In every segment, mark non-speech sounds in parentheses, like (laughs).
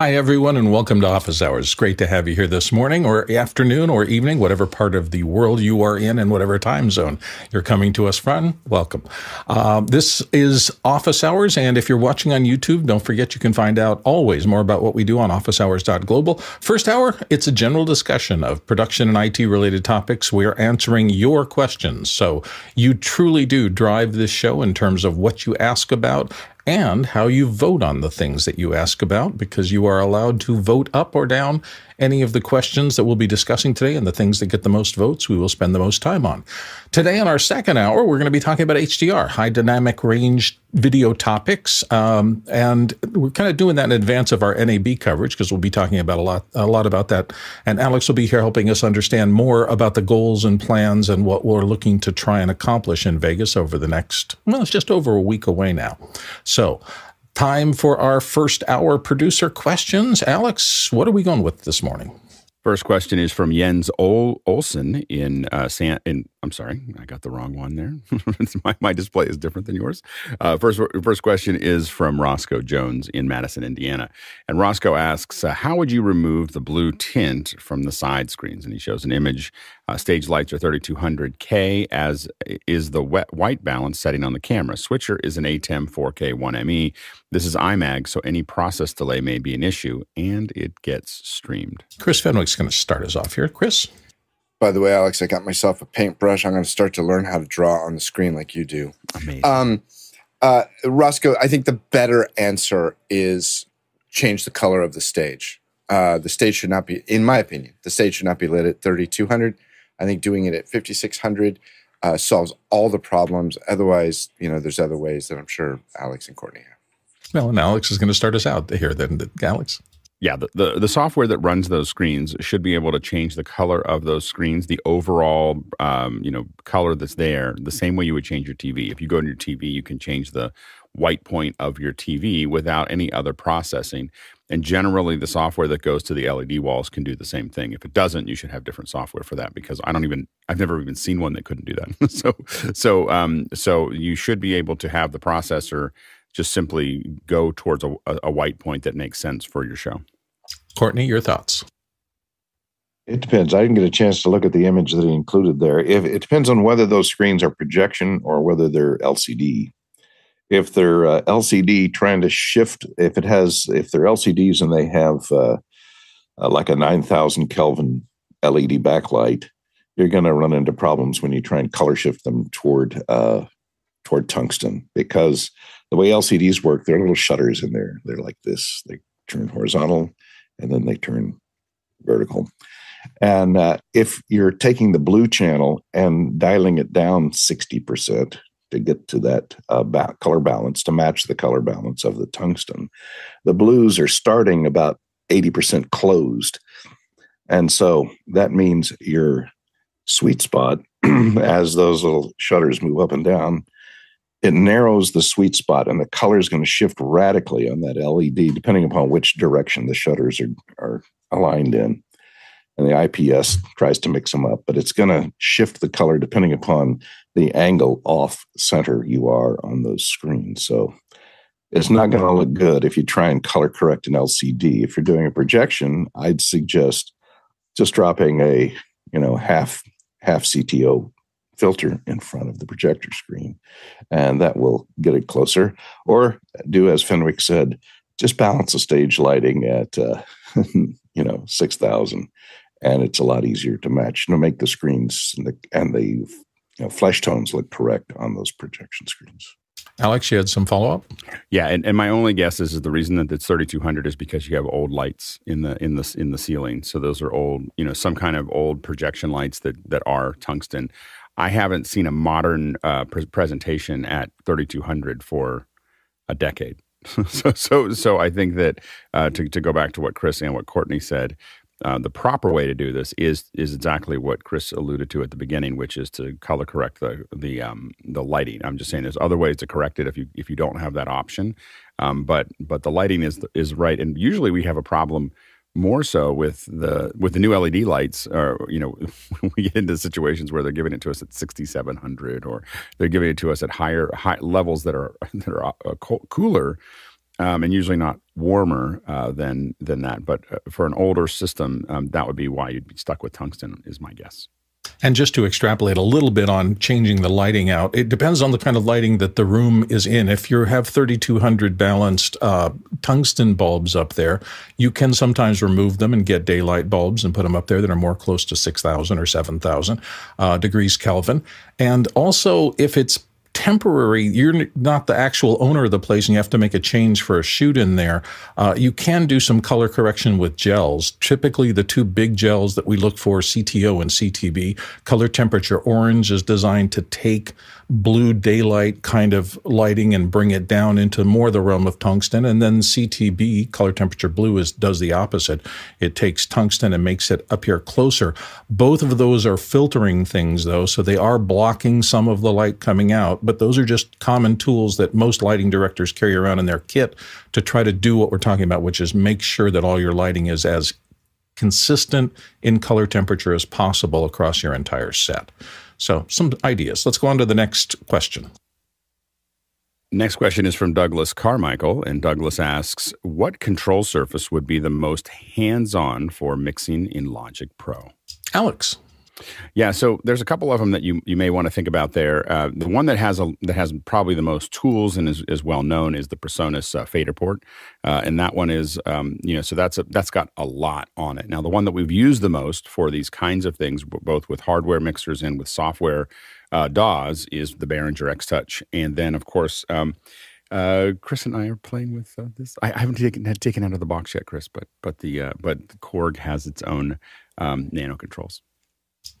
Hi, everyone, and welcome to Office Hours. Great to have you here this morning or afternoon or evening, whatever part of the world you are in and whatever time zone you're coming to us from. Welcome. Uh, this is Office Hours, and if you're watching on YouTube, don't forget you can find out always more about what we do on officehours.global. First hour, it's a general discussion of production and IT related topics. We are answering your questions. So you truly do drive this show in terms of what you ask about and how you vote on the things that you ask about because you are allowed to vote up or down any of the questions that we'll be discussing today and the things that get the most votes we will spend the most time on. Today, in our second hour, we're going to be talking about HDR, high dynamic range video topics. Um, and we're kind of doing that in advance of our NAB coverage because we'll be talking about a lot, a lot about that. And Alex will be here helping us understand more about the goals and plans and what we're looking to try and accomplish in Vegas over the next, well, it's just over a week away now. So, Time for our first hour producer questions. Alex, what are we going with this morning? First question is from Jens Ol- Olsen in uh, San. In I'm sorry, I got the wrong one there. (laughs) my, my display is different than yours. Uh, first, first question is from Roscoe Jones in Madison, Indiana, and Roscoe asks, uh, "How would you remove the blue tint from the side screens?" And he shows an image. Uh, stage lights are 3200K, as is the wet, white balance setting on the camera. Switcher is an ATEM 4K 1ME. This is iMag, so any process delay may be an issue, and it gets streamed. Chris Fenwick's going to start us off here. Chris? By the way, Alex, I got myself a paintbrush. I'm going to start to learn how to draw on the screen like you do. Amazing. Um, uh, Roscoe, I think the better answer is change the color of the stage. Uh, the stage should not be, in my opinion, the stage should not be lit at 3200. I think doing it at 5600 uh, solves all the problems. Otherwise, you know, there's other ways that I'm sure Alex and Courtney have. Well, and Alex is going to start us out here then, Alex. Yeah, the, the, the, software that runs those screens should be able to change the color of those screens, the overall um, you know color that's there, the same way you would change your TV. If you go to your TV, you can change the white point of your TV without any other processing. And generally, the software that goes to the LED walls can do the same thing. If it doesn't, you should have different software for that because I don't even I've never even seen one that couldn't do that. (laughs) so so um, so you should be able to have the processor just simply go towards a, a white point that makes sense for your show. Courtney, your thoughts? It depends. I didn't get a chance to look at the image that he included there. If it depends on whether those screens are projection or whether they're LCD. If they're uh, LCD, trying to shift, if it has, if they're LCDs and they have uh, uh, like a nine thousand Kelvin LED backlight, you're going to run into problems when you try and color shift them toward uh, toward tungsten because the way LCDs work, there are little shutters in there. They're like this. They turn horizontal and then they turn vertical. And uh, if you're taking the blue channel and dialing it down 60% to get to that uh, ba- color balance, to match the color balance of the tungsten, the blues are starting about 80% closed. And so that means your sweet spot, (clears throat) as those little shutters move up and down, it narrows the sweet spot and the color is going to shift radically on that LED depending upon which direction the shutters are, are aligned in. And the IPS tries to mix them up, but it's going to shift the color depending upon the angle off center you are on those screens. So it's not going to look good if you try and color correct an LCD. If you're doing a projection, I'd suggest just dropping a you know half half CTO filter in front of the projector screen, and that will get it closer. Or do as Fenwick said, just balance the stage lighting at uh, (laughs) you know six thousand, and it's a lot easier to match to make the screens and the and the you know, flesh tones look correct on those projection screens. Alex, you had some follow up. Yeah, and, and my only guess is, is the reason that it's 3200 is because you have old lights in the in the in the ceiling. So those are old, you know, some kind of old projection lights that that are tungsten. I haven't seen a modern uh, pre- presentation at 3200 for a decade. (laughs) so, so, so I think that uh, to to go back to what Chris and what Courtney said, uh, the proper way to do this is is exactly what Chris alluded to at the beginning, which is to color correct the the um, the lighting. I'm just saying there's other ways to correct it if you if you don't have that option, um, but but the lighting is is right. And usually we have a problem more so with the with the new LED lights, or you know, (laughs) we get into situations where they're giving it to us at 6700, or they're giving it to us at higher high levels that are (laughs) that are uh, cooler. um, and usually not warmer uh, than than that. But uh, for an older system, um, that would be why you'd be stuck with tungsten, is my guess. And just to extrapolate a little bit on changing the lighting out, it depends on the kind of lighting that the room is in. If you have 3200 balanced uh, tungsten bulbs up there, you can sometimes remove them and get daylight bulbs and put them up there that are more close to 6,000 or 7,000 uh, degrees Kelvin. And also, if it's temporary, you're not the actual owner of the place and you have to make a change for a shoot in there, uh, you can do some color correction with gels. Typically, the two big gels that we look for, CTO and CTB, color temperature orange is designed to take blue daylight kind of lighting and bring it down into more the realm of tungsten. And then CTB, color temperature blue, is does the opposite. It takes tungsten and makes it appear closer. Both of those are filtering things though, so they are blocking some of the light coming out, but those are just common tools that most lighting directors carry around in their kit to try to do what we're talking about, which is make sure that all your lighting is as consistent in color temperature as possible across your entire set. So, some ideas. Let's go on to the next question. Next question is from Douglas Carmichael, and Douglas asks, "What control surface would be the most hands-on for mixing in Logic Pro?" Alex. Yeah, so there's a couple of them that you you may want to think about there. Uh, the one that has a that has probably the most tools and is, is well known is the Presonus uh, FaderPort, uh, and that one is um, you know so that's a, that's got a lot on it. Now the one that we've used the most for these kinds of things, both with hardware mixers and with software uh, DAWs, is the Behringer X Touch, and then of course. Um, uh, Chris and I are playing with uh, this. I, I, haven't taken had taken out of the box yet, Chris, but but the uh, but the Korg has its own um, nanoKONTROLs.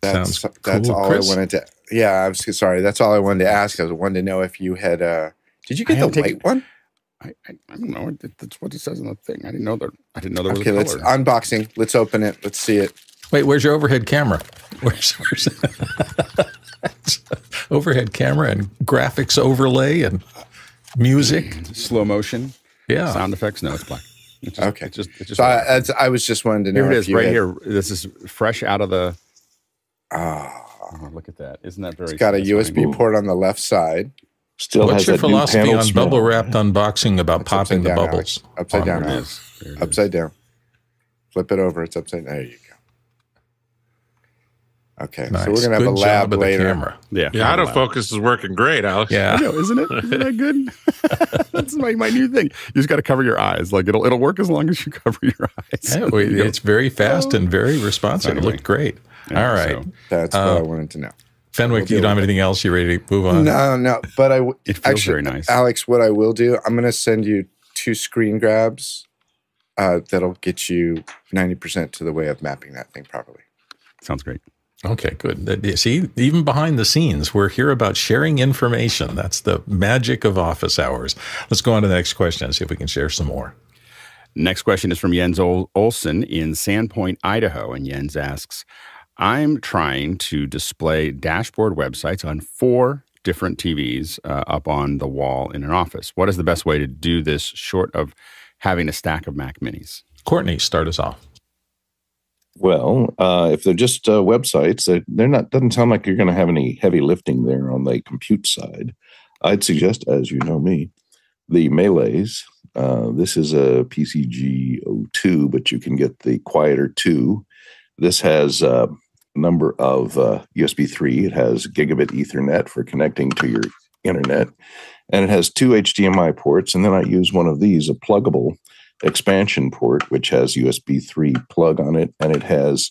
That's Sounds that's cool. all Chris? I wanted to. Yeah, I'm sorry. That's all I wanted to ask. I was wanted to know if you had. uh Did you get the white taken, one? I, I, I, don't know. That's what it says on the thing. I didn't know that. I didn't know there was okay, let's unboxing. Let's open it. Let's see it. Wait, where's your overhead camera? (laughs) Where's, where's (laughs) overhead camera and graphics overlay and music, slow motion, yeah, sound effects? No, it's black. It's just, okay, it's just, it's just so I, I, was just wanting to know. Here it is, right had, here. This is fresh out of the Ah, oh, look at that! Isn't that very? It's got a USB port on the left side. Still What's your philosophy on bubble wrapped unboxing about it's popping the down, bubbles? Alex. Upside down, Alex. Upside down. Flip it over. It's upside down. There you go. Okay, nice. so we're gonna have good a lab later. Camera. Yeah, yeah. Autofocus is working great, Alex. Yeah, know, isn't it? Isn't that good? (laughs) That's my, my new thing. You just got to cover your eyes. Like it'll it'll work as long as you (laughs) cover your eyes. Yeah, it's very fast and very responsive. Anyway. It looked great. Yeah, All right. So that's what I uh, wanted to know. Fenwick, you don't have anything else? You ready to move on? No, no. But I (laughs) it feels actually, very nice. Alex, what I will do, I'm going to send you two screen grabs uh, that'll get you 90% to the way of mapping that thing properly. Sounds great. Okay, good. See, even behind the scenes, we're here about sharing information. That's the magic of office hours. Let's go on to the next question and see if we can share some more. Next question is from Jens Olson in Sandpoint, Idaho. And Jens asks, I'm trying to display dashboard websites on four different TVs uh, up on the wall in an office. What is the best way to do this short of having a stack of Mac minis? Courtney, start us off. Well, uh, if they're just uh, websites, they're, they're not. Doesn't sound like you're going to have any heavy lifting there on the compute side. I'd suggest, as you know me, the MeLEs. Uh, this is a PCG 02, but you can get the Quieter 2. This has uh, number of uh, USB 3. It has gigabit Ethernet for connecting to your internet, and it has two HDMI ports. And then I use one of these, a Plugable expansion port, which has USB 3 plug on it, and it has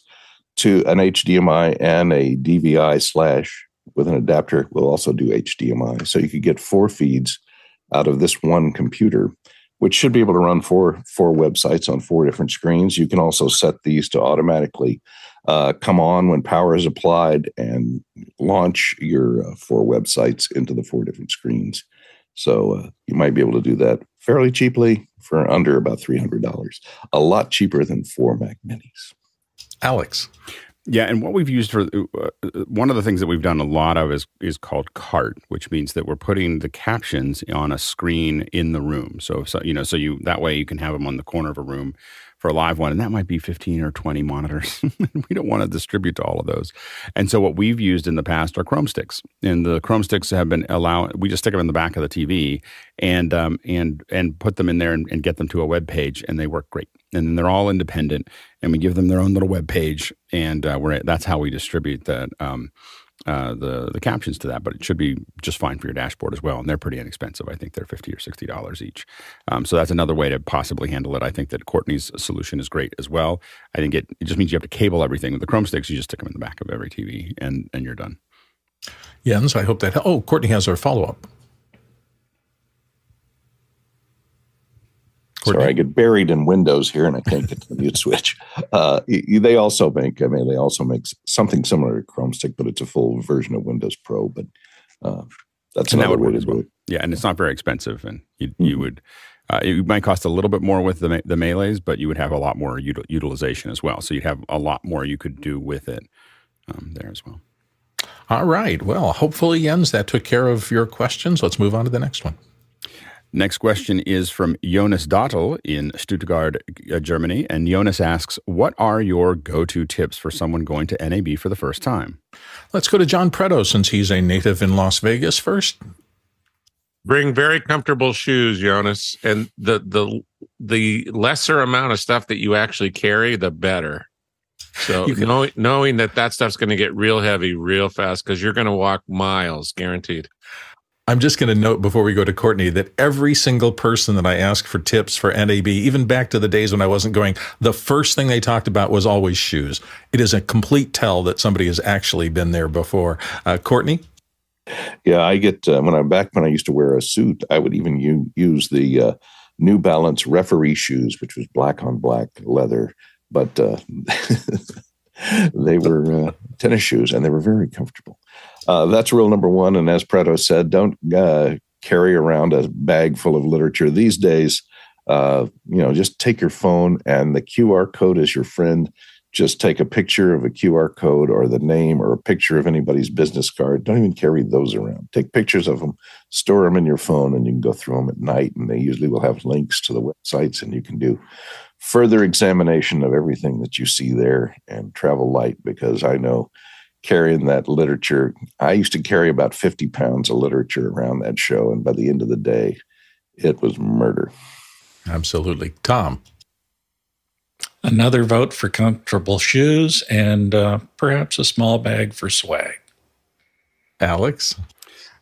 two an HDMI and a DVI slash with an adapter. Will also do HDMI, so you could get four feeds out of this one computer which should be able to run four four websites on four different screens. You can also set these to automatically uh, come on when power is applied and launch your uh, four websites into the four different screens. So uh, you might be able to do that fairly cheaply for under about three hundred dollars. A lot cheaper than four Mac Minis. Alex, yeah, and what we've used for uh, one of the things that we've done a lot of is is called CART, which means that we're putting the captions on a screen in the room. So, so you know, so you that way you can have them on the corner of a room, for a live one, and that might be 15 or 20 monitors. (laughs) we don't want to distribute to all of those. And so what we've used in the past are Chrome sticks, and the Chrome sticks have been allowed. We just stick them in the back of the TV and um, and and put them in there and, and get them to a web page, and they work great. And then they're all independent, and we give them their own little web page, and uh, we're that's how we distribute that. Um, uh, the the captions to that, but it should be just fine for your dashboard as well. And they're pretty inexpensive. I think they're fifty or sixty dollars each. Um, so that's another way to possibly handle it. I think that Courtney's solution is great as well. I think it, it just means you have to cable everything. With the Chrome sticks, you just stick them in the back of every TV, and and you're done. Jens, I hope that. Oh, Courtney has our follow up. Sorry, I get buried in Windows here and I can't get to the mute (laughs) switch. Uh, they also make, I mean, they also make something similar to Chrome Stick, but it's a full version of Windows Pro. But uh, that's and another that way to as well. do it. Yeah, and it's not very expensive, and you mm-hmm. you would. Uh, it might cost a little bit more with the the MeLEs, but you would have a lot more util- utilization as well. So you'd have a lot more you could do with it um, there as well. All right. Well, hopefully, Jens, that took care of your questions. Let's move on to the next one. Next question is from Jonas Dottel in Stuttgart, uh, Germany. And Jonas asks, What are your go to tips for someone going to NAB for the first time? Let's go to John Preto since he's a native in Las Vegas first. Bring very comfortable shoes, Jonas. And the, the, the lesser amount of stuff that you actually carry, the better. So can, know, knowing that that stuff's going to get real heavy real fast because you're going to walk miles, guaranteed. I'm just going to note before we go to Courtney that every single person that I asked for tips for NAB, even back to the days when I wasn't going, the first thing they talked about was always shoes. It is a complete tell that somebody has actually been there before. Uh, Courtney? Yeah, I get uh, when I'm back when I used to wear a suit, I would even u- use the uh, New Balance referee shoes, which was black on black leather, but uh, (laughs) they were uh, tennis shoes and they were very comfortable. Uh, that's rule number one. And as Preto said, don't uh, carry around a bag full of literature these days. Uh, you know, just take your phone and the QR code is your friend. Just take a picture of a QR code or the name or a picture of anybody's business card. Don't even carry those around. Take pictures of them, store them in your phone, and you can go through them at night. And they usually will have links to the websites, and you can do further examination of everything that you see there and travel light because I know carrying that literature. I used to carry about 50 pounds of literature around that show. And by the end of the day, it was murder. Absolutely. Tom. Another vote for comfortable shoes and uh, perhaps a small bag for swag. Alex?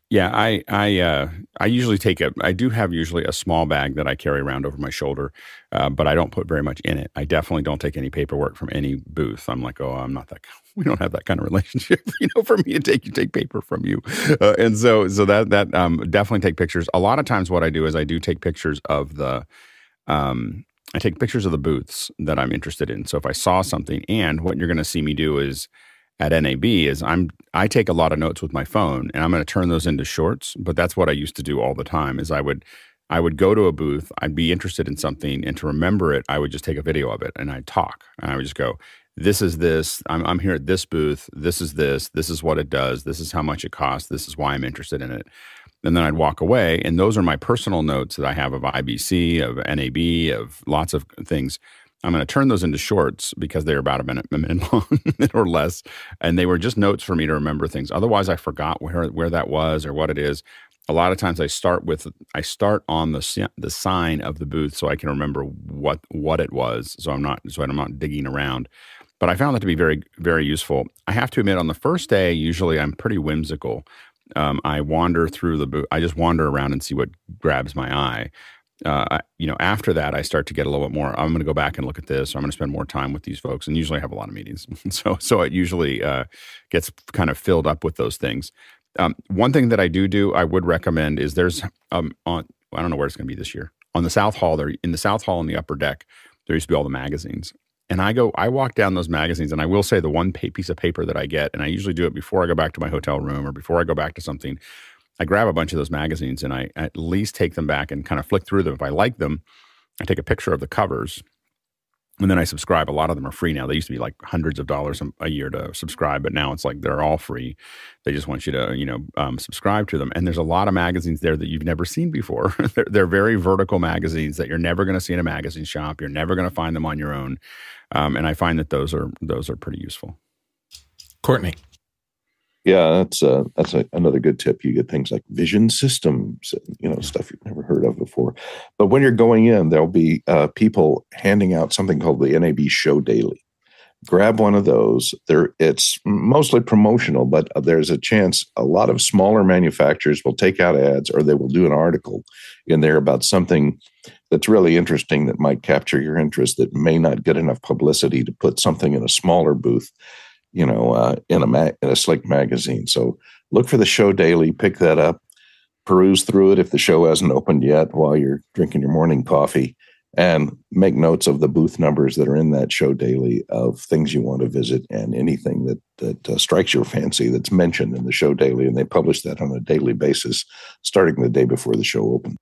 Yeah, I I uh, I usually take a I do have usually a small bag that I carry around over my shoulder, uh, but I don't put very much in it. I definitely don't take any paperwork from any booth. I'm like, oh, I'm not that. (laughs) We don't have that kind of relationship, (laughs) you know. For me to take you take paper from you, uh, and so so that that um, definitely take pictures. A lot of times, what I do is I do take pictures of the. Um, I take pictures of the booths that I'm interested in. So if I saw something, and what you're going to see me do is at NAB is I'm I take a lot of notes with my phone and I'm going to turn those into shorts, but that's what I used to do all the time is I would I would go to a booth, I'd be interested in something and to remember it, I would just take a video of it and I'd talk. And I would just go, this is this, I'm I'm here at this booth, this is this, this is what it does, this is how much it costs, this is why I'm interested in it. And then I'd walk away and those are my personal notes that I have of IBC, of NAB, of lots of things I'm going to turn those into shorts because they're about a minute, a minute (laughs) long or less, and they were just notes for me to remember things. Otherwise, I forgot where where that was or what it is. A lot of times, I start with I start on the the sign of the booth so I can remember what what it was. So I'm not so I'm not digging around. But I found that to be very very useful. I have to admit, on the first day, usually I'm pretty whimsical. Um, I wander through the booth. I just wander around and see what grabs my eye uh, you know, after that, I start to get a little bit more. I'm going to go back and look at this. I'm going to spend more time with these folks, and usually I have a lot of meetings. (laughs) so, so it usually uh, gets kind of filled up with those things. Um, one thing that I do do, I would recommend is there's um, on. I don't know where it's going to be this year on the South Hall. There in the South Hall in the upper deck, there used to be all the magazines, and I go, I walk down those magazines, and I will say the one piece of paper that I get, and I usually do it before I go back to my hotel room or before I go back to something I grab a bunch of those magazines and I at least take them back and kind of flick through them. If I like them, I take a picture of the covers and then I subscribe. A lot of them are free now. They used to be like hundreds of dollars a year to subscribe, but now it's like they're all free. They just want you to, you know, um, subscribe to them. And there's a lot of magazines there that you've never seen before. (laughs) they're, they're, very vertical magazines that you're never going to see in a magazine shop. You're never going to find them on your own. Um, and I find that those are those are pretty useful. Courtney. Yeah, that's uh, that's a, another good tip. You get things like vision systems, you know, stuff you've never heard of before. But when you're going in, there'll be uh, people handing out something called the NAB Show Daily. Grab one of those. There, it's mostly promotional, but there's a chance a lot of smaller manufacturers will take out ads or they will do an article in there about something that's really interesting that might capture your interest that may not get enough publicity to put something in a smaller booth you know, uh, in a ma- in a slick magazine. So look for the show daily, pick that up, peruse through it if the show hasn't opened yet while you're drinking your morning coffee, and make notes of the booth numbers that are in that show daily of things you want to visit and anything that that uh, strikes your fancy that's mentioned in the show daily. And they publish that on a daily basis, starting the day before the show opens.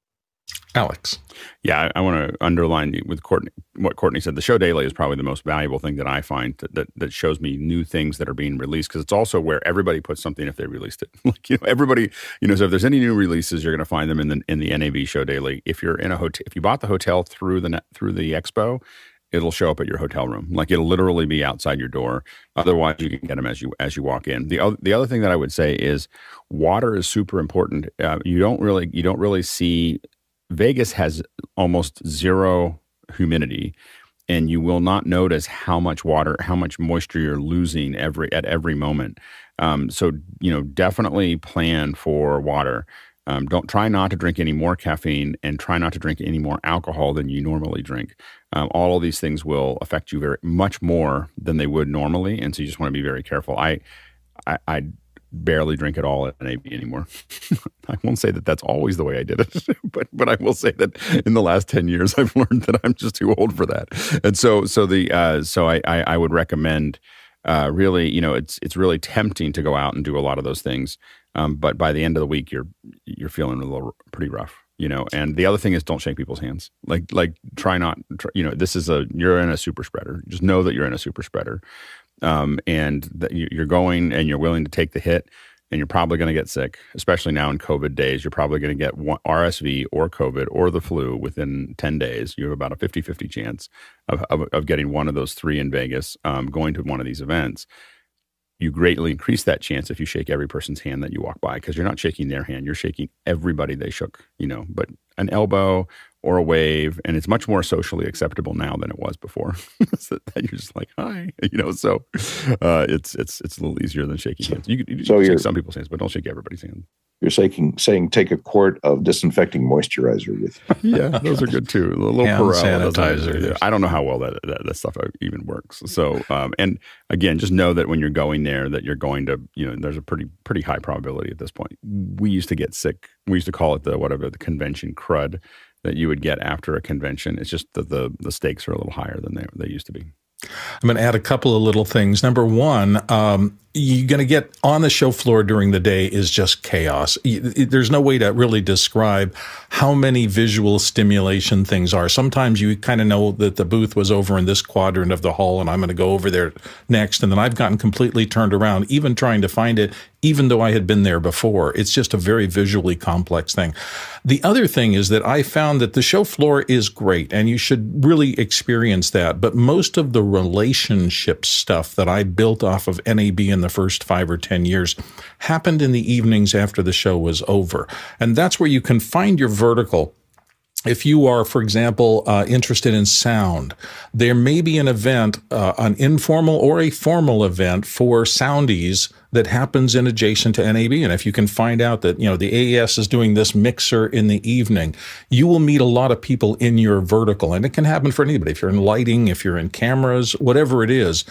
Alex. Yeah, I, I want to underline with Courtney what Courtney said. The show daily is probably the most valuable thing that I find that that, that shows me new things that are being released because it's also where everybody puts something if they released it. (laughs) like you know, everybody you know. So if there's any new releases, you're going to find them in the in the NAB show daily. If you're in a hotel, if you bought the hotel through the through the expo, it'll show up at your hotel room. Like it'll literally be outside your door. Otherwise, you can get them as you as you walk in. The other the other thing that I would say is water is super important. Uh, you don't really you don't really see Vegas has almost zero humidity and you will not notice how much water, how much moisture you're losing every at every moment. Um, so you know, definitely plan for water. Um, don't try not to drink any more caffeine and try not to drink any more alcohol than you normally drink. Um, all of these things will affect you very much more than they would normally, and so you just want to be very careful. I, I, I barely drink at all at NAB anymore. (laughs) I won't say that that's always the way I did it, (laughs) but but I will say that in the last ten years (laughs) I've learned that I'm just too old for that. And so so the uh, so I, I, I would recommend uh, really you know it's it's really tempting to go out and do a lot of those things, um, but by the end of the week you're you're feeling a little pretty rough. You know, and the other thing is don't shake people's hands. Like, like try not. Try, you know, this is a you're in a super spreader. Just know that you're in a super spreader um, and you're going and you're willing to take the hit and you're probably going to get sick, especially now in COVID days. You're probably going to get RSV or COVID or the flu within 10 days. You have about a 50 50 chance of, of, of, getting one of those three in Vegas um, going to one of these events. You greatly increase that chance if you shake every person's hand that you walk by because you're not shaking their hand, you're shaking everybody they shook, you know. But an elbow or a wave, and it's much more socially acceptable now than it was before. (laughs) so that you're just like, hi, (laughs) you know. So uh, it's it's it's a little easier than shaking hands. You, you so shake some people's hands, but don't shake everybody's hands. You're saying saying take a quart of disinfecting moisturizer with. You. (laughs) yeah, those are good too. A little Hand sanitizer. I don't know how well that, that, that stuff even works. So, um, and again, just know that when you're going there, that you're going to, you know, there's a pretty pretty high probability at this point. We used to get sick. We used to call it the whatever the convention crud that you would get after a convention. It's just that the the stakes are a little higher than they they used to be. I'm going to add a couple of little things. Number one, um, you're going to get on the show floor during the day is just chaos. There's no way to really describe how many visual stimulation things are. Sometimes you kind of know that the booth was over in this quadrant of the hall and I'm going to go over there next. And then I've gotten completely turned around, even trying to find it, even though I had been there before. It's just a very visually complex thing. The other thing is that I found that the show floor is great and you should really experience that. But most of the relationship stuff that I built off of NAB and the first five or 10 years happened in the evenings after the show was over. And that's where you can find your vertical if you are, for example, uh, interested in sound, there may be an event, uh, an informal or a formal event for soundies that happens in adjacent to NAB. And if you can find out that, you know, the AES is doing this mixer in the evening, you will meet a lot of people in your vertical. And it can happen for anybody. If you're in lighting, if you're in cameras, whatever it is,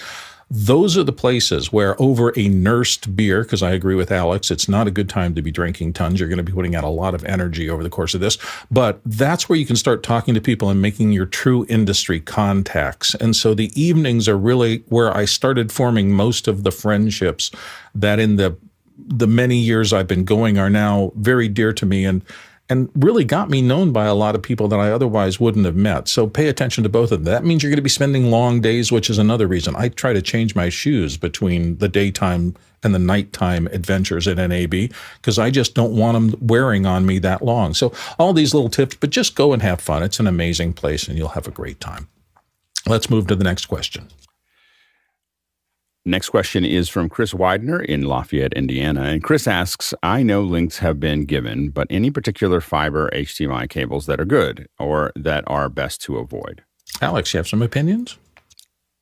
those are the places where over a nursed beer, because I agree with Alex, it's not a good time to be drinking tons. You're going to be putting out a lot of energy over the course of this. But that's where you can start talking to people and making your true industry contacts. And so the evenings are really where I started forming most of the friendships that in the the many years I've been going are now very dear to me. And and really got me known by a lot of people that I otherwise wouldn't have met. So pay attention to both of them. That means you're going to be spending long days, which is another reason I try to change my shoes between the daytime and the nighttime adventures at NAB because I just don't want them wearing on me that long. So all these little tips, but just go and have fun. It's an amazing place and you'll have a great time. Let's move to the next question. Next question is from Chris Widener in Lafayette, Indiana. And Chris asks I know links have been given, but any particular fiber HDMI cables that are good or that are best to avoid? Alex, you have some opinions?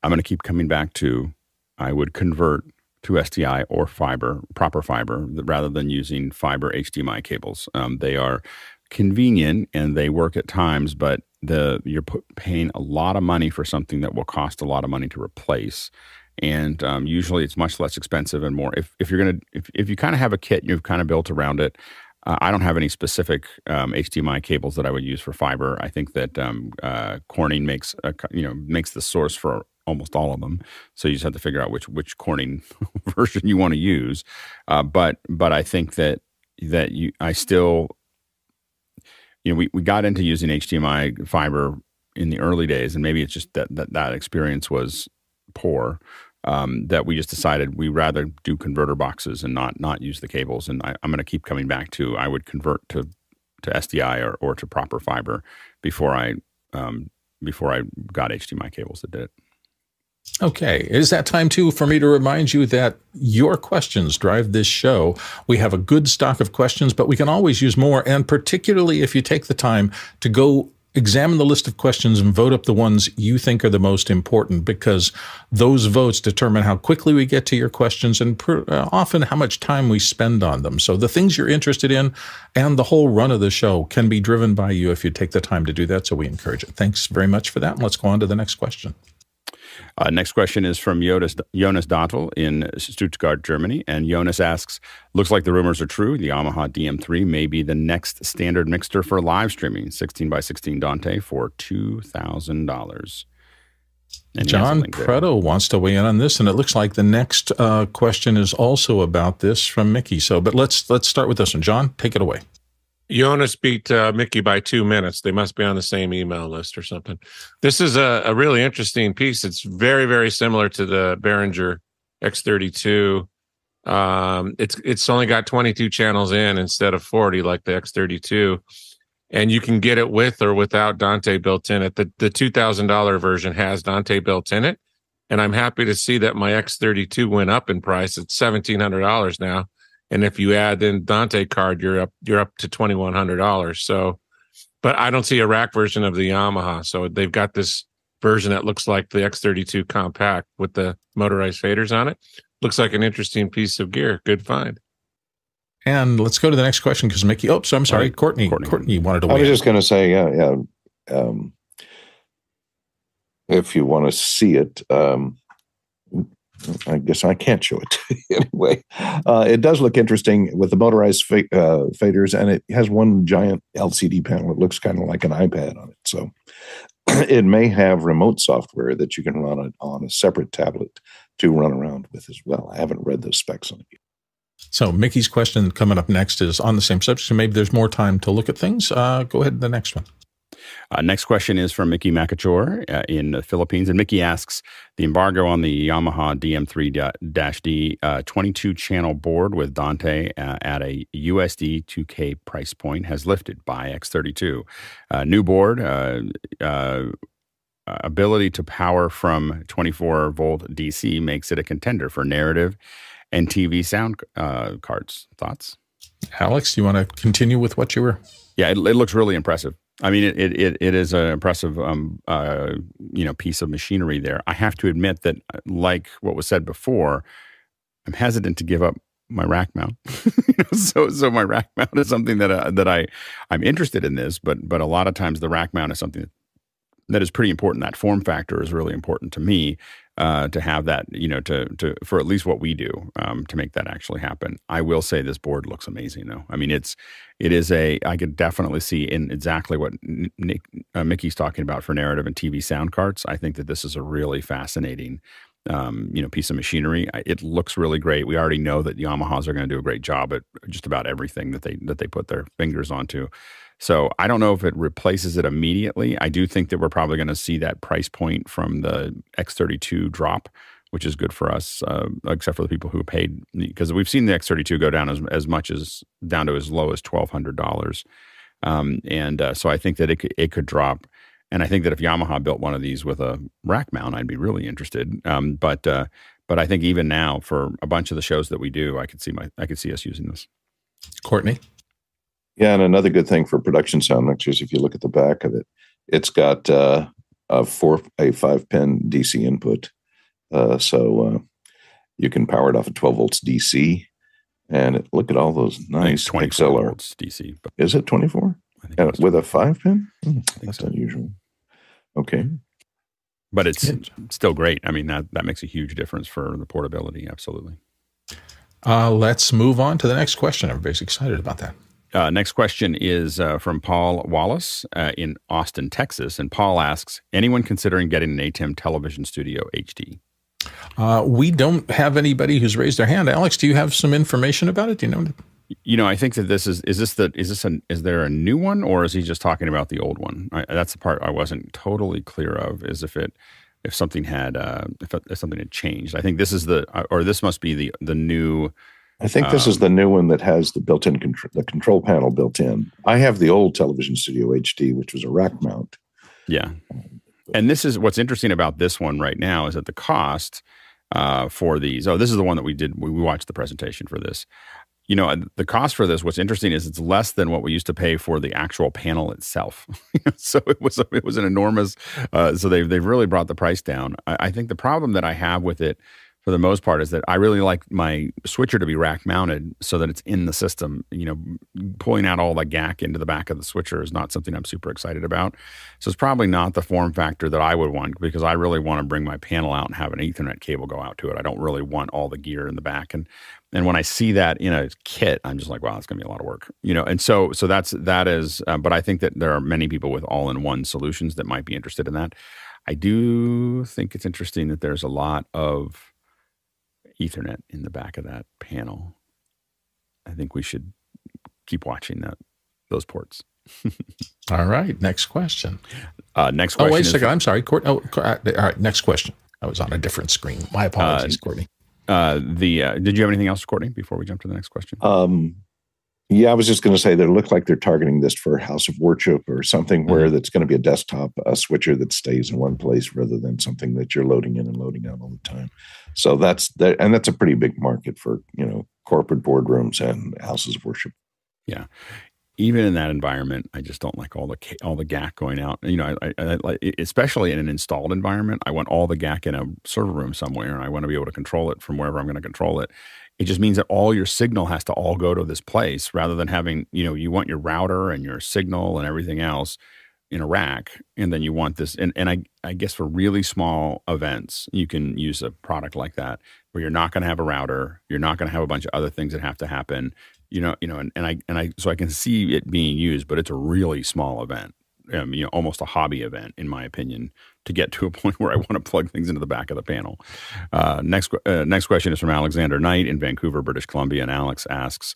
I'm going to keep coming back to I would convert to SDI or fiber, proper fiber, rather than using fiber HDMI cables. Um, they are convenient and they work at times, but the you're paying a lot of money for something that will cost a lot of money to replace and um, usually it's much less expensive and more. If, if you're gonna if, if you kind of have a kit and you've kind of built around it, uh, I don't have any specific um, HDMI cables that I would use for fiber. I think that um, uh, Corning makes a, you know makes the source for almost all of them. So you just have to figure out which which Corning (laughs) version you want to use. Uh, but but I think that that you I still you know we, we got into using HDMI fiber in the early days, and maybe it's just that that, that experience was poor um, that we just decided we rather do converter boxes and not not use the cables. And I, am going to keep coming back to I would convert to to SDI or, or to proper fiber before I um, before I got HDMI cables that did it. Okay. Is that time too for me to remind you that your questions drive this show? We have a good stock of questions, but we can always use more. And particularly if you take the time to go examine the list of questions and vote up the ones you think are the most important because those votes determine how quickly we get to your questions and uh, often how much time we spend on them. So the things you're interested in and the whole run of the show can be driven by you if you take the time to do that. So we encourage it. Thanks very much for that. And let's go on to the next question. Uh, next question is from Jonas, Jonas Dottel in Stuttgart, Germany. And Jonas asks Looks like the rumors are true. The Yamaha DM3 may be the next standard mixer for live streaming 16 by 16 Dante for $2,000. John Preto wants to weigh in on this, and it looks like the next uh, question is also about this from Mickey. So, but let's let's start with this one. John, take it away. Jonas beat uh, Mickey by two minutes. They must be on the same email list or something. This is a, a really interesting piece. It's very, very similar to the Behringer X32. Um, it's it's only got 22 channels in instead of 40 like the X32, and you can get it with or without Dante built in it. The the two thousand dollar version has Dante built in it, and I'm happy to see that my X32 went up in price. It's seventeen hundred dollars now and if you add in Dante card, you're up you're up to twenty one hundred dollars. So, but I don't see a rack version of the Yamaha. So they've got this version that looks like the X32 compact with the motorized faders on it. Looks like an interesting piece of gear. Good find. And let's go to the next question because Mickey. Oh, so I'm sorry, right. Courtney. Courtney. Courtney wanted to. I was just going to say, yeah, yeah. Um, if you want to see it, um, I guess I can't show it (laughs) anyway. Uh, it does look interesting with the motorized fa- uh, faders, and it has one giant LCD panel. It looks kind of like an iPad on it. So (clears throat) it may have remote software that you can run it on a separate tablet to run around with as well. I haven't read those specs on it. So Mickey's question coming up next is on the same subject. So maybe there's more time to look at things. Uh, go ahead to the next one. Uh, next question is from Mickey Makachor uh, in the Philippines. And Mickey asks The embargo on the Yamaha DM3 D uh, 22 channel board with Dante uh, at a USD 2K price point has lifted by X32. Uh, new board, uh, ability to power from 24 volt DC makes it a contender for narrative and TV sound carts. Thoughts? Alex, do you want to continue with what you were? Yeah, it, it looks really impressive. I mean, it it, it is an impressive um, uh, you know piece of machinery there. I have to admit that, uh, like what was said before, I'm hesitant to give up my rack mount. (laughs) so so my rack mount is something that uh, that I I'm interested in this, but but a lot of times the rack mount is something that, that is pretty important. That form factor is really important to me, uh, to have that, you know, to to for at least what we do um, to make that actually happen. I will say this board looks amazing, though. I mean, it's it is a I could definitely see in exactly what Nick uh, Mickey's talking about for narrative and TV sound carts. I think that this is a really fascinating um, you know piece of machinery. It looks really great. We already know that Yamahas are going to do a great job at just about everything that they that they put their fingers onto. So I don't know if it replaces it immediately. I do think that we're probably going to see that price point from the X32 drop, which is good for us, uh, except for the people who paid because we've seen the X32 go down as as much as down to as low as twelve hundred dollars, um, and uh, so I think that it could, it could drop. And I think that if Yamaha built one of these with a rack mount, I'd be really interested. Um, but uh, but I think even now, for a bunch of the shows that we do, I could see my I could see us using this. Courtney. Yeah, and another good thing for production sound mixers, if you look at the back of it, it's got uh, a four a five pin DC input, uh, so uh, you can power it off of twelve volts DC. And it, look at all those nice twenty XLR. volts DC. But Is it twenty four? I think Uh, it's with a five pin? Hmm, that's so. unusual. Okay. but it's still great. I mean that that makes a huge difference for the portability. Absolutely. Uh, let's move on to the next question. Everybody's excited about that. Uh, next question is uh, from Paul Wallace uh, in Austin, Texas, and Paul asks: Anyone considering getting an ATEM Television Studio HD? Uh, we don't have anybody who's raised their hand. Alex, do you have some information about it? Do you know? You know, I think that this is is this the is this an is there a new one or is he just talking about the old one? I, that's the part I wasn't totally clear of. Is if it if something had uh, if, if something had changed. I think this is the or this must be the the new. I think this is the new one that has the built-in control, the control panel built in. I have the old Television Studio HD, which was a rack mount. Yeah. And this is what's interesting about this one right now is that the cost uh, for these. Oh, this is the one that we did. We, we watched the presentation for this. You know, the cost for this. What's interesting is it's less than what we used to pay for the actual panel itself. (laughs) so it was it was an enormous. Uh, so they've they've really brought the price down. I, I think the problem that I have with it for the most part is that I really like my switcher to be rack mounted so that it's in the system. You know, pulling out all the GAC into the back of the switcher is not something I'm super excited about. So it's probably not the form factor that I would want because I really want to bring my panel out and have an Ethernet cable go out to it. I don't really want all the gear in the back and and when I see that in a kit, I'm just like, wow, it's going to be a lot of work, you know. And so, so that's that is. Uh, but I think that there are many people with all-in-one solutions that might be interested in that. I do think it's interesting that there's a lot of Ethernet in the back of that panel. I think we should keep watching that those ports. (laughs) All right. Next question. Uh, next Oh, wait a is second. I'm sorry. Court, oh, all right. Next question. I was on a different screen. My apologies, Courtney. Uh, the uh, did you have anything else, Courtney, before we jump to the next question? Um, yeah, I was just going to say they look like they're targeting this for a House of Worship or something where mm-hmm. that's going to be a desktop a switcher that stays in one place rather than something that you're loading in and loading out all the time. So that's that, and that's a pretty big market for you know corporate boardrooms and houses of worship. Yeah. Even in that environment, I just don't like all the all the GAC going out. You know, I, I, I especially in an installed environment. I want all the GAC in a server room somewhere, and I want to be able to control it from wherever I'm going to control it. It just means that all your signal has to all go to this place rather than having you know you want your router and your signal and everything else in a rack, and then you want this. And and I I guess for really small events, you can use a product like that where you're not going to have a router, you're not going to have a bunch of other things that have to happen you know, you know, and, and I and I so I can see it being used, but it's a really small event. Um, you know, almost a hobby event, in my opinion, to get to a (laughs) point where I want to plug things into the back of the panel. Uh, next, uh, next question is from Alexander Knight in Vancouver, British Columbia, and Alex asks,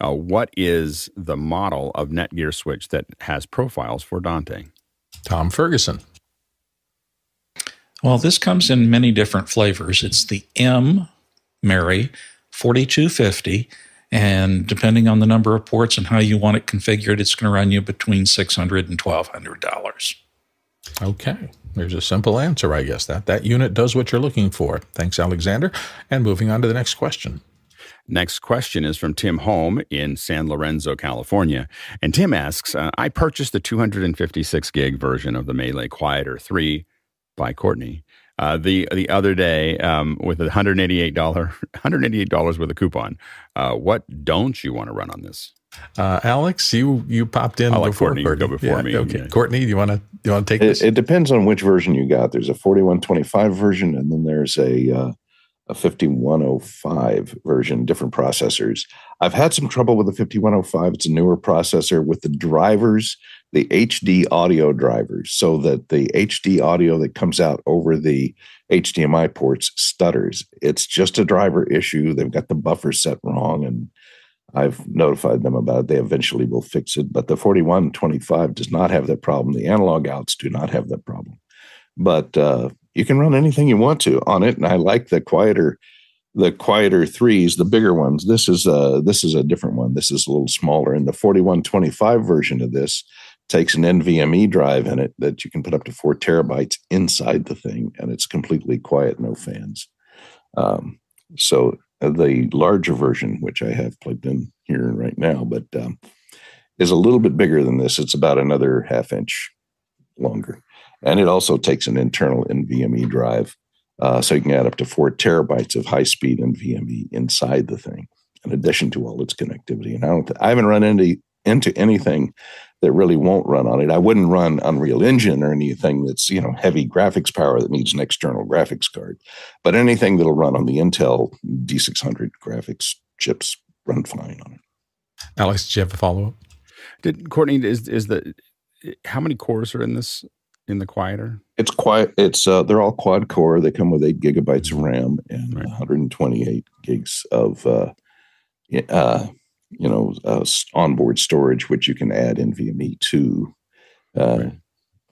uh, "What is the model of Netgear switch that has profiles for Dante?" Tom Ferguson. Well, this comes in many different flavors. It's the M Mary 4250. And depending on the number of ports and how you want it configured, it's going to run you between $600 and $1,200. Okay. There's a simple answer, I guess. That that unit does what you're looking for. Thanks, Alexander. And moving on to the next question. Next question is from Tim Holm in San Lorenzo, California. And Tim asks uh, I purchased the 256 gig version of the MeLE Quieter 3 by Courtney uh, the the other day um, with a $188, $188 (laughs) with a coupon. Uh, what don't you want to run on this? Uh, Alex, you you popped in I'll let before Courtney go before me. Okay, Yeah. Courtney, do you want to you want to take It, this? it depends on which version you got. There's a 4125 version, and then there's a uh, a 5105 version. Different processors. I've had some trouble with the 5105. It's a newer processor with the drivers. the HD audio drivers so that the HD audio that comes out over the HDMI ports stutters. It's just a driver issue. They've got the buffer set wrong, and I've notified them about it. They eventually will fix it. But the 4125 does not have that problem. The analog outs do not have that problem. But uh, you can run anything you want to on it. And I like the quieter the quieter threes, the bigger ones. This is a this is a different one. This is a little smaller. And the 4125 version of this takes an NVMe drive in it that you can put up to four terabytes inside the thing, and it's completely quiet, no fans. Um, so the larger version, which I have plugged in here right now, but um, is a little bit bigger than this. It's about another half inch longer, and it also takes an internal NVMe drive uh, so you can add up to four terabytes of high speed NVMe inside the thing, in addition to all its connectivity. And I don't, th- I haven't run into into anything that really won't run on it. I wouldn't run Unreal Engine or anything that's you know heavy graphics power that needs an external graphics card, but anything that'll run on the Intel D600 graphics chips run fine on it. Alex, do you have a follow up? Did Courtney is is the how many cores are in this in the Quieter? It's quiet. It's uh, they're all quad core. They come with eight gigabytes of RAM and right. 128 gigs of uh, uh, you know uh, onboard storage, which you can add NVMe to. Uh, right.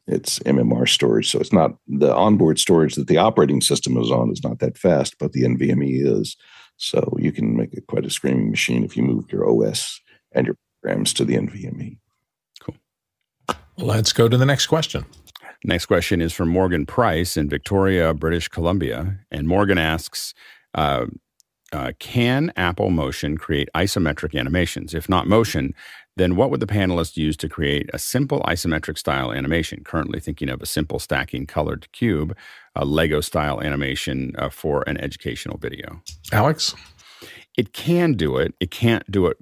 It's eMMC storage, so it's not the onboard storage that the operating system is on is not that fast, but the NVMe is. So you can make it quite a screaming machine if you move your OS and your programs to the NVMe. Cool. Let's go to the next question. Next question is from Morgan Price in Victoria, British Columbia. And Morgan asks uh, uh, Can Apple Motion create isometric animations? If not motion, then what would the panelists use to create a simple isometric style animation? Currently thinking of a simple stacking colored cube, a Lego style animation uh, for an educational video. Alex? It can do it, it can't do it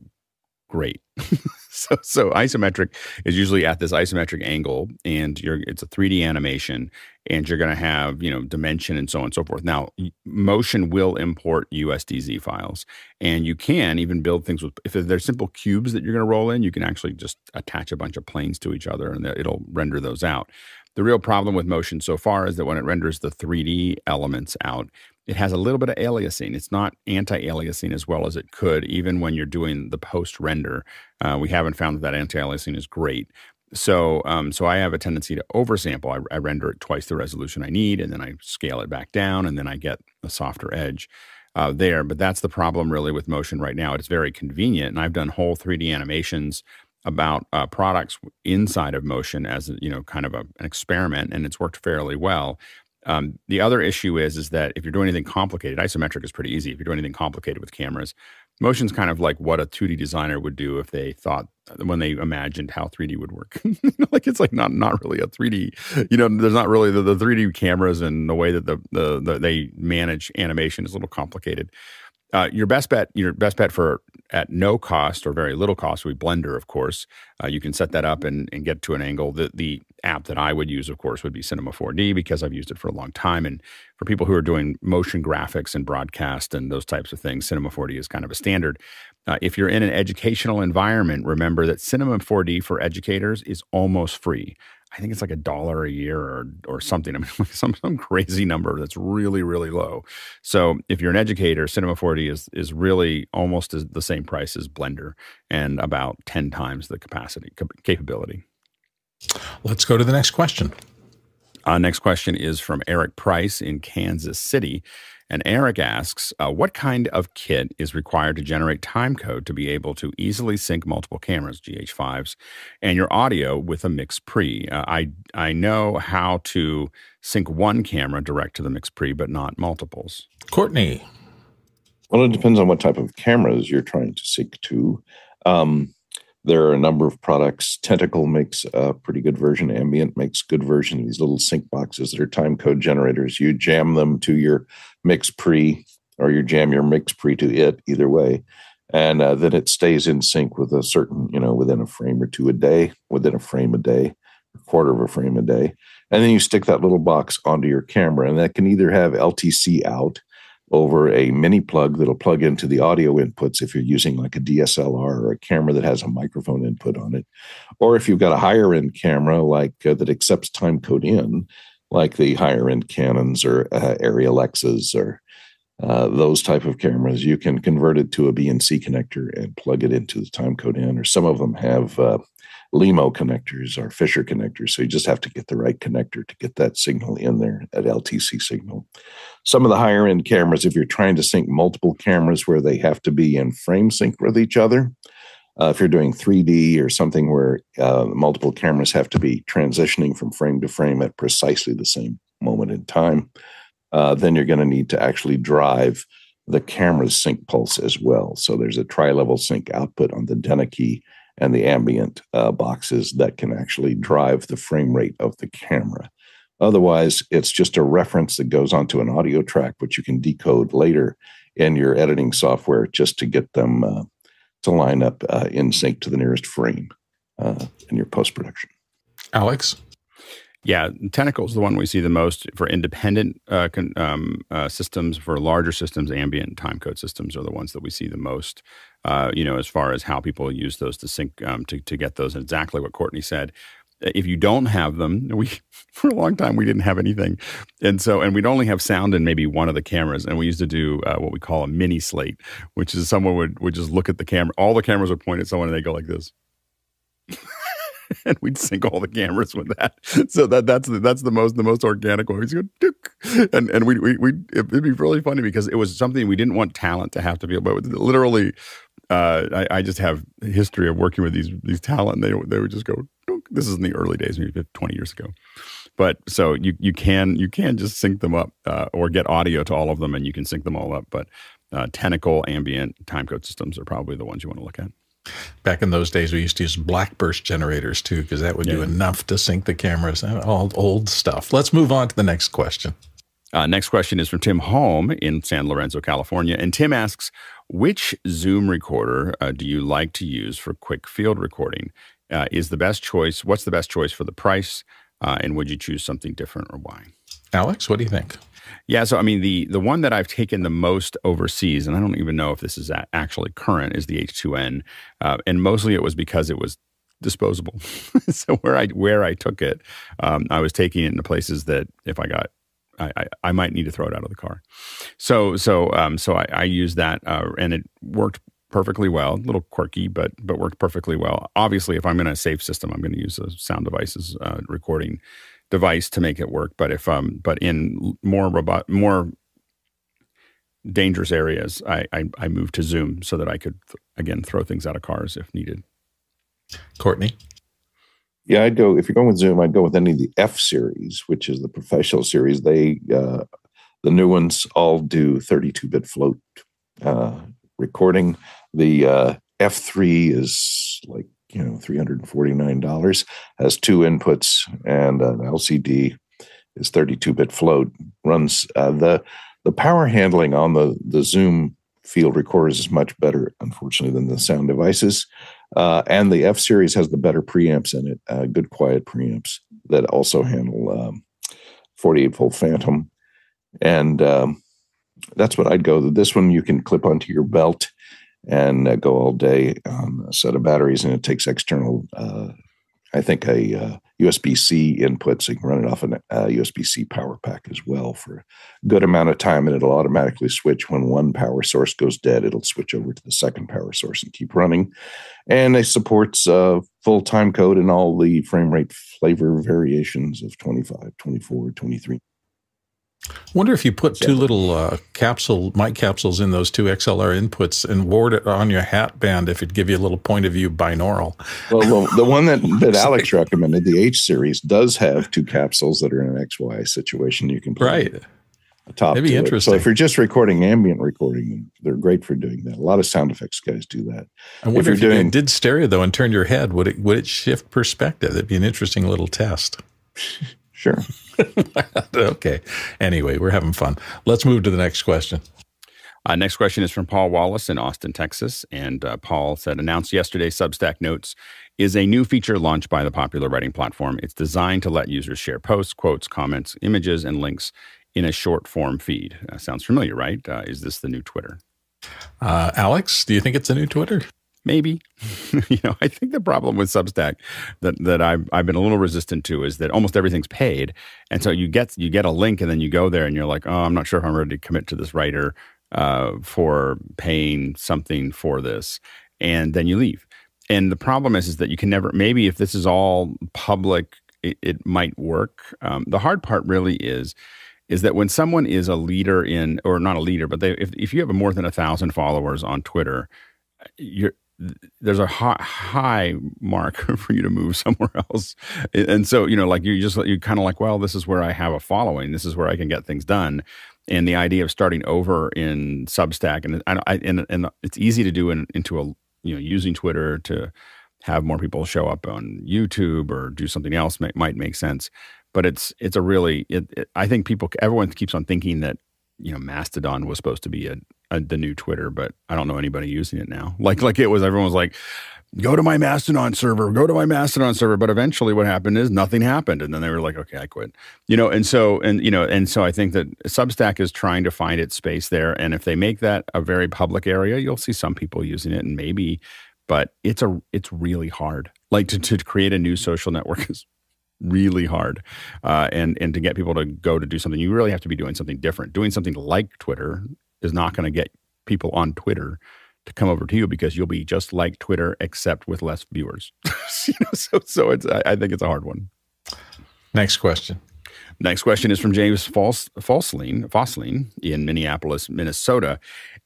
great. (laughs) (laughs) so, so isometric is usually at this isometric angle, and you're it's a 3D animation, and you're going to have you know dimension and so on and so forth. Now, Motion will import USDZ files, and you can even build things with if they're simple cubes that you're going to roll in, you can actually just attach a bunch of planes to each other, and it'll render those out. The real problem with Motion so far is that when it renders the 3D elements out, it has a little bit of aliasing. It's not anti-aliasing as well as it could, even when you're doing the post render. Uh, we haven't found that that anti-aliasing is great. So, um, so I have a tendency to oversample. I, I render it twice the resolution I need, and then I scale it back down, and then I get a softer edge uh, there. But that's the problem really with motion right now. It's very convenient, and I've done whole 3D animations about uh, products inside of motion as you know, kind of a, an experiment, and it's worked fairly well. Um, the other issue is is that if you're doing anything complicated, isometric is pretty easy. If you're doing anything complicated with cameras, motion's kind of like what a 2D designer would do if they thought when they imagined how 3D would work. (laughs) like it's like not not really a 3D. You know, there's not really the, the 3D cameras and the way that the, the, the they manage animation is a little complicated. Uh, your best bet, your best bet for at no cost or very little cost We Blender, of course. Uh, you can set that up and, and get to an angle. The, the app that I would use, of course, would be Cinema 4D because I've used it for a long time. And for people who are doing motion graphics and broadcast and those types of things, Cinema 4D is kind of a standard. Uh, if you're in an educational environment, remember that Cinema 4D for educators is almost free. I think it's like a dollar a year or or something. I mean, (laughs) some some crazy number that's really really low. So if you're an educator, Cinema 4D is is really almost as the same price as Blender and about ten times the capacity capability. Let's go to the next question. Uh, next question is from Eric Price in Kansas City. And Eric asks, uh, what kind of kit is required to generate timecode to be able to easily sync multiple cameras, GH5s, and your audio with a MixPre? Uh, I, I know how to sync one camera direct to the MixPre, but not multiples. Courtney. Well, it depends on what type of cameras you're trying to sync to. Um, there are a number of products. Tentacle makes a pretty good version. Ambient makes good version. These little sync boxes that are time code generators. You jam them to your MixPre, or you jam your MixPre to it. Either way, and uh, then it stays in sync with a certain, you know, within a frame or two a day, within a frame a day, a quarter of a frame a day, and then you stick that little box onto your camera, and that can either have LTC out over a mini plug that'll plug into the audio inputs if you're using like a DSLR or a camera that has a microphone input on it. Or if you've got a higher end camera like uh, that accepts time code in, like the higher end Canons or uh, Arri Alexas or uh, those type of cameras, you can convert it to a BNC connector and plug it into the time code in. Or some of them have uh, LEMO connectors or Fischer connectors. So you just have to get the right connector to get that signal in there, at LTC signal. Some of the higher end cameras, if you're trying to sync multiple cameras where they have to be in frame sync with each other, uh, if you're doing 3D or something where uh, multiple cameras have to be transitioning from frame to frame at precisely the same moment in time, uh, then you're going to need to actually drive the camera's sync pulse as well. So there's a tri level sync output on the Denecke and the ambient uh, boxes that can actually drive the frame rate of the camera. Otherwise, it's just a reference that goes onto an audio track, which you can decode later in your editing software just to get them uh, to line up uh, in sync to the nearest frame uh, in your post production. Alex? Yeah, Tentacle is the one we see the most for independent uh, con, um, uh, systems. For larger systems, ambient timecode systems are the ones that we see the most. Uh, you know, as far as how people use those to sync um, to to get those. exactly what Courtney said. If you don't have them, (laughs) we for a long time we didn't have anything, and so and we'd only have sound in maybe one of the cameras, and we used to do uh, what we call a mini slate, which is someone would would just look at the camera. All the cameras are pointed at someone, and they go like this. (laughs) and we'd sync all the cameras with that. So that that's the, that's the most the most organic one. We'd go, and and we we we it'd be really funny because it was something we didn't want talent to have to be, but literally. Uh, I, I, just have a history of working with these these talent. And they they would just go. This is in the early days, maybe twenty years ago. But so you you can you can just sync them up uh, or get audio to all of them, and you can sync them all up. But uh, Tentacle ambient timecode systems are probably the ones you want to look at. Back in those days, we used to use blackburst generators too, because that would yeah. do enough to sync the cameras. All old stuff. Let's move on to the next question. Uh, next question is from Tim Holm in San Lorenzo, California. And Tim asks, which Zoom recorder uh, do you like to use for quick field recording? Uh, is the best choice? What's the best choice for the price? Uh, and would you choose something different or why? Alex, what do you think? Yeah, so I mean the the one that I've taken the most overseas, and I don't even know if this is actually current, is the H2N, uh, and mostly it was because it was disposable. (laughs) so where I where I took it, um, I was taking it into places that if I got I, I, I, might need to throw it out of the car. So so um, so I, I used that uh, and it worked perfectly well. A little quirky, but but worked perfectly well. Obviously, if I'm in a safe system, I'm going to use a sound devices uh, recording device to make it work. But if um, but in more robot, more dangerous areas, I, I, I moved to Zoom so that I could th- again throw things out of cars if needed. Courtney. Yeah, I'd go if you're going with Zoom. I'd go with any of the F series, which is the professional series. They uh, the new ones all do 32-bit float uh, recording. The uh, F3 is like you know $349 has two inputs and an lcd is 32-bit float runs uh, the the power handling on the the zoom field recorders is much better unfortunately than the sound devices uh, and the f series has the better preamps in it uh, good quiet preamps that also handle um, 48 volt phantom. And um, that's what i'd go this one you can clip onto your belt and uh, go all day on a set of batteries. And it takes external, uh, I think, a uh, USB C input, so you can run it off a USB uh, C power pack as well for a good amount of time. And it'll automatically switch when one power source goes dead. It'll switch over to the second power source and keep running. And it supports uh, full time code and all the frame rate flavor variations of 25, 24, 23. Wonder if you put two little uh, capsule mic capsules in those two XLR inputs and wore it on your hat band, if it'd give you a little point of view binaural. Well, the, the one that, (laughs) that Alex recommended, the H series, does have two capsules that are in an XY situation. You can put right. A top That'd be interesting. It. So if you're just recording ambient recording, they're great for doing that. A lot of sound effects guys do that. I wonder if, you're if doing, you did stereo though and turned your head, would it would it shift perspective? That'd be an interesting little test. (laughs) Sure. (laughs) okay. Anyway, we're having fun. Let's move to the next question. Uh, next question is from Paul Wallace in Austin, Texas. And uh, Paul said, announced yesterday, Substack Notes is a new feature launched by the popular writing platform. It's designed to let users share posts, quotes, comments, images, and links in a short form feed. Uh, sounds familiar, right? Uh, is this the new Twitter? Uh, Alex, do you think it's a new Twitter? Maybe. (laughs) you know, I think the problem with Substack that that I've I've been a little resistant to is that almost everything's paid, and so you get you get a link and then you go there and you're like, oh, I'm not sure if I'm ready to commit to this writer uh, for paying something for this, and then you leave. And the problem is is that you can never. Maybe if this is all public, it, it might work. Um, the hard part really is is that when someone is a leader in or not a leader but they if, if you have more than a thousand followers on twitter you're there's a high, high mark (laughs) for you to move somewhere else. And so, you know, like you just, you kind of like, well, this is where I have a following. This is where I can get things done. And the idea of starting over in Substack and I, and, and it's easy to do in, into a, you know, using Twitter to have more people show up on YouTube or do something else might, might make sense. But it's, it's a really, it, it, I think people, everyone keeps on thinking that, you know, Mastodon was supposed to be a, uh, the new Twitter, but I don't know anybody using it now. Like like it was, everyone was like, "Go to my Mastodon server, go to my Mastodon server." But eventually, what happened is nothing happened, and then they were like, "Okay, I quit." You know, and so and you know, and so I think that Substack is trying to find its space there, and if they make that a very public area, you'll see some people using it, and maybe, but it's a it's really hard. Like to to create a new social network (laughs) is really hard uh, and and to get people to go to do something you really have to be doing something different doing something like twitter is not going to get people on Twitter to come over to you because you'll be just like Twitter except with less viewers. (laughs) you know, so so it's I, I, think it's a hard one. Next question. Next question is from James Falslein, Fosslin in Minneapolis, Minnesota.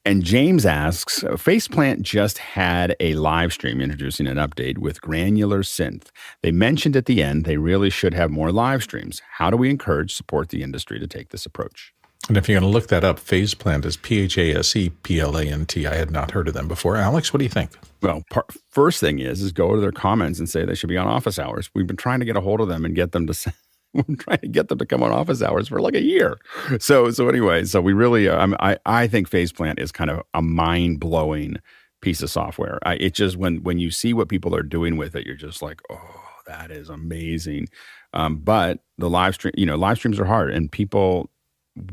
And James asks Phase Plant just had a live stream introducing an update with granular synth. They mentioned at the end they really should have more live streams. How do we encourage support the industry to take this approach? And if you're going to look that up, Phase Plant is P H A S E P L A N T. I had not heard of them before. Alex, what do you think? Well, part, first thing is is go to their comments and say they should be on office hours. We've been trying to get a hold of them and get them to. (laughs) (laughs) We're trying to get them to come on office hours for like a year. So so anyway, so we really uh, I I think Phase Plant is kind of a mind blowing piece of software. I, it just when when you see what people are doing with it, you're just like, oh, that is amazing. Um, but the live stream, you know, live streams are hard, and people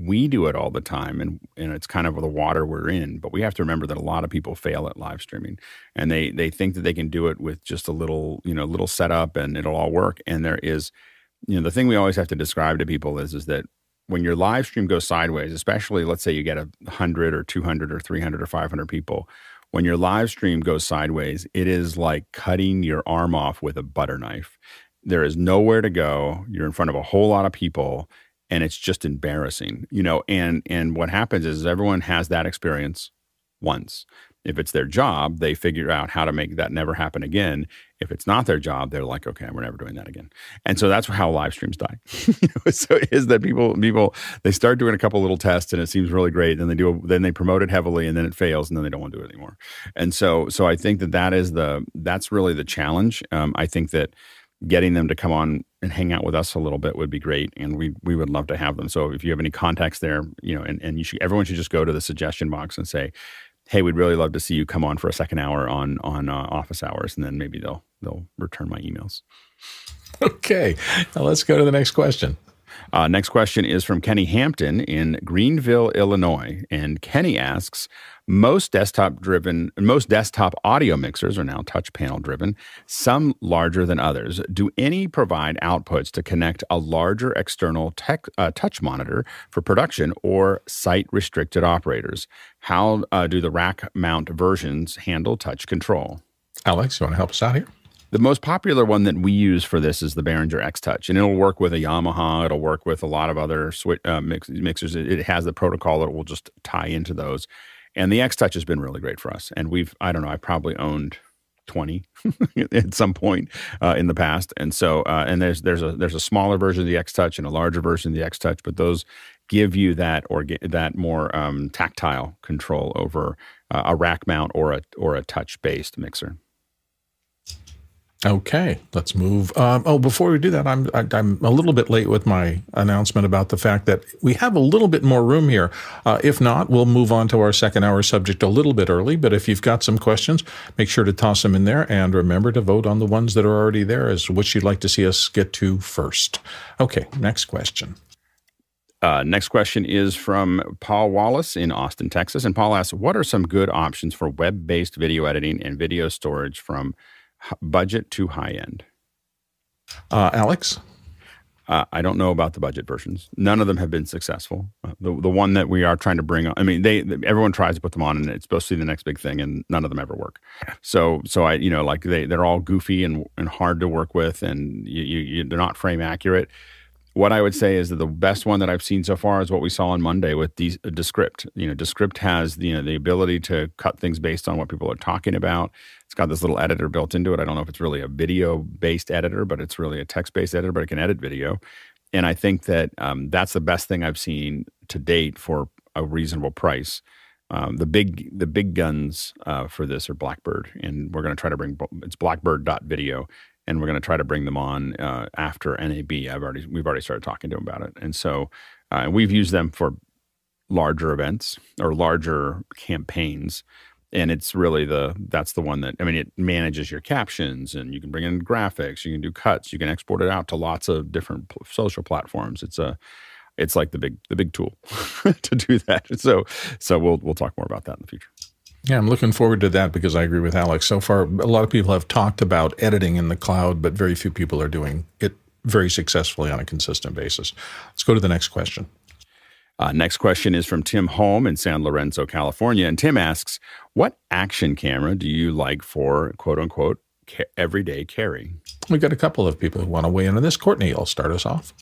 we do it all the time and, and it's kind of the water we're in but we have to remember that a lot of people fail at live streaming and they they think that they can do it with just a little you know little setup and it'll all work and there is you know the thing we always have to describe to people is is that when your live stream goes sideways especially let's say you get a 100 or 200 or 300 or 500 people when your live stream goes sideways it is like cutting your arm off with a butter knife. There is nowhere to go. You're in front of a whole lot of people and it's just embarrassing you know and and what happens is everyone has that experience once. If it's their job they figure out how to make that never happen again if it's not their job they're like okay we're never doing that again. And so that's how live streams die. (laughs) So it is that people people they start doing a couple little tests and it seems really great then they do then they promote it heavily and then it fails and then they don't want to do it anymore. And so so i think that that is the that's really the challenge. Um, i think that getting them to come on and hang out with us a little bit would be great and we we would love to have them. So if you have any contacts there you know and, and you should everyone should just go to the suggestion box and say hey we'd really love to see you come on for a second hour on on uh, office hours and then maybe they'll they'll return my emails okay now let's go to the next question uh, next question is from Kenny Hampton in Greenville, Illinois. And Kenny asks Most desktop driven, most desktop audio mixers are now touch panel driven, some larger than others. Do any provide outputs to connect a larger external tech, uh, touch monitor for production or site restricted operators? How uh, do the rack mount versions handle touch control? Alex, you want to help us out here? The most popular one that we use for this is the Behringer X Touch, and it'll work with a Yamaha. It'll work with a lot of other switch, uh, mix, mixers. It, it has the protocol that will just tie into those. And the X Touch has been really great for us. And we've, I don't know, I probably owned 20 (laughs) at some point uh, in the past. And so, uh, and there's there's a there's a smaller version of the X Touch and a larger version of the X Touch, but those give you that or that more um, tactile control over uh, a rack mount or a or a touch based mixer. Okay, let's move. Um, oh, before we do that, I'm I, am i am a little bit late with my announcement about the fact that we have a little bit more room here. Uh, if not, we'll move on to our second hour subject a little bit early. But if you've got some questions, make sure to toss them in there, and remember to vote on the ones that are already there as which you'd like to see us get to first. Okay, next question. Uh, next question is from Paul Wallace in Austin, Texas. And Paul asks, What are some good options for web based video editing and video storage from budget to high end? Uh, Alex? Uh, I don't know about the budget versions. None of them have been successful. Uh, the the one that we are trying to bring on, I mean, they everyone tries to put them on, and it's supposed to be the next big thing, and none of them ever work. So so I you know like they they're all goofy and and hard to work with, and you, you, you they're not frame accurate what I would say is that the best one that I've seen so far is what we saw on Monday with De- uh, Descript. You know, Descript has you know the ability to cut things based on what people are talking about. It's got this little editor built into it. I don't know if it's really a video based editor, but it's really a text based editor, but it can edit video. And I think that um, that's the best thing I've seen to date for a reasonable price. Um, the big the big guns uh, for this are Blackbird, and we're going to try to bring it's Blackbird.video and we're going to try to bring them on uh, after NAB. I've already we've already started talking to them about it, and so uh, we've used them for larger events or larger campaigns. And it's really the that's the one that I mean it manages your captions and you can bring in graphics, you can do cuts, you can export it out to lots of different social platforms. It's a it's like the big the big tool (laughs) to do that. So so we'll we'll talk more about that in the future. Yeah, I'm looking forward to that because I agree with Alex. So far, a lot of people have talked about editing in the cloud, but very few people are doing it very successfully on a consistent basis. Let's go to the next question. Uh, next question is from Tim Holm in San Lorenzo, California. And Tim asks, What action camera do you like for quote unquote ca- everyday carry? We've got a couple of people who want to weigh in on this. Courtney, I'll start us off.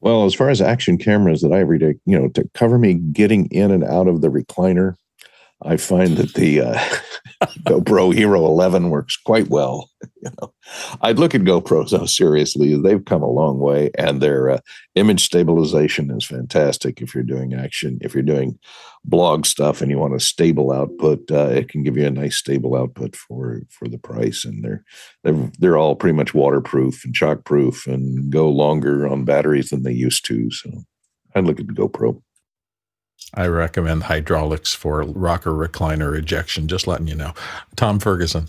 Well, as far as action cameras that I everyday, you know, to cover me getting in and out of the recliner, I find that the uh, (laughs) GoPro Hero 11 works quite well. You know, I'd look at GoPros though seriously. They've come a long way, and their uh, image stabilization is fantastic. If you're doing action, if you're doing blog stuff, and you want a stable output, uh, it can give you a nice stable output for for the price. And they're they're they're all pretty much waterproof and shockproof, and go longer on batteries than they used to. So I'd look at GoPro. I recommend hydraulics for rocker recliner ejection, just letting you know. Tom Ferguson.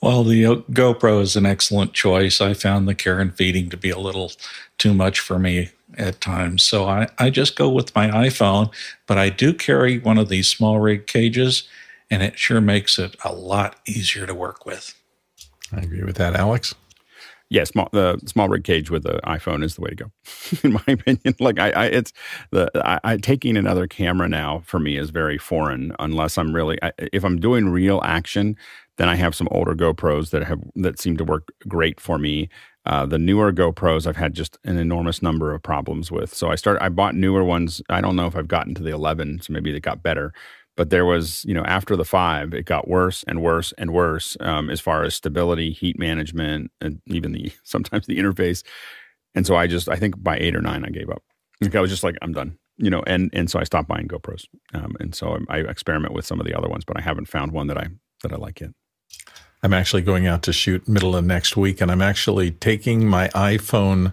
Well, the uh, GoPro is an excellent choice. I found the care and feeding to be a little too much for me at times. So I, I just go with my iPhone, but I do carry one of these SmallRig cages, and it sure makes it a lot easier to work with. I agree with that, Alex yeah, small the SmallRig cage with the iPhone is the way to go, (laughs) in my opinion. Like I, I it's the I, I, taking another camera now for me is very foreign unless I'm really I, if I'm doing real action, then I have some older GoPros that have that seem to work great for me. Uh, the newer GoPros I've had just an enormous number of problems with. So I start I bought newer ones. I don't know if I've gotten to the 11, so maybe they got better but there was you know after the five it got worse and worse and worse um, as far as stability heat management and even the (laughs) sometimes the interface. And so i just i think by eight or nine i gave up. Like i was just like i'm done you know and and so i stopped buying gopros um, and so I, I experiment with some of the other ones but i haven't found one that i that i like yet. I'm actually going out to shoot middle of next week and i'm actually taking my iphone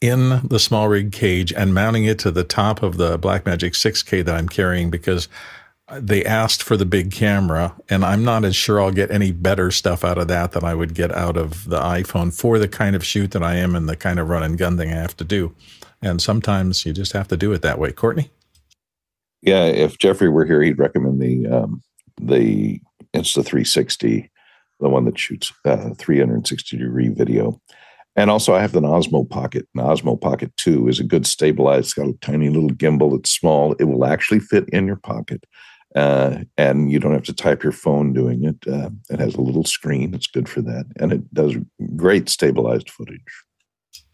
in the SmallRig cage and mounting it to the top of the blackmagic 6k that i'm carrying because they asked for the big camera, and I'm not as sure I'll get any better stuff out of that than I would get out of the iPhone for the kind of shoot that I am and the kind of run and gun thing I have to do. And sometimes you just have to do it that way. Courtney? Yeah, if Jeffrey were here, he'd recommend the um, the Insta 360, the one that shoots uh, 360 degree video. And also, I have the Osmo Pocket. The Osmo Pocket 2 is a good stabilized, it's got a tiny little gimbal. It's small. It will actually fit in your pocket uh, and you don't have to type your phone doing it. Uh, it has a little screen. It's good for that, and it does great stabilized footage.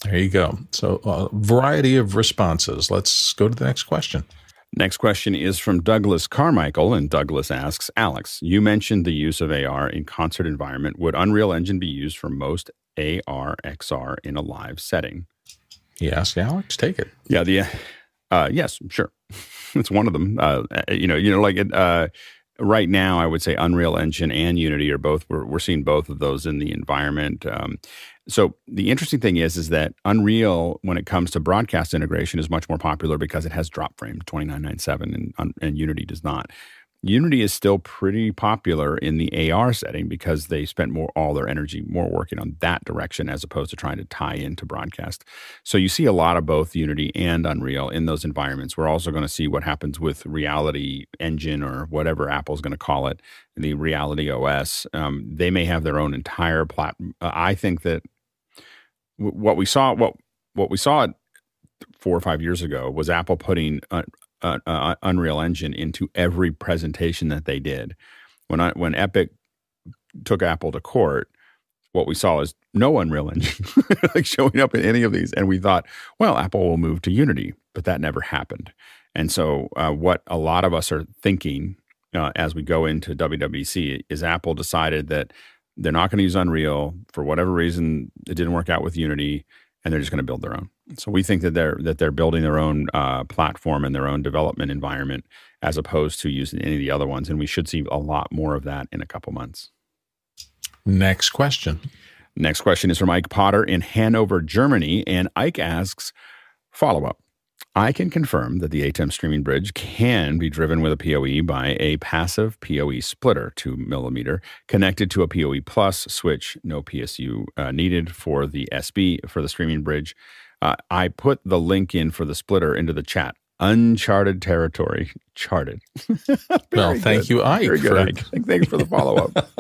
There you go. So, a uh, variety of responses. Let's go to the next question. Next question is from Douglas Carmichael, and Douglas asks Alex, you mentioned the use of AR in concert environment. Would Unreal Engine be used for most AR XR in a live setting? Yes, Alex, take it. Yeah, the uh, yes, sure. (laughs) it's one of them. Uh, uh, you know, you know, like it, uh, right now, I would say Unreal Engine and Unity are both. We're, we're seeing both of those in the environment. Um, so the interesting thing is, is that Unreal, when it comes to broadcast integration, is much more popular because it has drop frame 2997 and and Unity does not. Unity is still pretty popular in the AR setting because they spent more all their energy more working on that direction as opposed to trying to tie into broadcast. So you see a lot of both Unity and Unreal in those environments. We're also going to see what happens with Reality Engine or whatever Apple's going to call it, the Reality OS. Um, they may have their own entire platform. Uh, I think that w- what we saw, what what we saw four or five years ago was Apple putting uh, uh, uh, Unreal Engine into every presentation that they did. When I, when Epic took Apple to court, what we saw is no Unreal Engine (laughs) like showing up in any of these, and we thought, well, Apple will move to Unity, but that never happened. And so, uh, what a lot of us are thinking uh, as we go into WWDC is Apple decided that they're not going to use Unreal for whatever reason. It didn't work out with Unity, and they're just going to build their own. So we think that they're that they're building their own uh, platform and their own development environment as opposed to using any of the other ones, and we should see a lot more of that in a couple months. Next question. Next question is from Ike Potter in Hanover, Germany, and Ike asks, follow up. I can confirm that the ATEM streaming bridge can be driven with a PoE by a passive PoE splitter, 2 millimeter, connected to a PoE plus switch, no PSU uh, needed for the SB for the streaming bridge. Uh, I put the link in for the splitter into the chat. Uncharted territory, charted. (laughs) well, thank good. you, Ike. Very good, for, Ike. Thanks for the follow up.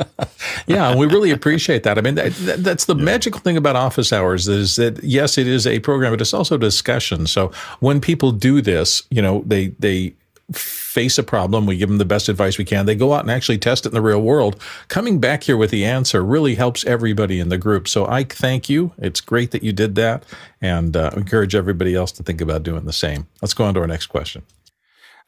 (laughs) yeah, we really appreciate that. I mean, that, that's the yeah. magical thing about office hours is that yes, it is a program, but it's also a discussion. So when people do this, you know, they they face a problem. We give them the best advice we can. They go out and actually test it in the real world. Coming back here with the answer really helps everybody in the group. So, Ike, thank you. It's great that you did that and uh, encourage everybody else to think about doing the same. Let's go on to our next question.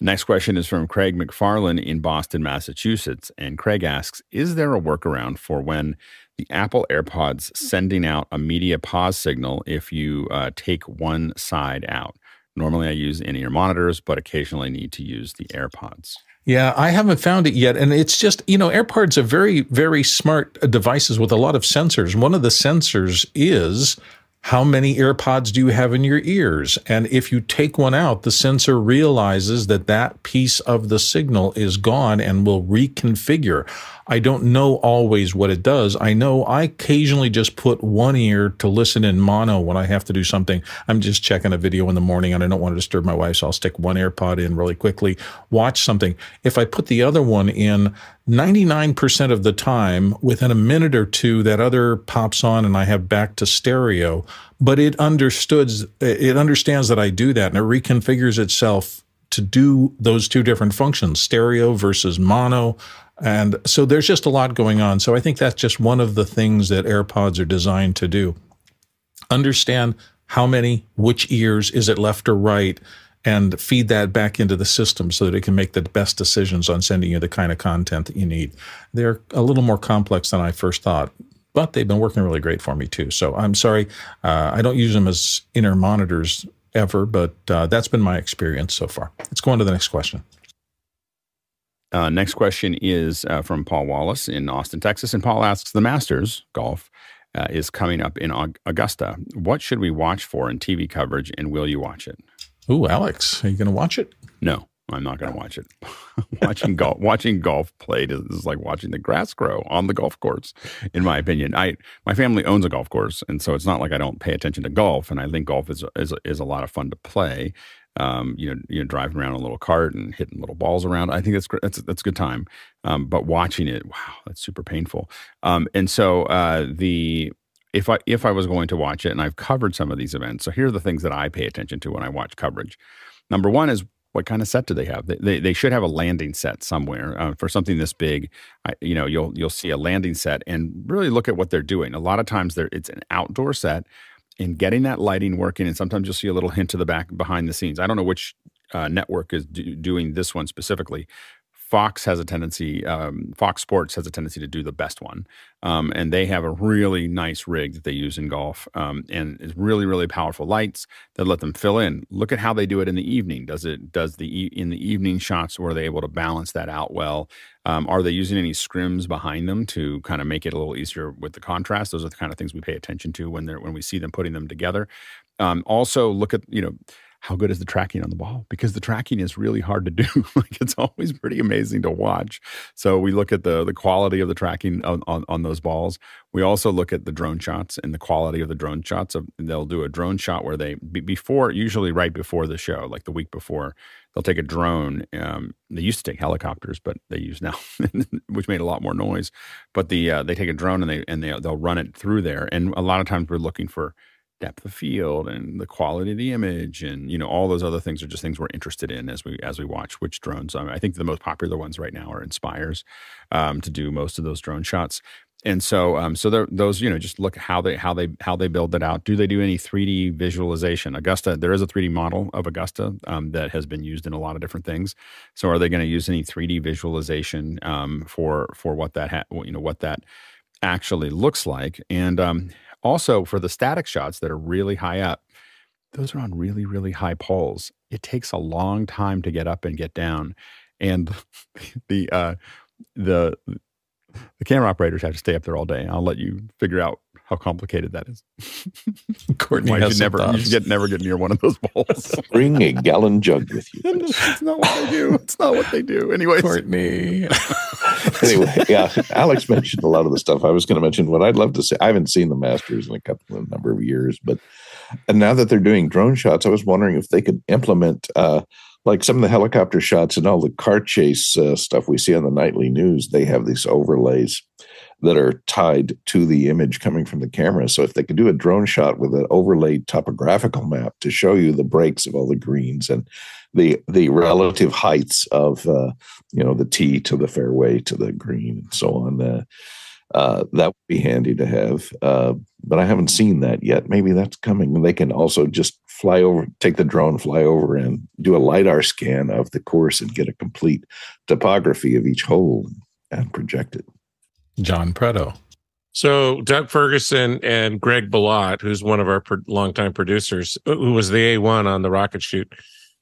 Next question is from Craig McFarland in Boston, Massachusetts. And Craig asks Is there a workaround for when the Apple AirPods sending out a media pause signal if you uh, take one side out? Normally, I use in ear monitors, but occasionally need to use the AirPods. Yeah, I haven't found it yet. And it's just, you know, AirPods are very, very smart uh, devices with a lot of sensors. One of the sensors is how many AirPods do you have in your ears? And if you take one out, the sensor realizes that that piece of the signal is gone and will reconfigure. I don't know always what it does. I know I occasionally just put one ear to listen in mono when I have to do something. I'm just checking a video in the morning and I don't want to disturb my wife, so I'll stick one AirPod in really quickly, watch something. If I put the other one in, 99% of the time, within a minute or two, that other pops on and I have back to stereo. But it understood, it understands that I do that and it reconfigures itself to do those two different functions, stereo versus mono. And so there's just a lot going on. So I think that's just one of the things that AirPods are designed to do. Understand how many, which ears, is it left or right, and feed that back into the system so that it can make the best decisions on sending you the kind of content that you need. They're a little more complex than I first thought, but they've been working really great for me too. So I'm sorry, uh, I don't use them as inner monitors ever, but uh, that's been my experience so far. Let's go on to the next question. Uh, next question is uh, from Paul Wallace in Austin, Texas. And Paul asks The Masters golf uh, is coming up in Augusta. What should we watch for in TV coverage, and will you watch it? Ooh, Alex, are you going to watch it? No, I'm not going to watch it. (laughs) watching golf, watching golf played is, is, like watching the grass grow on the golf course. In my opinion, I my family owns a golf course, and so it's not like I don't pay attention to golf. And I think golf is is is a lot of fun to play um, you know, you know, driving around a little cart and hitting little balls around. I think that's that's that's a good time. Um, but watching it, wow, that's super painful. Um, and so uh, the if I if I was going to watch it, and I've covered some of these events, so here are the things that I pay attention to when I watch coverage. Number one is what kind of set do they have? They, they, they should have a landing set somewhere uh, for something this big. I, you know, you'll you'll see a landing set and really look at what they're doing. A lot of times, there it's an outdoor set in getting that lighting working. And sometimes you'll see a little hint to the back behind the scenes. I don't know which uh, network is do, doing this one specifically, Fox has a tendency, um, Fox Sports has a tendency to do the best one, um, and they have a really nice rig that they use in golf, um, and it's really really powerful lights that let them fill in. Look at how they do it in the evening. Does it does the in the evening shots were they able to balance that out well? Um, are they using any scrims behind them to kind of make it a little easier with the contrast? Those are the kind of things we pay attention to when they're when we see them putting them together. Um, also, look at you know how good is the tracking on the ball? Because the tracking is really hard to do. (laughs) like it's always pretty amazing to watch. So we look at the the quality of the tracking on, on, on those balls. We also look at the drone shots and the quality of the drone shots. They'll do a drone shot where they before usually right before the show, like the week before, they'll take a drone. Um, they used to take helicopters, but they use now, (laughs) which made a lot more noise. But the uh, they take a drone and they and they they'll run it through there. And a lot of times we're looking for depth of field and the quality of the image and you know all those other things are just things we're interested in as we as we watch which drones I, mean, I think the most popular ones right now are inspires um, to do most of those drone shots. And so um, so those you know just look how they how they how they build it out. Do they do any 3d visualization? Augusta there is a 3d model of augusta um, that has been used in a lot of different things. So are they going to use any 3d visualization um, for for what that ha- you know what that actually looks like? And um, also, for the static shots that are really high up, those are on really, really high poles. It takes a long time to get up and get down. And (laughs) the uh, the the camera operators have to stay up there all day. I'll let you figure out how complicated that is. (laughs) Courtney you never you should get never get near one of those bowls. (laughs) Bring a gallon jug with you. (laughs) It's not what they do. It's not what they do. Anyways, Courtney. anyway, yeah, Alex mentioned a lot of the stuff I was going to mention. What I'd love to say, I haven't seen the Masters in a couple of number of years, but and now that they're doing drone shots, I was wondering if they could implement. Uh, like some of the helicopter shots and all the car chase uh, stuff we see on the nightly news, they have these overlays that are tied to the image coming from the camera. So if they could do a drone shot with an overlaid topographical map to show you the breaks of all the greens and the the relative heights of uh, you know the tee to the fairway to the green and so on. Uh, uh, that would be handy to have, uh, but I haven't seen that yet. Maybe that's coming. They can also just fly over, take the drone, fly over, and do a lidar scan of the course and get a complete topography of each hole and project it. John Preto. So Doug Ferguson and Greg Balot, who's one of our pro- longtime producers, uh, who was the A1 on the rocket shoot,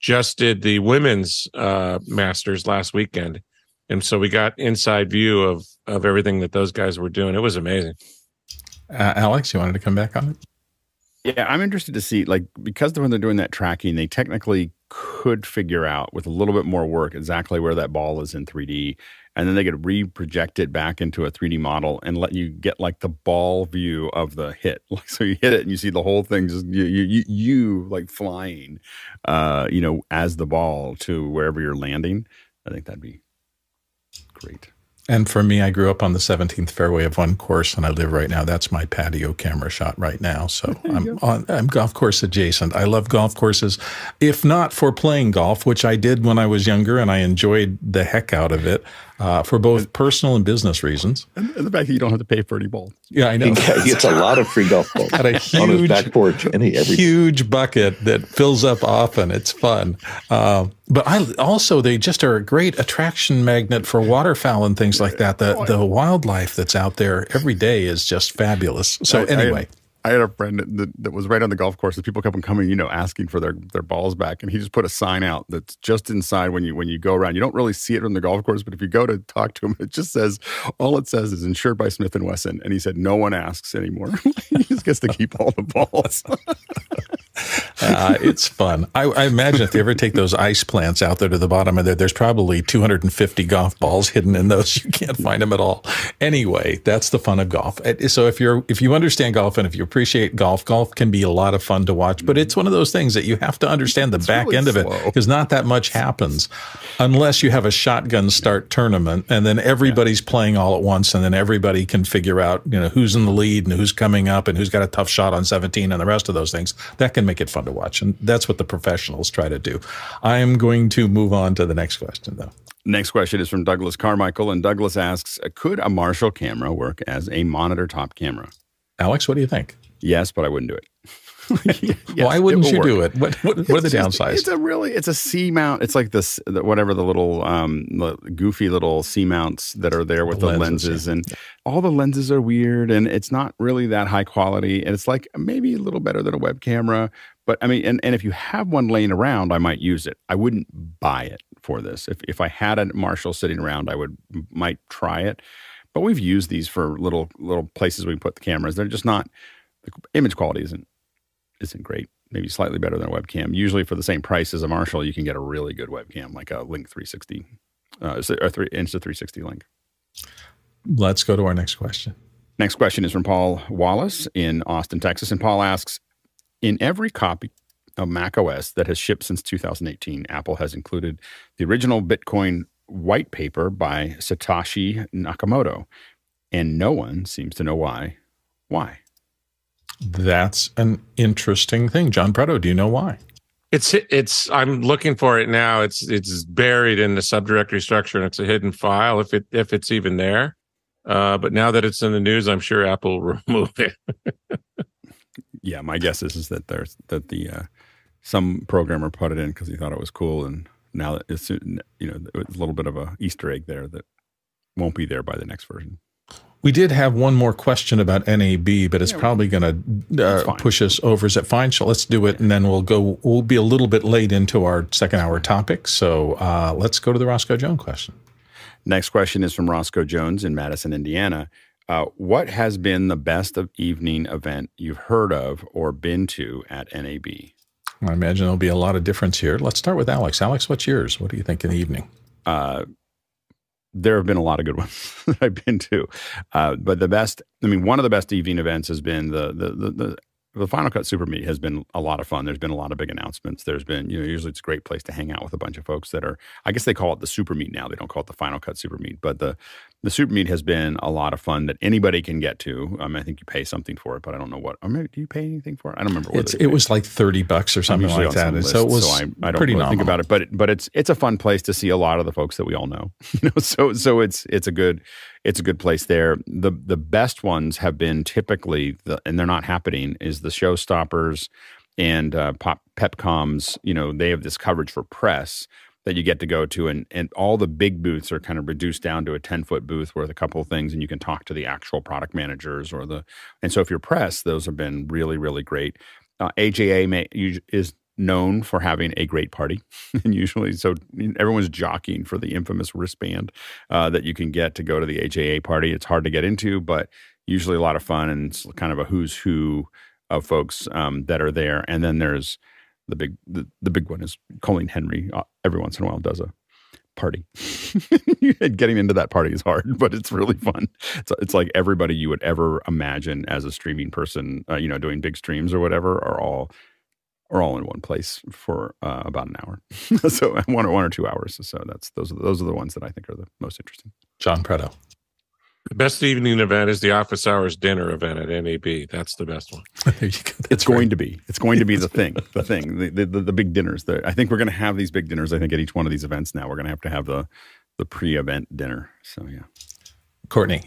just did the women's uh, masters last weekend, and so we got inside view of of everything that those guys were doing. It was amazing. Uh, Alex, you wanted to come back on it? Yeah, I'm interested to see like because when they're doing that tracking, they technically could figure out with a little bit more work exactly where that ball is in 3D and then they could re-project it back into a 3D model and let you get like the ball view of the hit. (laughs) Like so, you hit it and you see the whole thing just you you, you like flying, uh, you know, as the ball to wherever you're landing. I think that'd be great. And for me, I grew up on the 17th fairway of one course, and I live right now. That's my patio camera shot right now. So I'm on, I'm golf course adjacent. I love golf courses, if not for playing golf, which I did when I was younger, and I enjoyed the heck out of it uh, for both personal and business reasons. And, the fact that you don't have to pay for any balls. Yeah, I know. (laughs) He gets a lot of free golf balls Got a huge, on his back porch. And he, every- huge bucket that fills up often. It's fun. Uh, but I also they just are a great attraction magnet for waterfowl and things like that. The the wildlife that's out there every day is just fabulous. So I, anyway. I, had a friend that, that was right on the golf course. And people kept on coming, you know, asking for their their balls back, and he just put a sign out that's just inside when you when you go around. You don't really see it from the golf course, but if you go to talk to him, it just says all it says is insured by Smith and Wesson. And he said no one asks anymore. (laughs) he just gets to keep all the balls. (laughs) (laughs) uh, it's fun. I, I, imagine if they ever take those ice plants out there to the bottom of there, there's probably 250 golf balls hidden in those. (laughs) You can't find them at all. Anyway, that's the fun of golf. So if you're if you understand golf and if you appreciate golf, golf can be a lot of fun to watch. But it's one of those things that you have to understand the it's back really end slow. of it because not that much happens unless you have a shotgun start tournament and then everybody's yeah. playing all at once and then everybody can figure out you know who's in the lead and who's coming up and who's got a tough shot on 17 and the rest of those things. That can make it fun to watch. And that's what the professionals try to do. I am going to move on to the next question, though. Next question is from Douglas Carmichael. And Douglas asks Could a Marshall camera work as a monitor top camera? Alex, what do you think? Yes, but I wouldn't do it. (laughs) yes, Why wouldn't you work. do it? What, what, what are the just, downsides? It's a really, it's a C mount. It's like this, whatever the little um, the goofy little C mounts that are there with the, the lenses, lenses yeah. and yeah. all the lenses are weird and it's not really that high quality. And it's like maybe a little better than a web camera, but I mean, and, and if you have one laying around, I might use it. I wouldn't buy it for this. If if I had a Marshall sitting around, I would might try it. But we've used these for little little places we put the cameras. They're just not the image quality isn't isn't great. maybe slightly better than a webcam. Usually for the same price as a Marshall, you can get a really good webcam, like a Link 360, uh, or three, Insta 360 Link. Let's go to our next question. Next question is from Paul Wallace in Austin, Texas. And Paul asks In every copy of Mac OS that has shipped since 2018, Apple has included the original Bitcoin white paper by Satoshi Nakamoto. And no one seems to know why. Why? That's an interesting thing. John Preto, do you know why? It's it's I'm looking for it now. It's it's buried in the subdirectory structure and it's a hidden file if it if it's even there. Uh, but now that it's in the news, I'm sure Apple will (laughs) remove it. yeah, my guess is is that there's that the uh, some programmer put it in because he thought it was cool, and now that it's you know it's a little bit of a Easter egg there that won't be there by the next version. We did have one more question about NAB, but it's yeah, probably going to uh, push us over. Is it fine? So let's do it, and then we'll go. We'll be a little bit late into our second hour topic, so uh, let's go to the Roscoe Jones question. Next question is from Roscoe Jones in Madison, Indiana. Uh, what has been the best of evening event you've heard of or been to at NAB? I imagine there'll be a lot of difference here. Let's start with Alex. Alex, what's yours? What do you think in the evening? Uh, there have been a lot of good (laughs) ones that I've been to, uh, but the best. I mean, one of the best evening events has been the the the, the the Final Cut Super Meet has been a lot of fun. There's been a lot of big announcements. There's been, you know, usually it's a great place to hang out with a bunch of folks that are, I guess they call it the Super Meet now. They don't call it the Final Cut Super Meet, but the the Super Meet has been a lot of fun that anybody can get to. Um, I think you pay something for it, but I don't know what. Or maybe do you pay anything for it? I don't remember. What it it was like thirty bucks or something like that. List, so it was so I, I don't pretty really think about it, but but it's it's a fun place to see a lot of the folks that we all know. (laughs) you know, so so it's it's a good it's a good place there. The the best ones have been typically the, and they're not happening is the showstoppers and uh, Pop, Pepcom's. You know, they have this coverage for press that you get to go to and, and all the big booths are kind of reduced down to a 10 foot booth worth a couple of things and you can talk to the actual product managers or the and so if you're press those have been really really great uh, AJA may, is known for having a great party (laughs) and usually so everyone's jockeying for the infamous wristband uh, that you can get to go to the AJA party it's hard to get into but usually a lot of fun and it's kind of a who's who of folks um, that are there and then there's the big the, the big one is Colleen Henry. Uh, every once in a while does a party. (laughs) Getting into that party is hard, (laughs) but it's really fun. It's, it's like everybody you would ever imagine as a streaming person, uh, you know, doing big streams or whatever, are all are all in one place for uh, about an hour. (laughs) so (laughs) one or one or two hours. So that's those are those are the ones that I think are the most interesting. John Preto. The best evening event is the office hours dinner event at NAB. That's the best one. (laughs) there you go. it's right. going to be. It's going to be the thing. The thing. The the, the, the big dinners. The, I think we're going to have these big dinners. I think at each one of these events now we're going to have to have the the pre-event dinner. So yeah. Courtney.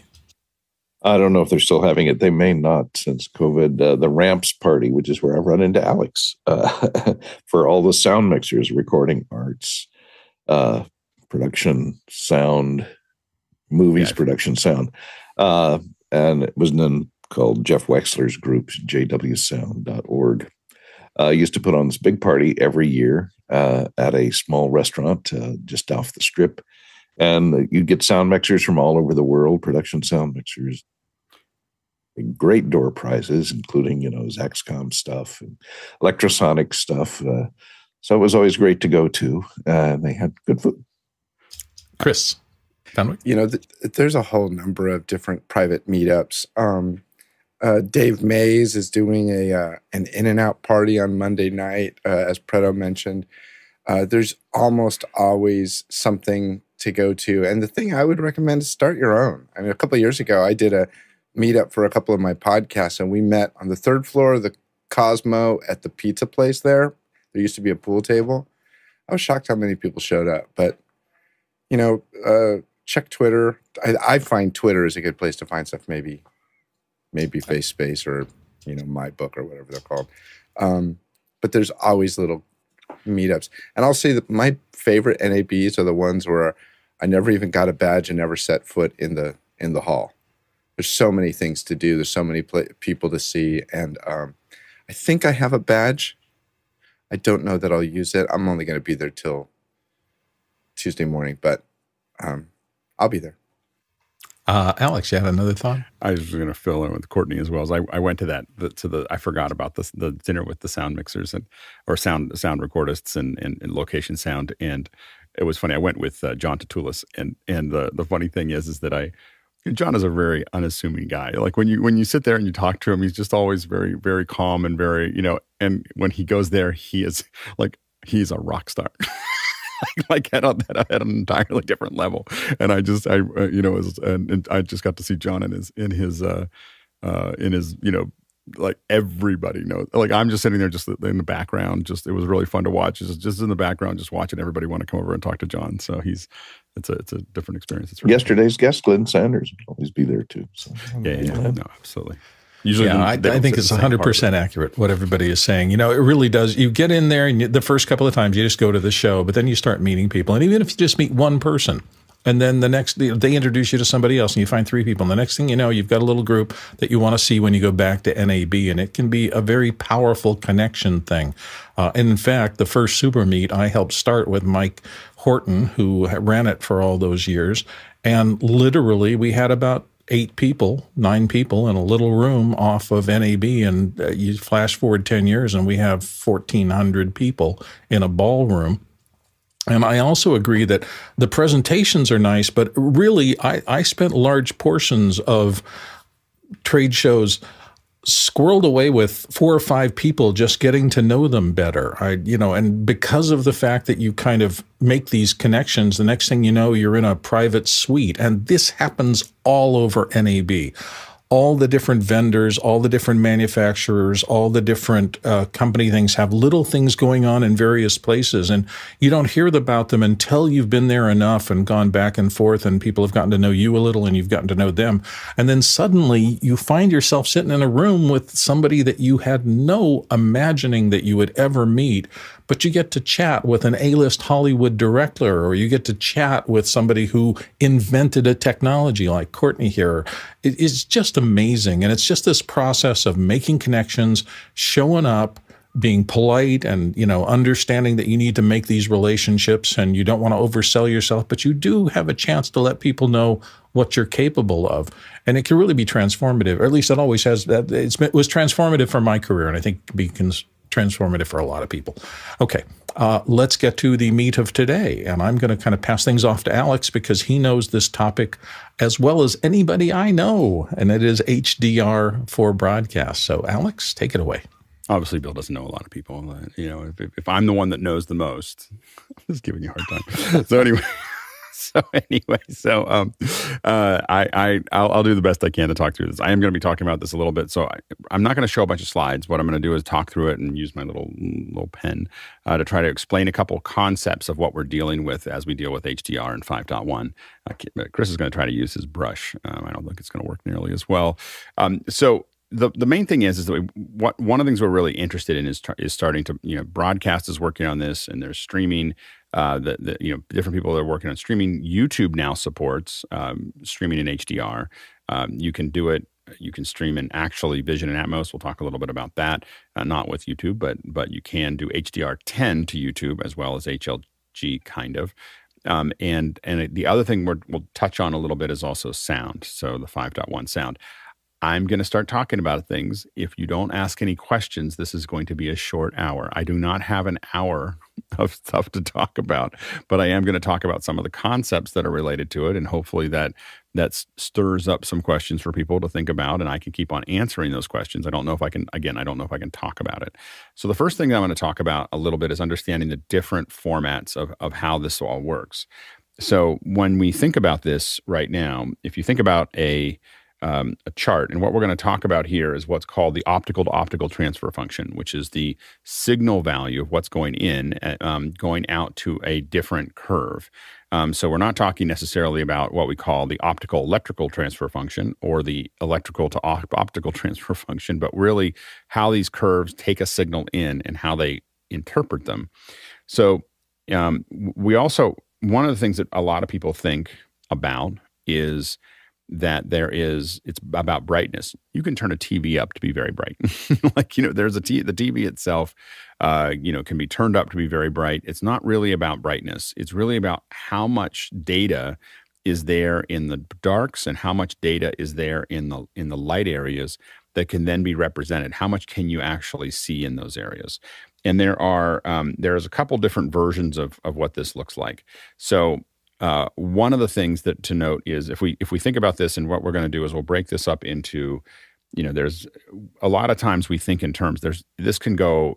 I don't know if they're still having it. They may not since COVID. Uh, the Ramps party, which is where I run into Alex uh, (laughs) for all the sound mixers, recording arts, uh, production, sound, movies yeah. production sound. Uh, and it was then called Jeff Wexler's group, jwsound.org. Uh, used to put on this big party every year uh, at a small restaurant uh, just off the strip. And you'd get sound mixers from all over the world, production sound mixers, great door prizes, including, you know, Zaxcom stuff and Lectrosonics stuff. Uh, so it was always great to go to. Uh, they had good food. Chris. Fenwick? You know, th- there's a whole number of different private meetups. Um, uh, Dave Mays is doing a uh, an in and out party on Monday night, uh, as Preto mentioned. Uh, there's almost always something to go to, and the thing I would recommend is start your own. I mean, a couple years ago, I did a meetup for a couple of my podcasts, and we met on the third floor of the Cosmo at the pizza place. There, there used to be a pool table. I was shocked how many people showed up, but you know, uh, check Twitter. I, I, find Twitter is a good place to find stuff. Maybe, maybe Face Space or you know my book or whatever they're called. Um, but there's always little meetups, and I'll say that my favorite NABs are the ones where I never even got a badge and never set foot in the in the hall. There's so many things to do. There's so many pl- people to see, and um, I think I have a badge. I don't know that I'll use it. I'm only going to be there till Tuesday morning, but um, I'll be there. Uh, Alex, you had another thought? I was going to fill in with Courtney as well. As I, I went to that the, to the I forgot about the the dinner with the sound mixers and or sound sound recordists and, and, and location sound and it was funny. I went with uh, John Tatulis and and the the funny thing is is that I John is a very unassuming guy. Like when you when you sit there and you talk to him, he's just always very very calm and very you know. And when he goes there, he is like he's a rock star. (laughs) like at, at, at, an entirely different level. And I just, I, uh, you know, was, and, and, I just got to see John in his, in his, uh, uh, in his, you know, like everybody knows. Like I'm just sitting there, just in the background. Just it was really fun to watch. Just, just in the background, just watching everybody want to come over and talk to John. So he's, it's a, it's a different experience. It's really Yesterday's cool. guest, Glenn Sanders, will always be there too. So, yeah, yeah, yeah, no, absolutely. Usually, yeah, I, I think it's 100% accurate what everybody is saying. You know, it really does. You get in there, and you, the first couple of times you just go to the show, but then you start meeting people. And even if you just meet one person, and then the next, they introduce you to somebody else, and you find three people. And the next thing you know, you've got a little group that you want to see when you go back to NAB, and it can be a very powerful connection thing. Uh, in fact, the first super meet I helped start with Mike Horton, who ran it for all those years. And literally, we had about eight people, nine people in a little room off of NAB. And uh, you flash forward 10 years and we have 1,400 people in a ballroom. And I also agree that the presentations are nice, but really, I, I spent large portions of trade shows squirreled away with four or five people just getting to know them better. I, you know, and because of the fact that you kind of make these connections, the next thing you know, you're in a private suite. And this happens all over NAB all the different vendors, all the different manufacturers, all the different uh, company things have little things going on in various places. And you don't hear about them until you've been there enough and gone back and forth and people have gotten to know you a little and you've gotten to know them. And then suddenly you find yourself sitting in a room with somebody that you had no imagining that you would ever meet but you get to chat with an A-list Hollywood director, or you get to chat with somebody who invented a technology like Courtney here. It is just amazing. And it's just this process of making connections, showing up, being polite and you know understanding that you need to make these relationships and you don't want to oversell yourself but you do have a chance to let people know what you're capable of and it can really be transformative or at least it always has that it was transformative for my career and i think be transformative for a lot of people. Okay, uh, let's get to the meat of today. And I'm going to kind of pass things off to Alex because he knows this topic as well as anybody I know, and it is HDR for broadcast. So, Alex, take it away. Obviously, Bill doesn't know a lot of people. You know, if, if I'm the one that knows the most, (laughs) I'm just giving you a hard time. so, anyway. (laughs) so (laughs) anyway, so um, uh, I, I I'll, I'll, do the best I can to talk through this. I am going to be talking about this a little bit, so I, am not going to show a bunch of slides. What I'm going to do is talk through it and use my little little pen uh, to try to explain a couple concepts of what we're dealing with as we deal with HDR and 5.1. Uh, Chris is going to try to use his brush. Um, I don't think it's going to work nearly as well. Um, so the the main thing is is that we, what one of the things we're really interested in is is starting to you know broadcast is working on this and there's streaming uh, that, that, you know different people that are working on streaming. YouTube now supports um, streaming in HDR. Um, you can do it. You can stream in actually Vision and Atmos. We'll talk a little bit about that. Uh, not with YouTube, but but you can do HDR10 to YouTube as well as HLG kind of. Um, and and the other thing we will touch on a little bit is also sound. So the 5.1 sound. I'm going to start talking about things. If you don't ask any questions, this is going to be a short hour. I do not have an hour (laughs) of stuff to talk about, but I am going to talk about some of the concepts that are related to it, and hopefully that that stirs up some questions for people to think about, and I can keep on answering those questions. I don't know if I can. Again, I don't know if I can talk about it. So the first thing I'm going to talk about a little bit is understanding the different formats of of how this all works. So when we think about this right now, if you think about a um, a chart. And what we're going to talk about here is what's called the optical to optical transfer function, which is the signal value of what's going in, uh, um, going out to a different curve. Um, so we're not talking necessarily about what we call the optical electrical transfer function or the electrical to op- optical (laughs) transfer function, but really how these curves take a signal in and how they interpret them. So um, we also, one of the things that a lot of people think about is that there is it's about brightness. You can turn a tv up to be very bright. (laughs) Like you know there's a t the tv itself uh you know can be turned up to be very bright. It's not really about brightness. It's really about how much data is there in the darks and how much data is there in the in the light areas that can then be represented. How much can you actually see in those areas? And there are um, there's a couple different versions of of what this looks like. So uh, one of the things that to note is if we if we think about this and what we're going to do is we'll break this up into you know there's a lot of times we think in terms there's this can go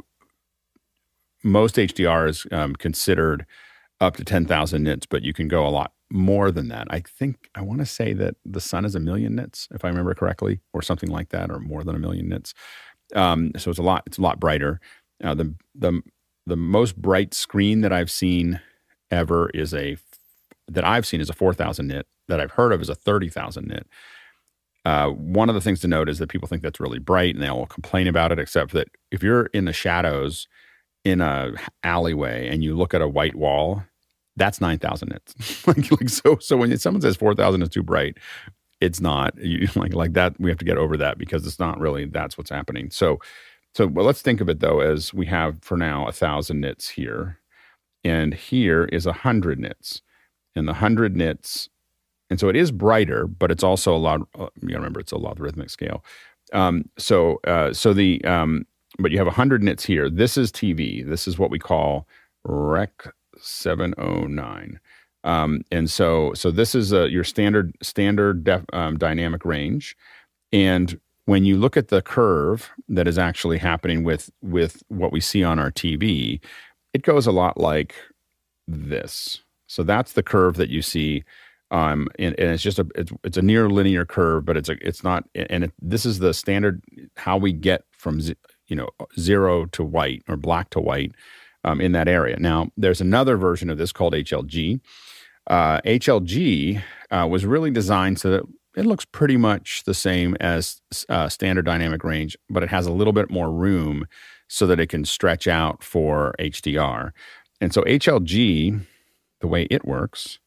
most hdr is um, considered up to 10,000 nits, but you can go a lot more than that. I think I want to say that the sun is a million nits, if I remember correctly, or something like that, or more than a million nits. Um, so it's a lot. It's a lot brighter. Uh, the the the most bright screen that I've seen ever is a that I've seen is a 4,000 nit. That I've heard of is a 30,000 nit. Uh, one of the things to note is that people think that's really bright and they all complain about it, except that if you're in the shadows in a alleyway and you look at a white wall, that's 9,000 nits. (laughs) like, like, so, so when someone says 4,000 is too bright, it's not (laughs) you, like, like that. We have to get over that because it's not really, that's what's happening. So, so well, let's think of it though, as we have for now a thousand nits here and here is a hundred nits and the hundred nits. And so it is brighter, but it's also a lot, uh, you remember it's a logarithmic scale. Um, so, uh, so the, um, but you have 100 nits here. This is TV. This is what we call Rec 709. Um, and so, so this is a, your standard standard def, um, dynamic range. And when you look at the curve that is actually happening with with what we see on our TV, it goes a lot like this. So that's the curve that you see um, and, and, it's just a it's, it's, a near linear curve, but it's a it's not and it, this is the standard how we get from you know zero to white or black to white um, in that area. Now there's another version of this called HLG. Uh, HLG uh, was really designed so that it looks pretty much the same as uh, standard dynamic range, but it has a little bit more room so that it can stretch out for HDR. And so HLG, the way it works,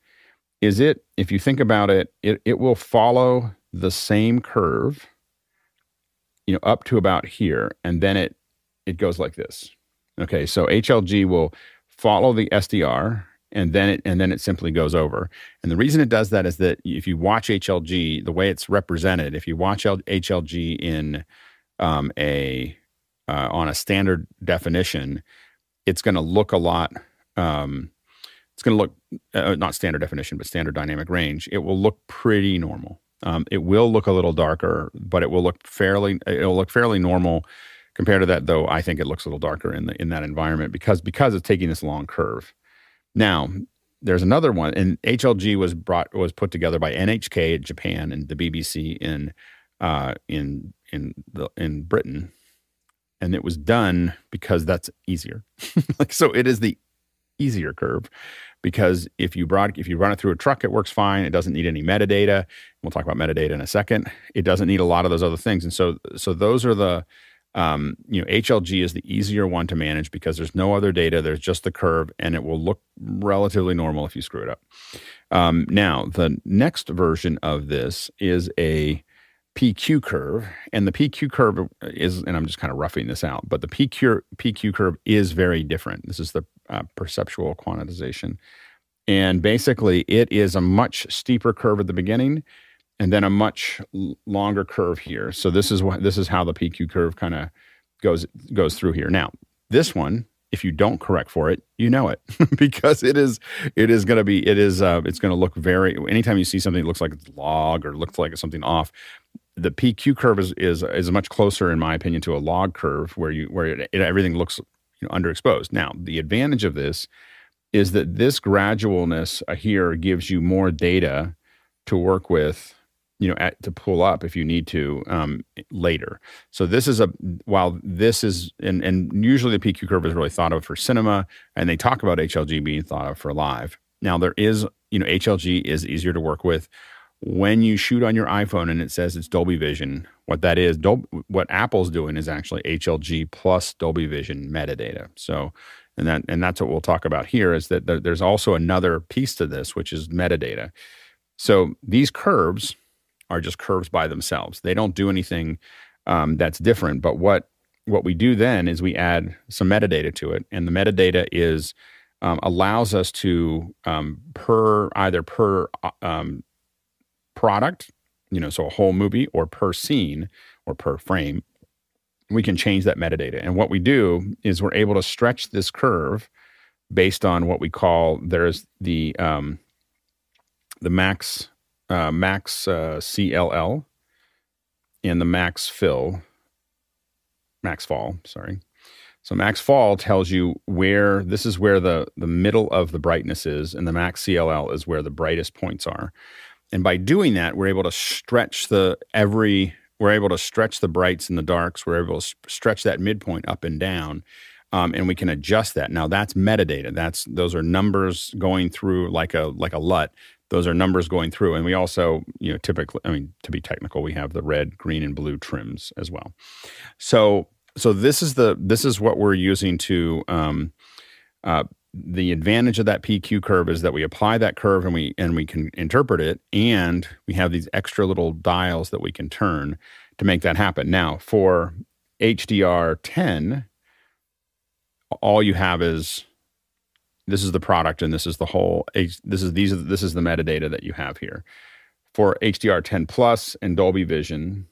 is it if you think about it, it, it will follow the same curve you know, up to about here, and then it it goes like this. Okay, so HLG will follow the SDR, and then it and then it simply goes over. And the reason it does that is that if you watch HLG, the way it's represented, if you watch HLG in um, a uh, on a standard definition, it's going to look a lot. Um, it's going to look uh, not standard definition, but standard dynamic range. It will look pretty normal. Um, it will look a little darker, but it will look fairly it'll look fairly normal compared to that. Though I think it looks a little darker in the in that environment because because it's taking this long curve. Now there's another one, and HLG was brought was put together by NHK in Japan and the BBC in uh, in in the in Britain, and it was done because that's easier. (laughs) like so, it is the easier curve because if you broad if you run it through a truck, it works fine. It doesn't need any metadata. We'll talk about metadata in a second. It doesn't need a lot of those other things, and so so those are the um, you know HLG is the easier one to manage because there's no other data. There's just the curve, and it will look relatively normal if you screw it up. Um, now the next version of this is a PQ curve, and the PQ curve is, and I'm just kind of roughing this out, but the PQ PQ curve is very different. This is the uh, perceptual quantization, and basically it is a much steeper curve at the beginning, and then a much longer curve here. So this is what this is how the PQ curve kind of goes goes through here. Now this one, if you don't correct for it, you know it (laughs) because it is it is going to be it is uh, it's going to look very. Anytime you see something that looks like it's log or looks like it's something off, the PQ curve is, is is much closer, in my opinion, to a log curve where you where it, it, everything looks you know, underexposed. Now, the advantage of this is that this gradualness uh, here gives you more data to work with, you know, at, to pull up if you need to um, later. So this is a while this is and and usually the PQ curve is really thought of for cinema, and they talk about HLG being thought of for live. Now there is, you know, HLG is easier to work with when you shoot on your iPhone and it says it's Dolby Vision, what that is, Dol- what Apple's doing is actually HLG plus Dolby Vision metadata. So, and that and that's what we'll talk about here is that there's also another piece to this, which is metadata. So these curves are just curves by themselves. They don't do anything um, that's different. But what what we do then is we add some metadata to it, and the metadata is um, allows us to um, per either per uh, um, product, you know, so a whole movie or per scene or per frame, we can change that metadata. And what we do is we're able to stretch this curve based on what we call there's the um, the max uh, max uh, CLL and the max fill max fall sorry so max fall tells you where this is where the the middle of the brightness is and the max cll is where the brightest points are and by doing that we're able to stretch the every we're able to stretch the brights and the darks. We're able to stretch that midpoint up and down um, and we can adjust that. Now that's metadata. That's those are numbers going through like a like a lut. Those are numbers going through. And we also you know typically i mean to be technical we have the red green and blue trims as well. So so this is the this is what we're using to um, uh, the advantage of that PQ curve is that we apply that curve and we and we can interpret it, and we have these extra little dials that we can turn to make that happen. Now, for HDR10, all you have is this is the product and this is the whole this is these are this is the metadata that you have here. For HDR10 Plus and Dolby Vision,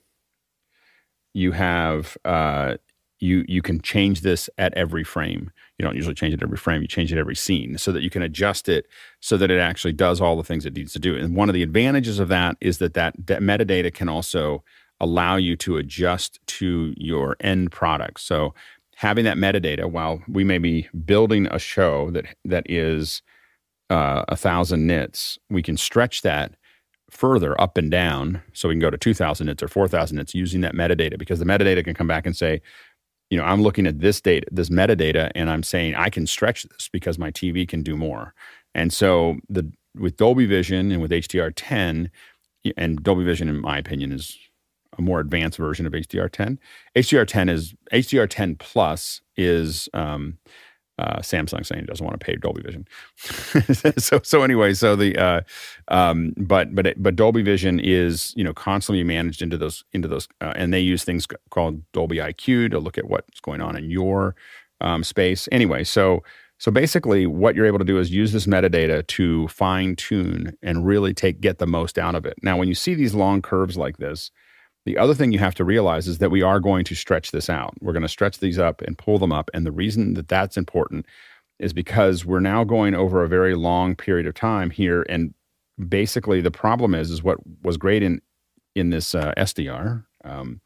you have uh, you you can change this at every frame. You don't usually change it every frame, you change it every scene so that you can adjust it so that it actually does all the things it needs to do. And one of the advantages of that is that that, that metadata can also allow you to adjust to your end product. So having that metadata while we may be building a show that that is uh, a thousand nits, we can stretch that further up and down so we can go to 2000 nits or 4000 nits using that metadata because the metadata can come back and say you know, I'm looking at this data, this metadata, and I'm saying I can stretch this because my TV can do more. And so the with Dolby Vision and with HDR10, and Dolby Vision, in my opinion, is a more advanced version of HDR10. HDR10 is HDR10 Plus is um, uh, Samsung saying it doesn't want to pay Dolby Vision. (laughs) so so anyway, so the uh, um, but but but Dolby Vision is you know constantly managed into those into those uh, and they use things called Dolby IQ to look at what's going on in your um, space. Anyway, so so basically, what you're able to do is use this metadata to fine tune and really take get the most out of it. Now, when you see these long curves like this, the other thing you have to realize is that we are going to stretch this out. We're going to stretch these up and pull them up. And the reason that that's important is because we're now going over a very long period of time here. And basically, the problem is, is what was great in in this uh, SDR. Um,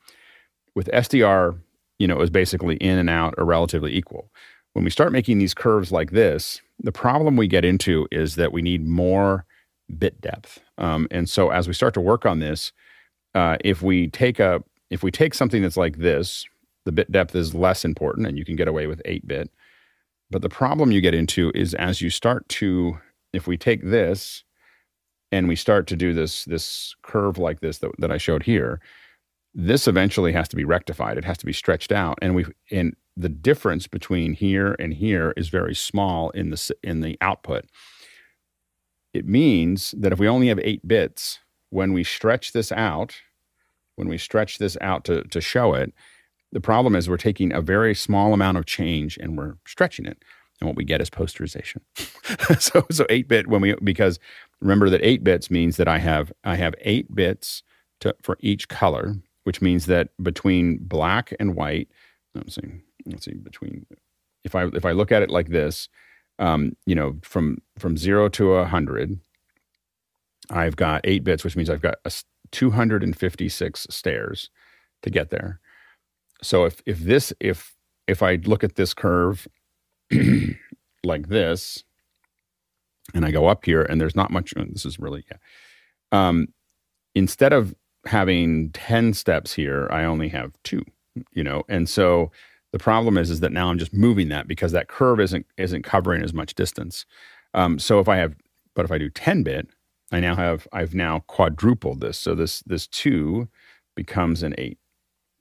with SDR, you know, it was basically in and out are relatively equal. When we start making these curves like this, the problem we get into is that we need more bit depth. Um, and so as we start to work on this, uh, if we take a if we take something that's like this, the bit depth is less important, and you can get away with eight bit. But the problem you get into is as you start to, if we take this and we start to do this this curve like this that, that I showed here, this eventually has to be rectified. It has to be stretched out, and we and the difference between here and here is very small in the in the output. It means that if we only have eight bits, when we stretch this out, when we stretch this out to, to show it, the problem is we're taking a very small amount of change and we're stretching it. And what we get is posterization. (laughs) so so 8 bit when we because remember that 8 bits means that I have I have 8 bits to, for each color, which means that between black and white, let's see, let's see, between if I if I look at it like this, um, you know, from from zero to a hundred, I've got eight bits, which means I've got a 256 stairs to get there. So if if this if if I look at this curve (clears throat) like this, and I go up here, and there's not much. Uh, this is really yeah. Um, instead of having 10 steps here, I only have two. You know, and so the problem is is that now I'm just moving that because that curve isn't isn't covering as much distance. Um, so if I have, but if I do 10 bit, I now have I've now quadrupled this. So this this two becomes an eight.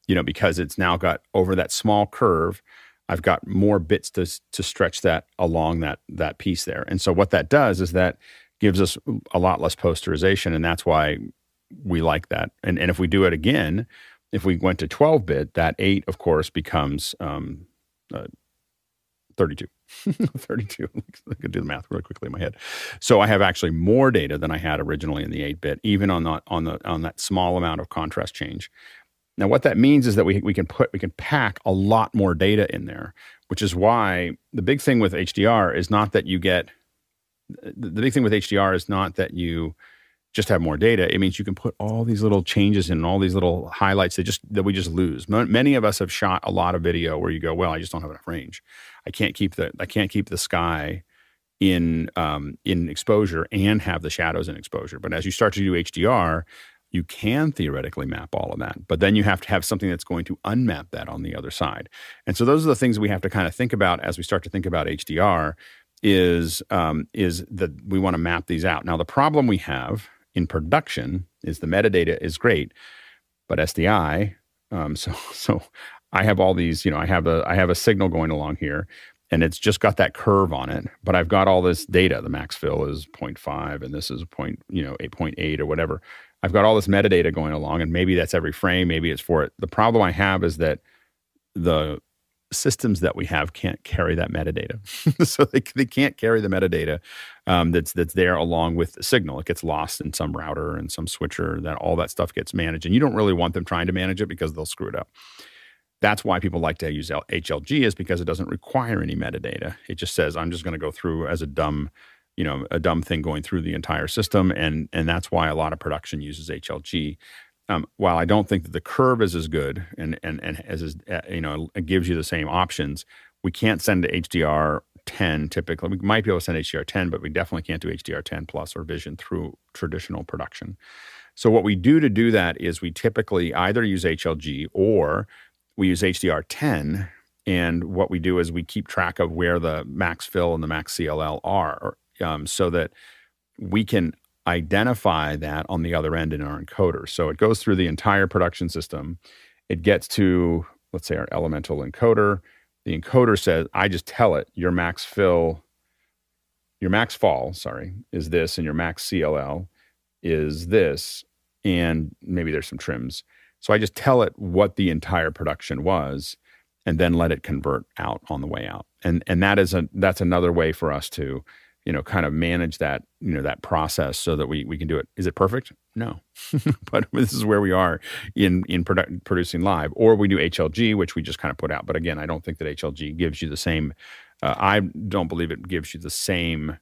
You know, because it's now got over that small curve, I've got more bits to to stretch that along that that piece there. And so what that does is that gives us a lot less posterization, and that's why we like that. And and if we do it again, if we went to 12 bit, that eight, of course, becomes um, uh, 32. (laughs) 32. (laughs) I could do the math really quickly in my head. So I have actually more data than I had originally in the 8-bit, even on the on the on that small amount of contrast change. Now, what that means is that we, we can put we can pack a lot more data in there, which is why the big thing with HDR is not that you get the big thing with HDR is not that you just have more data. It means you can put all these little changes in, all these little highlights that just that we just lose. Many of us have shot a lot of video where you go, well, I just don't have enough range. I can't keep the I can't keep the sky in um, in exposure and have the shadows in exposure. But as you start to do HDR, you can theoretically map all of that. But then you have to have something that's going to unmap that on the other side. And so those are the things we have to kind of think about as we start to think about HDR. Is um, is that we want to map these out. Now the problem we have in production is the metadata is great, but SDI. Um, (laughs) so so I have all these. You know, I have a I have a signal going along here, and it's just got that curve on it. But I've got all this data. The max fill is 0.5, and this is point you know 8.8 or whatever. I've got all this metadata going along, and maybe that's every frame. Maybe it's for it. The problem I have is that the systems that we have can't carry that metadata. (laughs) so they, they can't carry the metadata um, that's that's there along with the signal. It gets lost in some router and some switcher. That all that stuff gets managed, and you don't really want them trying to manage it because they'll screw it up. That's why people like to use HLG is because it doesn't require any metadata. It just says I'm just going to go through as a dumb, you know, a dumb thing going through the entire system, and and that's why a lot of production uses HLG. Um, while I don't think that the curve is as good and and and as is, uh, you know it gives you the same options, we can't send to HDR 10 typically. We might be able to send HDR 10, but we definitely can't do HDR 10 plus or Vision through traditional production. So what we do to do that is we typically either use HLG or we use HDR 10. And what we do is we keep track of where the max fill and the max CLL are, um, so that we can identify that on the other end in our encoder. So it goes through the entire production system. It gets to, let's say, our elemental encoder. The encoder says, I just tell it your max fill, your max fall, sorry, is this, and your max CLL is this. And maybe there's some trims. So I just tell it what the entire production was and then let it convert out on the way out. And and that is a that's another way for us to you know kind of manage that you know that process so that we we can do it. Is it perfect? No. (laughs) But this is where we are in in produ- producing live. Or we do hlg which we just kind of put out. But again i don't think that hlg gives you the same uh, i don't believe it gives you the same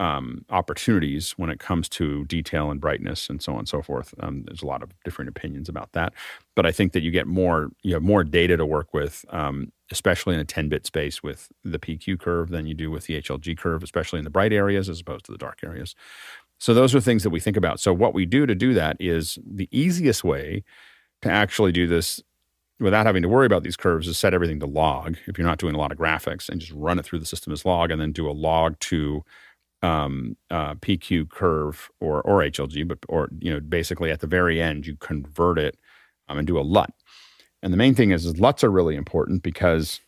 um, opportunities when it comes to detail and brightness and so on and so forth. Um, there's a lot of different opinions about that, but I think that you get more you have more data to work with, um, especially in a 10-bit space with the PQ curve than you do with the HLG curve, especially in the bright areas as opposed to the dark areas. So those are things that we think about. So what we do to do that is the easiest way to actually do this without having to worry about these curves is set everything to log if you're not doing a lot of graphics and just run it through the system as log and then do a log to um, uh, PQ curve or or HLG, but or you know basically at the very end you convert it um, and do a LUT. And the main thing is, is LUTs are really important because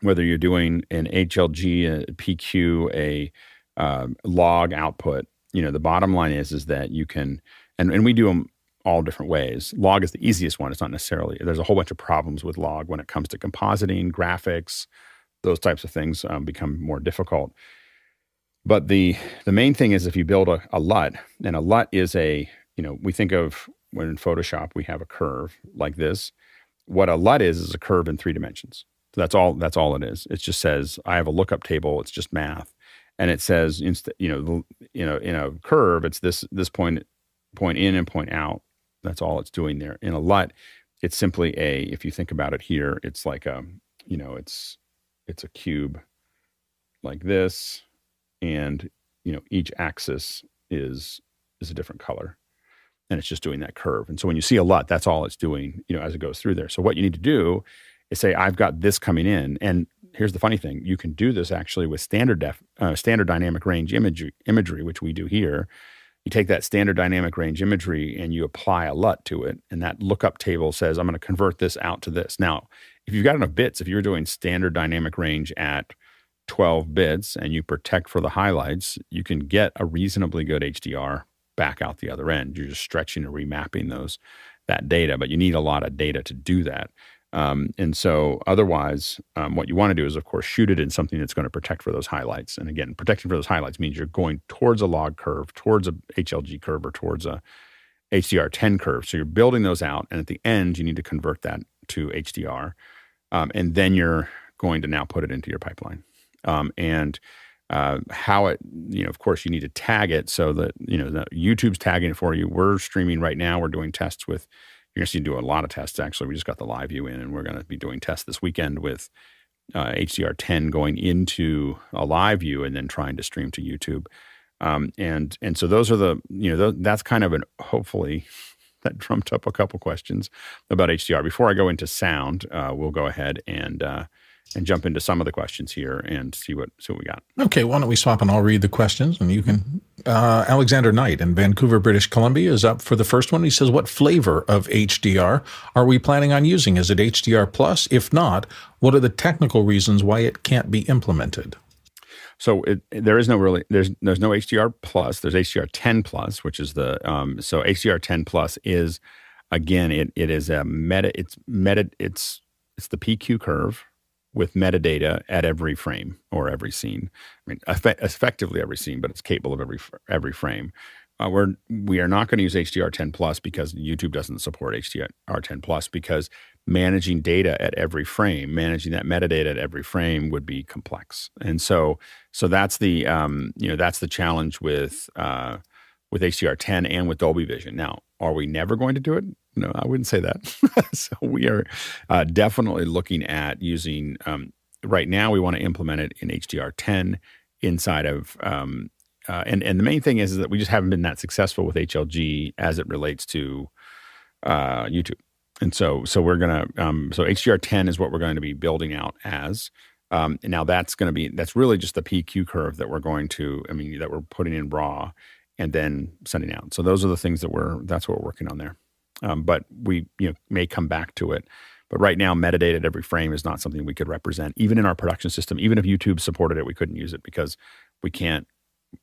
whether you're doing an HLG, a PQ, a uh, log output, you know the bottom line is is that you can and and we do them all different ways. Log is the easiest one. It's not necessarily there's a whole bunch of problems with log when it comes to compositing, graphics, those types of things um, become more difficult. But the the main thing is if you build a, a LUT, and a LUT is a, you know, we think of when in Photoshop we have a curve like this. What a LUT is is a curve in three dimensions. So that's all that's all it is. It just says I have a lookup table, it's just math. And it says you know, you know, in a curve, it's this this point point in and point out. That's all it's doing there. In a LUT, it's simply a, if you think about it here, it's like a, you know, it's it's a cube like this and you know each axis is is a different color and it's just doing that curve. And so when you see a LUT that's all it's doing you know as it goes through there. So what you need to do is say i've got this coming in. And here's the funny thing you can do this actually with standard def, uh, standard dynamic range imagery imagery which we do here. You take that standard dynamic range imagery and you apply a LUT to it and that lookup table says i'm going to convert this out to this. Now if you've got enough bits if you're doing standard dynamic range at 12 bits and you protect for the highlights, you can get a reasonably good HDR back out the other end. You're just stretching and remapping those that data, but you need a lot of data to do that. Um, and so, otherwise, um, what you want to do is, of course, shoot it in something that's going to protect for those highlights. And again, protecting for those highlights means you're going towards a log curve, towards a HLG curve, or towards a HDR10 curve. So you're building those out, and at the end, you need to convert that to HDR, um, and then you're going to now put it into your pipeline. Um, and uh, how it, you know, of course, you need to tag it so that you know that YouTube's tagging it for you. We're streaming right now. We're doing tests with you're going to see do a lot of tests. Actually, we just got the live view in, and we're going to be doing tests this weekend with uh, HDR10 going into a live view and then trying to stream to YouTube. Um, and and so those are the you know th- that's kind of an hopefully (laughs) that trumped up a couple questions about HDR. Before I go into sound, uh, we'll go ahead and uh, and jump into some of the questions here and see what see what we got. Okay, why don't we swap and I'll read the questions and you can. Uh, Alexander Knight in Vancouver, British Columbia is up for the first one. He says, "What flavor of HDR are we planning on using? Is it HDR plus? If not, what are the technical reasons why it can't be implemented?" So it, there is no really there's there's no HDR plus. There's HDR 10 plus, which is the um, so HDR 10 plus is again it it is a meta it's meta it's it's the PQ curve with metadata at every frame or every scene. I mean, effect, effectively every scene, but it's capable of every every frame. Uh, we're we are not going to use HDR10 plus because YouTube doesn't support HDR10 plus because managing data at every frame, managing that metadata at every frame would be complex, and so so that's the um, you know that's the challenge with uh, with HDR10 and with Dolby Vision. Now, are we never going to do it? No, I wouldn't say that. (laughs) so we are uh, definitely looking at using. Um, right now, we want to implement it in HDR10 inside of. Um, uh, and and the main thing is, is that we just haven't been that successful with HLG as it relates to uh, YouTube. And so so we're gonna um, so HDR10 is what we're going to be building out as. Um, now that's going to be that's really just the PQ curve that we're going to. I mean that we're putting in raw and then sending out. So those are the things that we're that's what we're working on there. Um, but we you know may come back to it. But right now, metadata at every frame is not something we could represent, even in our production system. Even if YouTube supported it, we couldn't use it because we can't.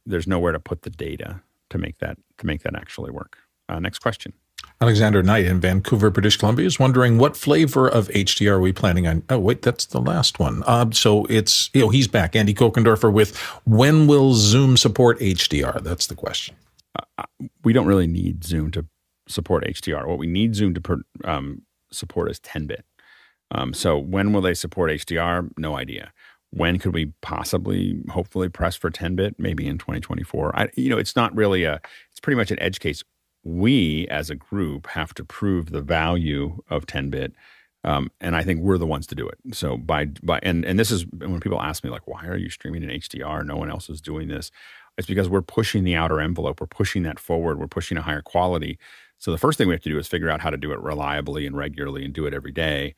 There's nowhere to put the data to make that to make that actually work. Uh, next question. Alexander Knight in Vancouver, British Columbia is wondering what flavor of HDR are we planning on? Oh, wait, that's the last one. Uh, so it's, you know, he's back. Andy Kokendorfer with when will Zoom support HDR? That's the question. Uh, we don't really need Zoom to support HDR. What we need Zoom to um, support is 10 bit. Um, so when will they support HDR? No idea. When could we possibly, hopefully, press for 10 bit? Maybe in 2024. I, you know, it's not really a. It's pretty much an edge case we as a group have to prove the value of 10 bit. Um, and I think we're the ones to do it. So by by and and this is when people ask me like, why are you streaming in HDR? No one else is doing this. It's because we're pushing the outer envelope. We're pushing that forward. We're pushing a higher quality. So the first thing we have to do is figure out how to do it reliably and regularly and do it every day.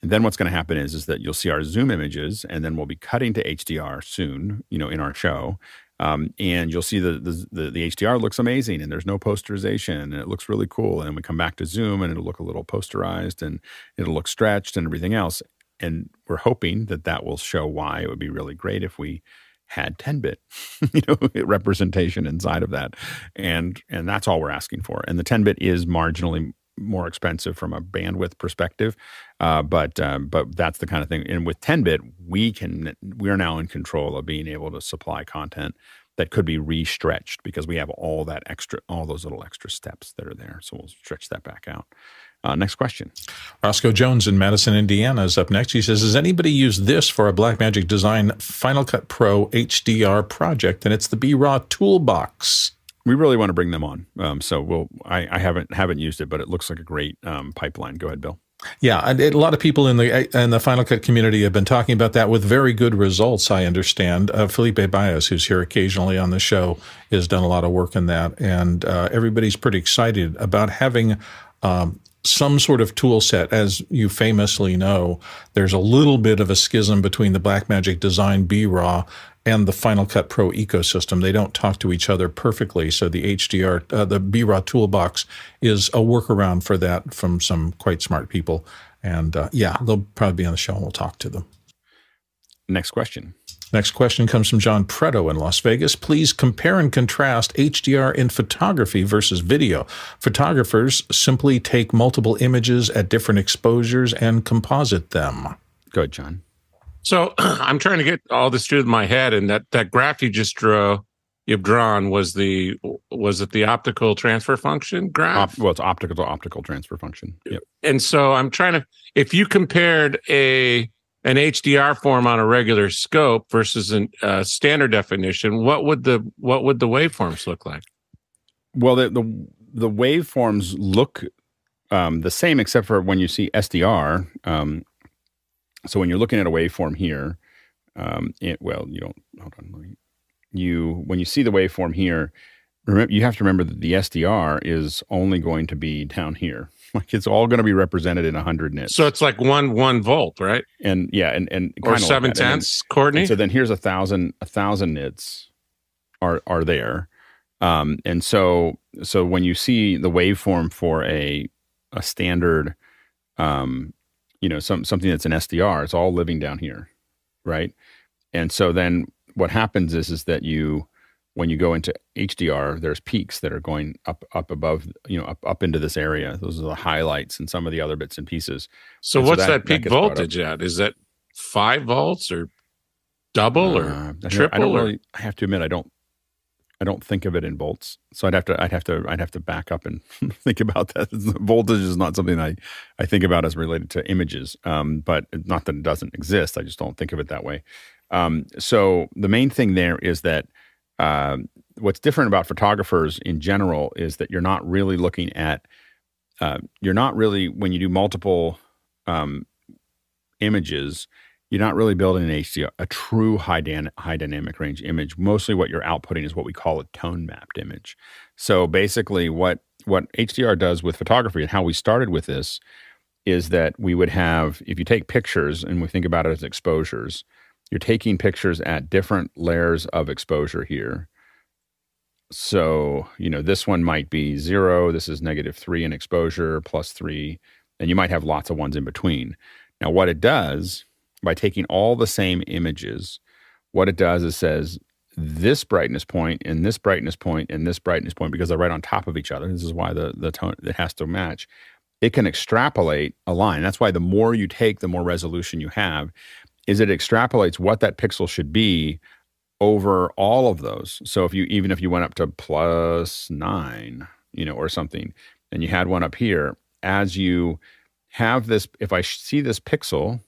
And then what's going to happen is is that you'll see our Zoom images, and then we'll be cutting to HDR soon, you know, in our show. Um, and you'll see the, the, the the HDR looks amazing, and there's no posterization, and it looks really cool. And we come back to Zoom, and it'll look a little posterized, and it'll look stretched, and everything else. And we're hoping that that will show why it would be really great if we had 10 bit (laughs) you know (laughs) representation inside of that and and that's all we're asking for and the 10 bit is marginally more expensive from a bandwidth perspective. Uh, but um, but that's the kind of thing. And with 10 bit, we can we are now in control of being able to supply content that could be re-stretched because we have all that extra all those little extra steps that are there. So we'll stretch that back out. Uh, next question. Roscoe Jones in Madison, Indiana is up next. He says, Has anybody used this for a Blackmagic Design Final Cut Pro HDR project? And it's the B Raw Toolbox we really want to bring them on. Um, so we'll. I, I, haven't haven't used it, but it looks like a great um, pipeline. Go ahead, Bill. Yeah, a lot of people in the in the Final Cut community have been talking about that with very good results. I understand. Uh, Felipe Baez, who's here occasionally on the show, has done a lot of work in that, and uh, everybody's pretty excited about having um, some sort of tool set. As you famously know, there's a little bit of a schism between the Blackmagic Design B Raw and the Final Cut Pro ecosystem. They don't talk to each other perfectly. So the HDR, uh, the B-Raw toolbox is a workaround for that from some quite smart people. And uh, yeah, they'll probably be on the show and we'll talk to them. Next question. Next question comes from John Preto in Las Vegas. Please compare and contrast HDR in photography versus video. Photographers simply take multiple images at different exposures and composite them. Good, John. So (clears throat) I'm trying to get all this through my head, and that that graph you just drew, you've drawn was the was it the optical transfer function graph? Op, well, it's optical to optical transfer function. Yep. And so I'm trying to if you compared a an HDR form on a regular scope versus a uh, standard definition, what would the what would the waveforms look like? Well, the the, the waveforms look um, the same, except for when you see SDR. Um, so when you're looking at a waveform here, um, it, well, you don't hold on. You when you see the waveform here, remember you have to remember that the SDR is only going to be down here. (laughs) Like it's all going to be represented in 100 nits. So it's like one one volt, right? And yeah, and and or seven like tenths, Courtney. so then here's a thousand a thousand nits are are there, um, and so so when you see the waveform for a a standard, um, you know, some something that's an SDR, it's all living down here, right? And so then what happens is is that you when you go into HDR, there's peaks that are going up up above, you know, up up into this area. Those are the highlights and some of the other bits and pieces. So and what's so that, that, peak that voltage at? Is that five volts or double or uh, triple? I don't or? really. I have to admit, I don't. I don't think of it in volts, so I'd have to. I'd have to. I'd have to back up and (laughs) think about that. (laughs) Voltage is not something I I think about as related to images. Um, but not that it doesn't exist. I just don't think of it that way. Um, so the main thing there is that um, what's different about photographers in general is that you're not really looking at, uh, you're not really, when you do multiple um, images, you're not really building an HDR, a true high, dan- high dynamic range image. Mostly what you're outputting is what we call a tone mapped image. So basically, what, what HDR does with photography and how we started with this is that we would have, if you take pictures and we think about it as exposures, you're taking pictures at different layers of exposure here. So, you know, this one might be zero, this is negative three in exposure, plus three, and you might have lots of ones in between. Now, what it does by taking all the same images, what it does is says this brightness point and this brightness point and this brightness point because they're right on top of each other. This is why the, the tone it has to match. It can extrapolate a line. That's why the more you take, the more resolution you have is it extrapolates what that pixel should be over all of those. So if you even if you went up to plus nine, you know, or something, and you had one up here, as you have this, if I see this pixel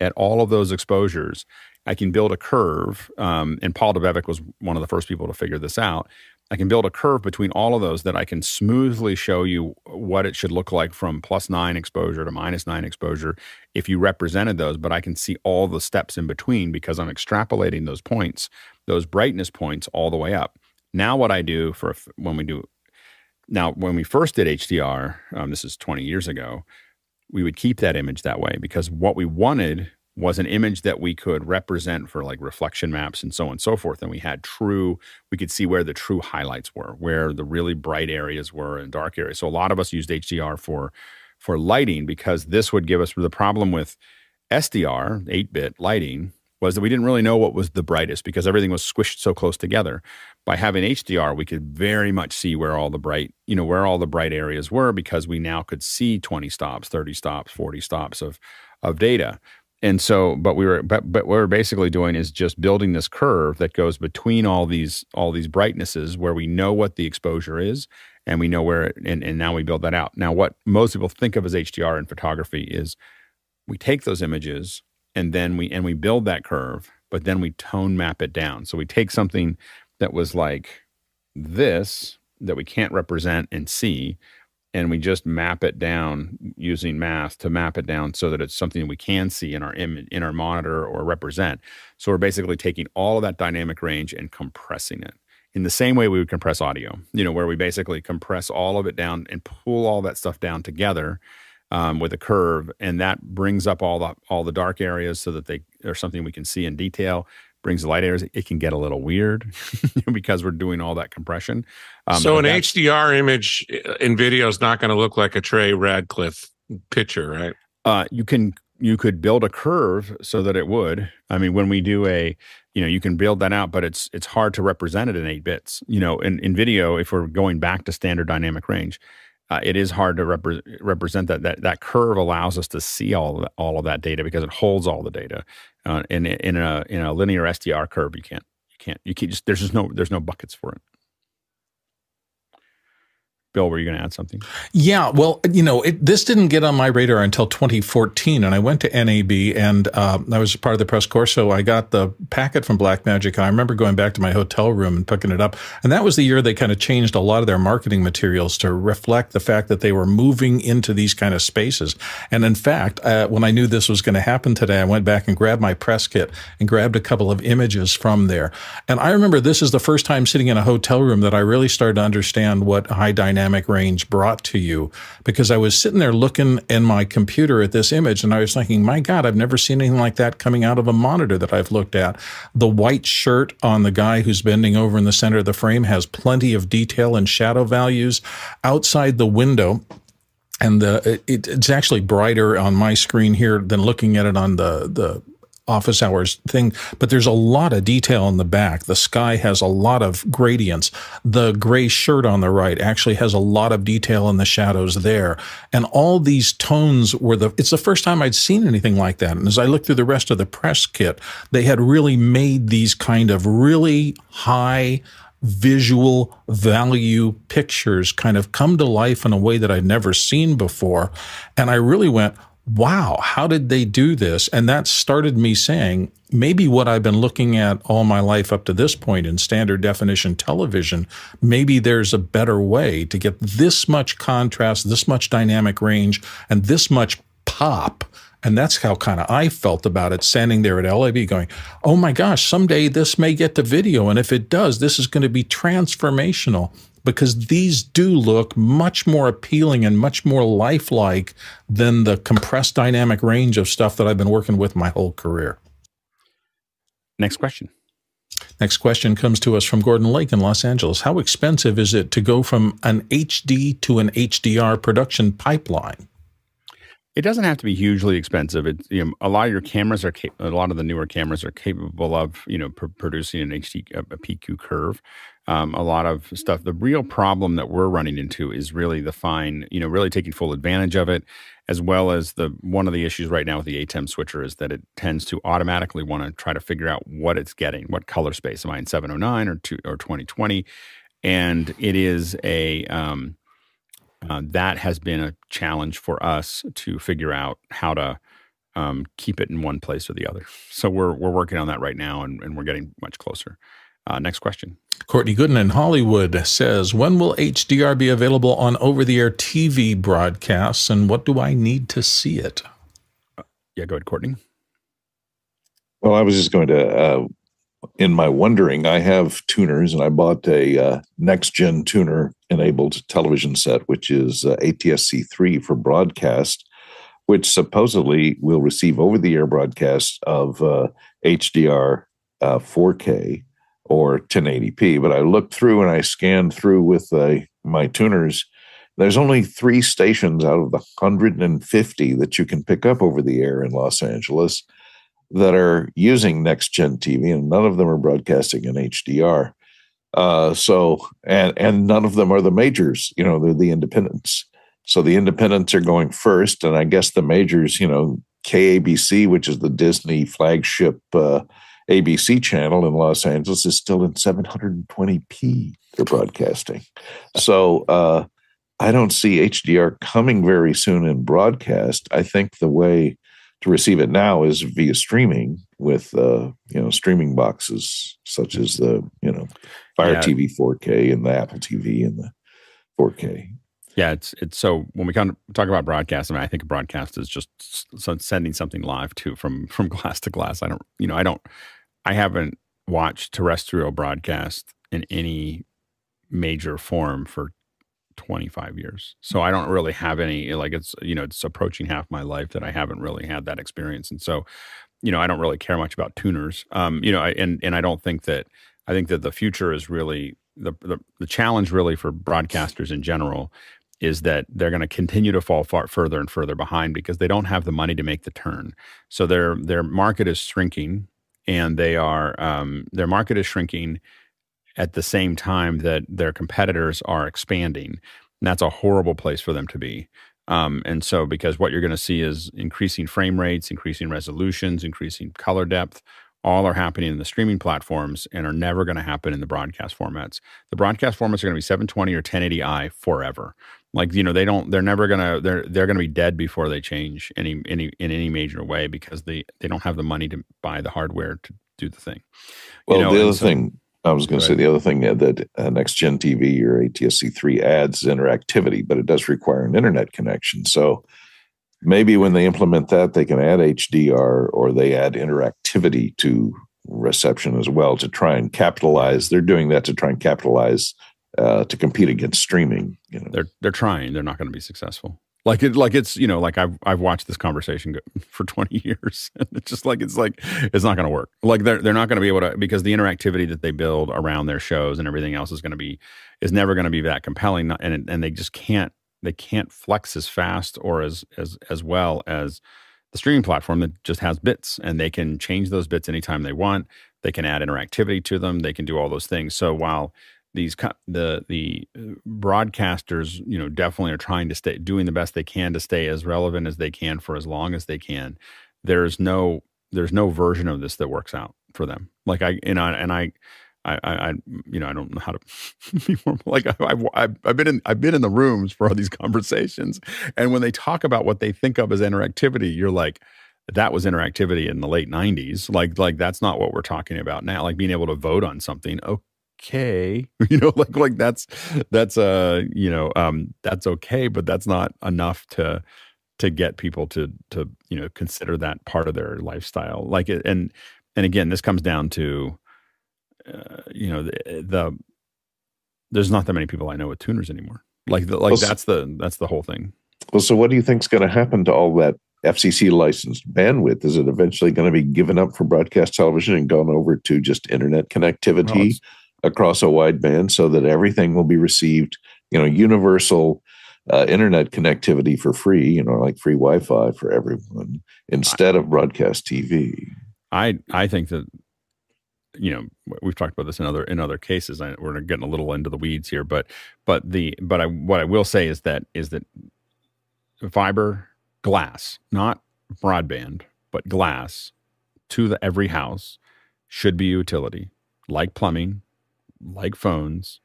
at all of those exposures, I can build a curve. Um, and Paul Debevec was one of the first people to figure this out. I can build a curve between all of those that I can smoothly show you what it should look like from plus nine exposure to minus nine exposure if you represented those, but I can see all the steps in between because I'm extrapolating those points, those brightness points all the way up. Now, what I do for when we do, now, when we first did HDR, um, this is 20 years ago, we would keep that image that way because what we wanted was an image that we could represent for like reflection maps and so on and so forth. And we had true, we could see where the true highlights were, where the really bright areas were and dark areas. So a lot of us used HDR for for lighting because this would give us the problem with SDR, 8-bit lighting, was that we didn't really know what was the brightest because everything was squished so close together. By having HDR, we could very much see where all the bright, you know, where all the bright areas were because we now could see 20 stops, 30 stops, 40 stops of of data and so but we were but, but what we're basically doing is just building this curve that goes between all these all these brightnesses where we know what the exposure is and we know where it, and, and now we build that out. Now what most people think of as hdr in photography is we take those images and then we and we build that curve but then we tone map it down. So we take something that was like this that we can't represent and see and we just map it down using math to map it down so that it's something we can see in our in our monitor or represent. So we're basically taking all of that dynamic range and compressing it in the same way we would compress audio. You know, where we basically compress all of it down and pull all that stuff down together um, with a curve, and that brings up all the all the dark areas so that they are something we can see in detail brings the light areas, it can get a little weird (laughs) because we're doing all that compression. Um, so an HDR image uh, in video is not going to look like a Trey Ratcliff picture, right? Uh, you can you could build a curve so that it would. I mean, when we do a you know you can build that out but it's it's hard to represent it in 8 bits you know in, in video if we're going back to standard dynamic range uh, it is hard to repre- represent that. that that curve allows us to see all of that, all of that data because it holds all the data uh, in in a in a linear SDR curve you can't you can't you can't just there's just no there's no buckets for it Bill, were you going to add something? Yeah, well, you know, it, this didn't get on my radar until 2014, and I went to NAB, and uh, I was part of the press corps, so I got the packet from Blackmagic, I remember going back to my hotel room and picking it up, and that was the year they kind of changed a lot of their marketing materials to reflect the fact that they were moving into these kind of spaces. And in fact, uh, when I knew this was going to happen today, I went back and grabbed my press kit and grabbed a couple of images from there. And I remember this is the first time sitting in a hotel room that I really started to understand what high dynamic dynamic range brought to you because I was sitting there looking in my computer at this image and I was thinking, my God, I've never seen anything like that coming out of a monitor that I've looked at. The white shirt on the guy who's bending over in the center of the frame has plenty of detail and shadow values. Outside the window, and the it, it's actually brighter on my screen here than looking at it on the the office hours thing, but there's a lot of detail in the back. The sky has a lot of gradients. The gray shirt on the right actually has a lot of detail in the shadows there. And all these tones were the, it's the first time I'd seen anything like that. And as I looked through the rest of the press kit, they had really made these kind of really high, visual value pictures kind of come to life in a way that I'd never seen before. And I really went, wow, how did they do this? And that started me saying, maybe what I've been looking at all my life up to this point in standard definition television, maybe there's a better way to get this much contrast, this much dynamic range, and this much pop. And that's how kind of I felt about it, standing there at NAB going, oh my gosh, someday this may get to video. And if it does, this is going to be transformational because these do look much more appealing and much more lifelike than the compressed dynamic range of stuff that I've been working with my whole career. Next question. Next question comes to us from Gordon Lake in Los Angeles. How expensive is it to go from an HD to an HDR production pipeline? It doesn't have to be hugely expensive. It, you know, a lot of your cameras are cap- a lot of the newer cameras are capable of you know pr- producing an HD a, a PQ curve um, a lot of stuff. The real problem that we're running into is really the fine, you know, really taking full advantage of it, as well as the one of the issues right now with the ATEM switcher is that it tends to automatically want to try to figure out what it's getting, what color space am I in 709 or two or 2020, and it is a um, uh, that has been a challenge for us to figure out how to um, keep it in one place or the other. So we're we're working on that right now, and, and we're getting much closer. Uh, next question. Courtney Gooden in Hollywood says, When will HDR be available on over the air TV broadcasts and what do I need to see it? Yeah, go ahead, Courtney. Well, I was just going to, uh, in my wondering, I have tuners and I bought a uh, next gen tuner enabled television set, which is uh, ATSC 3 for broadcast, which supposedly will receive over the air broadcasts of HDR uh, 4K uh, or 1080p. But I looked through and I scanned through with uh, my tuners. There's only three stations out of the 150 that you can pick up over the air in Los Angeles that are using next gen TV, and none of them are broadcasting in HDR. Uh, so, and and none of them are the majors. You know, they're the independents. So the independents are going first, and I guess the majors, you know, KABC, which is the Disney flagship uh, ABC channel in Los Angeles is still in 720p. They're broadcasting. So uh, I don't see HDR coming very soon in broadcast. I think the way to receive it now is via streaming with uh, you know streaming boxes such as the you know Fire yeah. TV 4K and the Apple TV and the 4K. Yeah, it's it's so when we kind of talk about broadcast, I mean, I think a broadcast is just sending something live to from from (laughs) glass to glass. I don't, you know, I don't I haven't watched terrestrial broadcast in any major form for 25 years. So I don't really have any like it's you know it's approaching half my life that I haven't really had that experience. And so you know I don't really care much about tuners. Um you know I, and and I don't think that I think that the future is really the the, the challenge really for broadcasters in general is that they're going to continue to fall far further and further behind because they don't have the money to make the turn. So their their market is shrinking and they are um, their market is shrinking at the same time that their competitors are expanding. And that's a horrible place for them to be. Um, and so, because what you're going to see is increasing frame rates, increasing resolutions, increasing color depth, all are happening in the streaming platforms and are never going to happen in the broadcast formats. The broadcast formats are going to be 720 or 1080i forever. Like you know, they don't. They're never gonna. They're they're gonna be dead before they change any any in any major way because they they don't have the money to buy the hardware to do the thing. Well, you know, the other so, thing I was going to say the other thing that uh, next gen TV or ATSC three adds interactivity, but it does require an internet connection. So maybe when they implement that, they can add HDR or they add interactivity to reception as well to try and capitalize. They're doing that to try and capitalize uh, to compete against streaming. You know, they're they're trying. They're not going to be successful. Like it, like it's you know, like I've I've watched this conversation (laughs) for twenty (laughs) years, and it's just like it's like it's not going to work. Like they're they're not going to be able to because the interactivity that they build around their shows and everything else is going to be is never going to be that compelling, and and they just can't they can't flex as fast or as as as well as the streaming platform that just has bits and they can change those bits anytime they want. They can add interactivity to them. They can do all those things. So while these the the uh, broadcasters you know definitely are trying to stay doing the best they can to stay as relevant as they can for as long as they can there's no there's no version of this that works out for them like i you know and i I, I, you know, I don't know how to (laughs) be more like I've, I've, I've been in, I've been in the rooms for all these (laughs) conversations, and when they talk about what they think of as interactivity, you're like, that was interactivity in the late '90s. Like, like that's not what we're talking about now. Like being able to vote on something. Oh, okay (laughs) you know like like that's that's uh you know um that's okay but that's not enough to to get people to to you know consider that part of their lifestyle like it and and again this comes down to uh, you know the, the there's not that many people i know with tuners anymore like the, like well, that's the that's the whole thing well so what do you think's going to happen to all that FCC licensed bandwidth? Is it eventually going to be given up for broadcast television and gone over to just internet connectivity? Across a wide band so that everything will be received, you know, universal uh, internet connectivity for free, you know, like free Wi-Fi for everyone instead of broadcast TV. I I think that you know we've talked about this in other in other cases. I, we're getting a little into the weeds here, but but the but I what I will say is that is that fiber glass, not broadband, but glass to the every house should be utility like plumbing, like phones,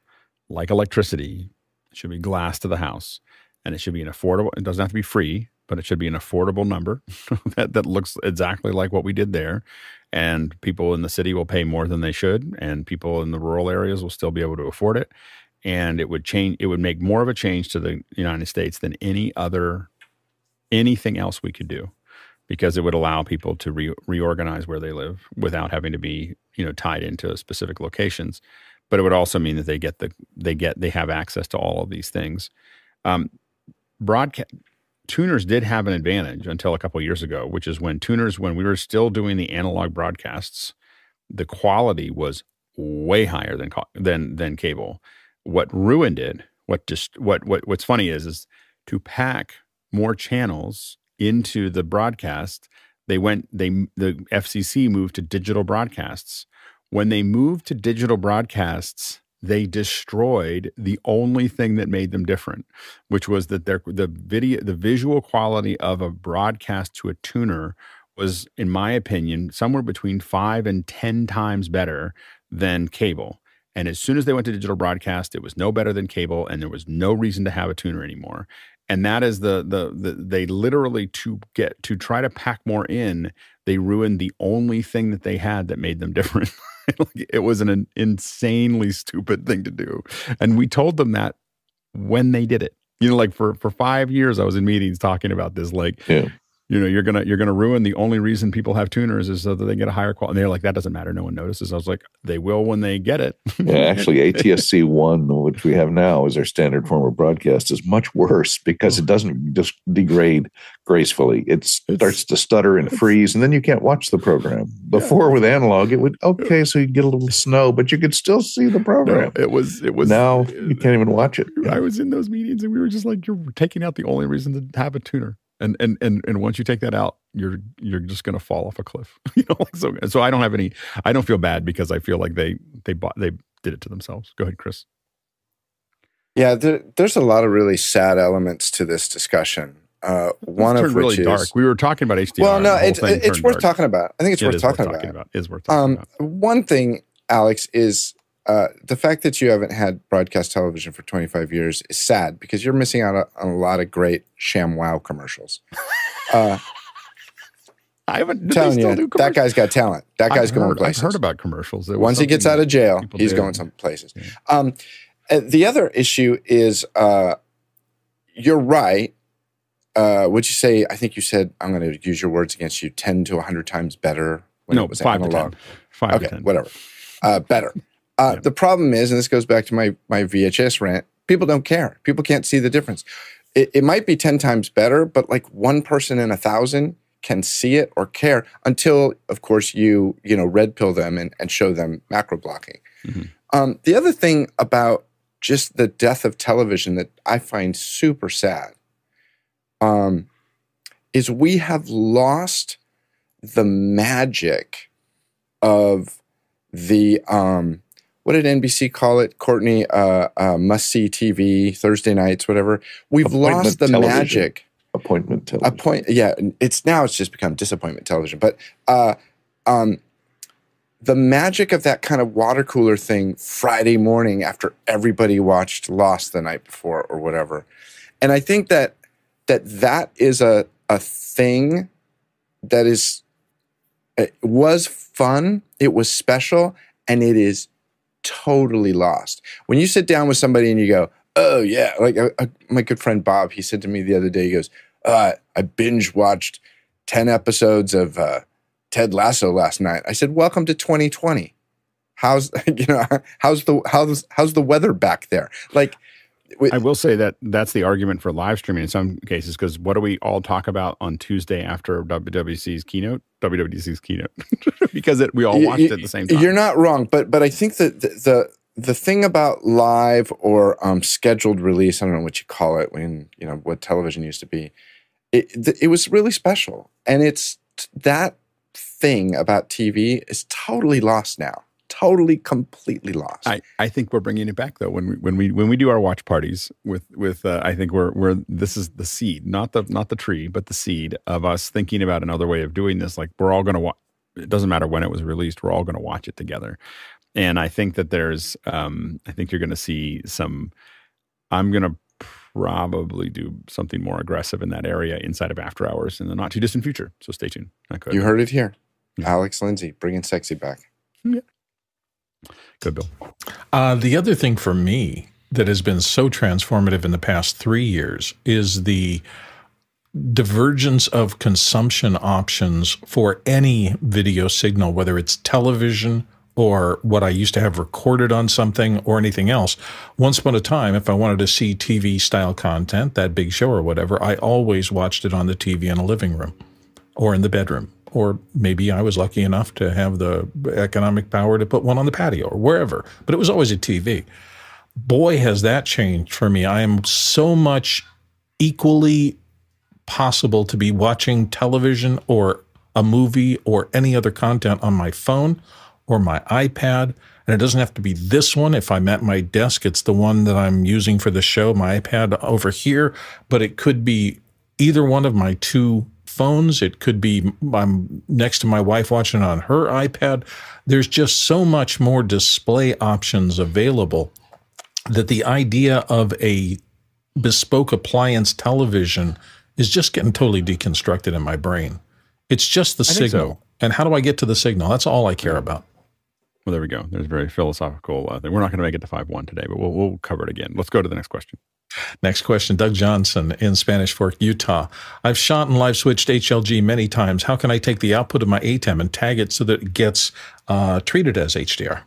like electricity, it should be glass to the house. And it should be an affordable, it doesn't have to be free, but it should be an affordable number (laughs) that, that looks exactly like what we did there. And people in the city will pay more than they should, and people in the rural areas will still be able to afford it. And it would change, it would make more of a change to the United States than any other, anything else we could do because it would allow people to re- reorganize where they live without having to be, you know, tied into specific locations but it would also mean that they get the they get they have access to all of these things. Um, broadcast tuners did have an advantage until a couple years ago, which is when tuners when we were still doing the analog broadcasts, the quality was way higher than than than cable. What ruined it, what just what what what's funny is is to pack more channels into the broadcast, they went they the FCC moved to digital broadcasts when they moved to digital broadcasts, they destroyed the only thing that made them different, which was that their the video the visual quality of a broadcast to a tuner was, in my opinion, somewhere between five and ten times better than cable. And as soon as they went to digital broadcast, it was no better than cable, and there was no reason to have a tuner anymore. And that is the the, the they literally to get to try to pack more in, they ruined the only thing that they had that made them (laughs) different. (laughs) it was an insanely stupid thing to do. And we told them that when they did it. You know, like for for five years, I was in meetings talking about this. Like, yeah you know you're gonna you're gonna ruin the only reason people have tuners is so that they get a higher quality and they're like that doesn't matter. No one notices. I was like they will when they get it. Yeah actually atsc 1 which we have now as our standard form of broadcast is much worse because it doesn't just degrade gracefully. It starts to stutter and freeze and then you can't watch the program. Before yeah. with analog it would okay so you'd get a little snow but you could still see the program. no, it was it was now you uh, can't even watch it. I was in those meetings and we were just like you're taking out the only reason to have a tuner and and and and once you take that out, you're you're just going to fall off a cliff. (laughs) you know, so so I don't have any. I don't feel bad because I feel like they they bought they did it to themselves. Go ahead, Chris. Yeah, there, there's a lot of really sad elements to this discussion. Uh, one of which really is dark. We were talking about HDR. well, no, it's it's worth dark. talking about. I think it's It worth is talking about. Is worth talking Um, about. one thing, Alex, is uh, the fact that you haven't had broadcast television for 25 years is sad because you're missing out on a lot of great ShamWow commercials. Uh, (laughs) I haven't. Telling you, do that guy's got talent. That guy's I've going heard, places. I've heard about commercials. Once he gets out of jail, he's did. going some places. Yeah. Um, uh, the other issue is uh, you're right. Uh, would you say? I think you said I'm going to use your words against you. Ten to hundred times better when No, it was five to analog. ten. Five okay, to ten. whatever. Uh, better. Uh, Yeah. The problem is, and this goes back to my my VHS rant. People don't care. People can't see the difference. It, it might be ten times better, but like one person in a thousand can see it or care until, of course, you you know red pill them and, and show them macro blocking. Mhm. Um, the other thing about just the death of television that I find super sad um, is we have lost the magic of the um, what did NBC call it, Courtney? Uh, uh, must see TV Thursday nights, whatever. We've lost the television. magic. Appointment television. point, yeah. It's now it's just become disappointment television, but uh, um, the magic of that kind of water cooler thing Friday morning after everybody watched Lost the night before or whatever, and I think that that that is a a thing that is it was fun, it was special, and it is totally lost. When you sit down with somebody and you go, "Oh yeah," like uh, uh, my good friend Bob, he said to me the other day, he goes, uh, "I binge watched ten episodes of uh, Ted Lasso last night." I said, "Welcome to 2020. How's (laughs) you know how's the how's how's the weather back there?" Like, I will say that that's the argument for live streaming in some cases because what do we all talk about on Tuesday after WWC's keynote? WWDC's keynote (laughs) because it, we all watched y- it at the same time. You're not wrong, but but I think that the the, the thing about live or um, scheduled release, I don't know what you call it when you know what television used to be. It it was really special, and it's that thing about TV is totally lost now. Totally, completely lost. I, I think we're bringing it back though when we when we when we do our watch parties with with uh, I think we're we're this is the seed not the not the tree but the seed of us thinking about another way of doing this like we're all going to watch it doesn't matter when it was released we're all going to watch it together and I think that there's um I think you're going to see some I'm going to probably do something more aggressive in that area inside of after hours in the not too distant future so stay tuned I could you heard it here, Yeah. Alex Lindsay bringing sexy back. Good Bill Uh, the other thing for me that has been so transformative in the past three years is the divergence of consumption options for any video signal, whether it's television or what I used to have recorded on something or anything else. Once upon a time, if I wanted to see TV style content, that big show or whatever, I always watched it on the TV in a living room or in the bedroom. Or maybe I was lucky enough to have the economic power to put one on the patio or wherever, but it was always a TV. Boy, has that changed for me. I am so much equally possible to be watching television or a movie or any other content on my phone or my iPad. And it doesn't have to be this one. If I'm at my desk, it's the one that I'm using for the show, my iPad over here. But it could be either one of my two phones. It could be I'm next to my wife watching on her iPad. There's just so much more display options available that the idea of a bespoke appliance television is just getting totally deconstructed in my brain. It's just the I signal. so. And how do I get to the signal? That's all I care about. Well, there we go. There's a very philosophical uh, thing. We're not going to make it to five one today, but we'll we'll cover it again. Let's go to the next question. Next question, Doug Johnson in Spanish Fork, Utah. I've shot and live switched HLG many times. How can I take the output of my ATEM and tag it so that it gets uh, treated as HDR?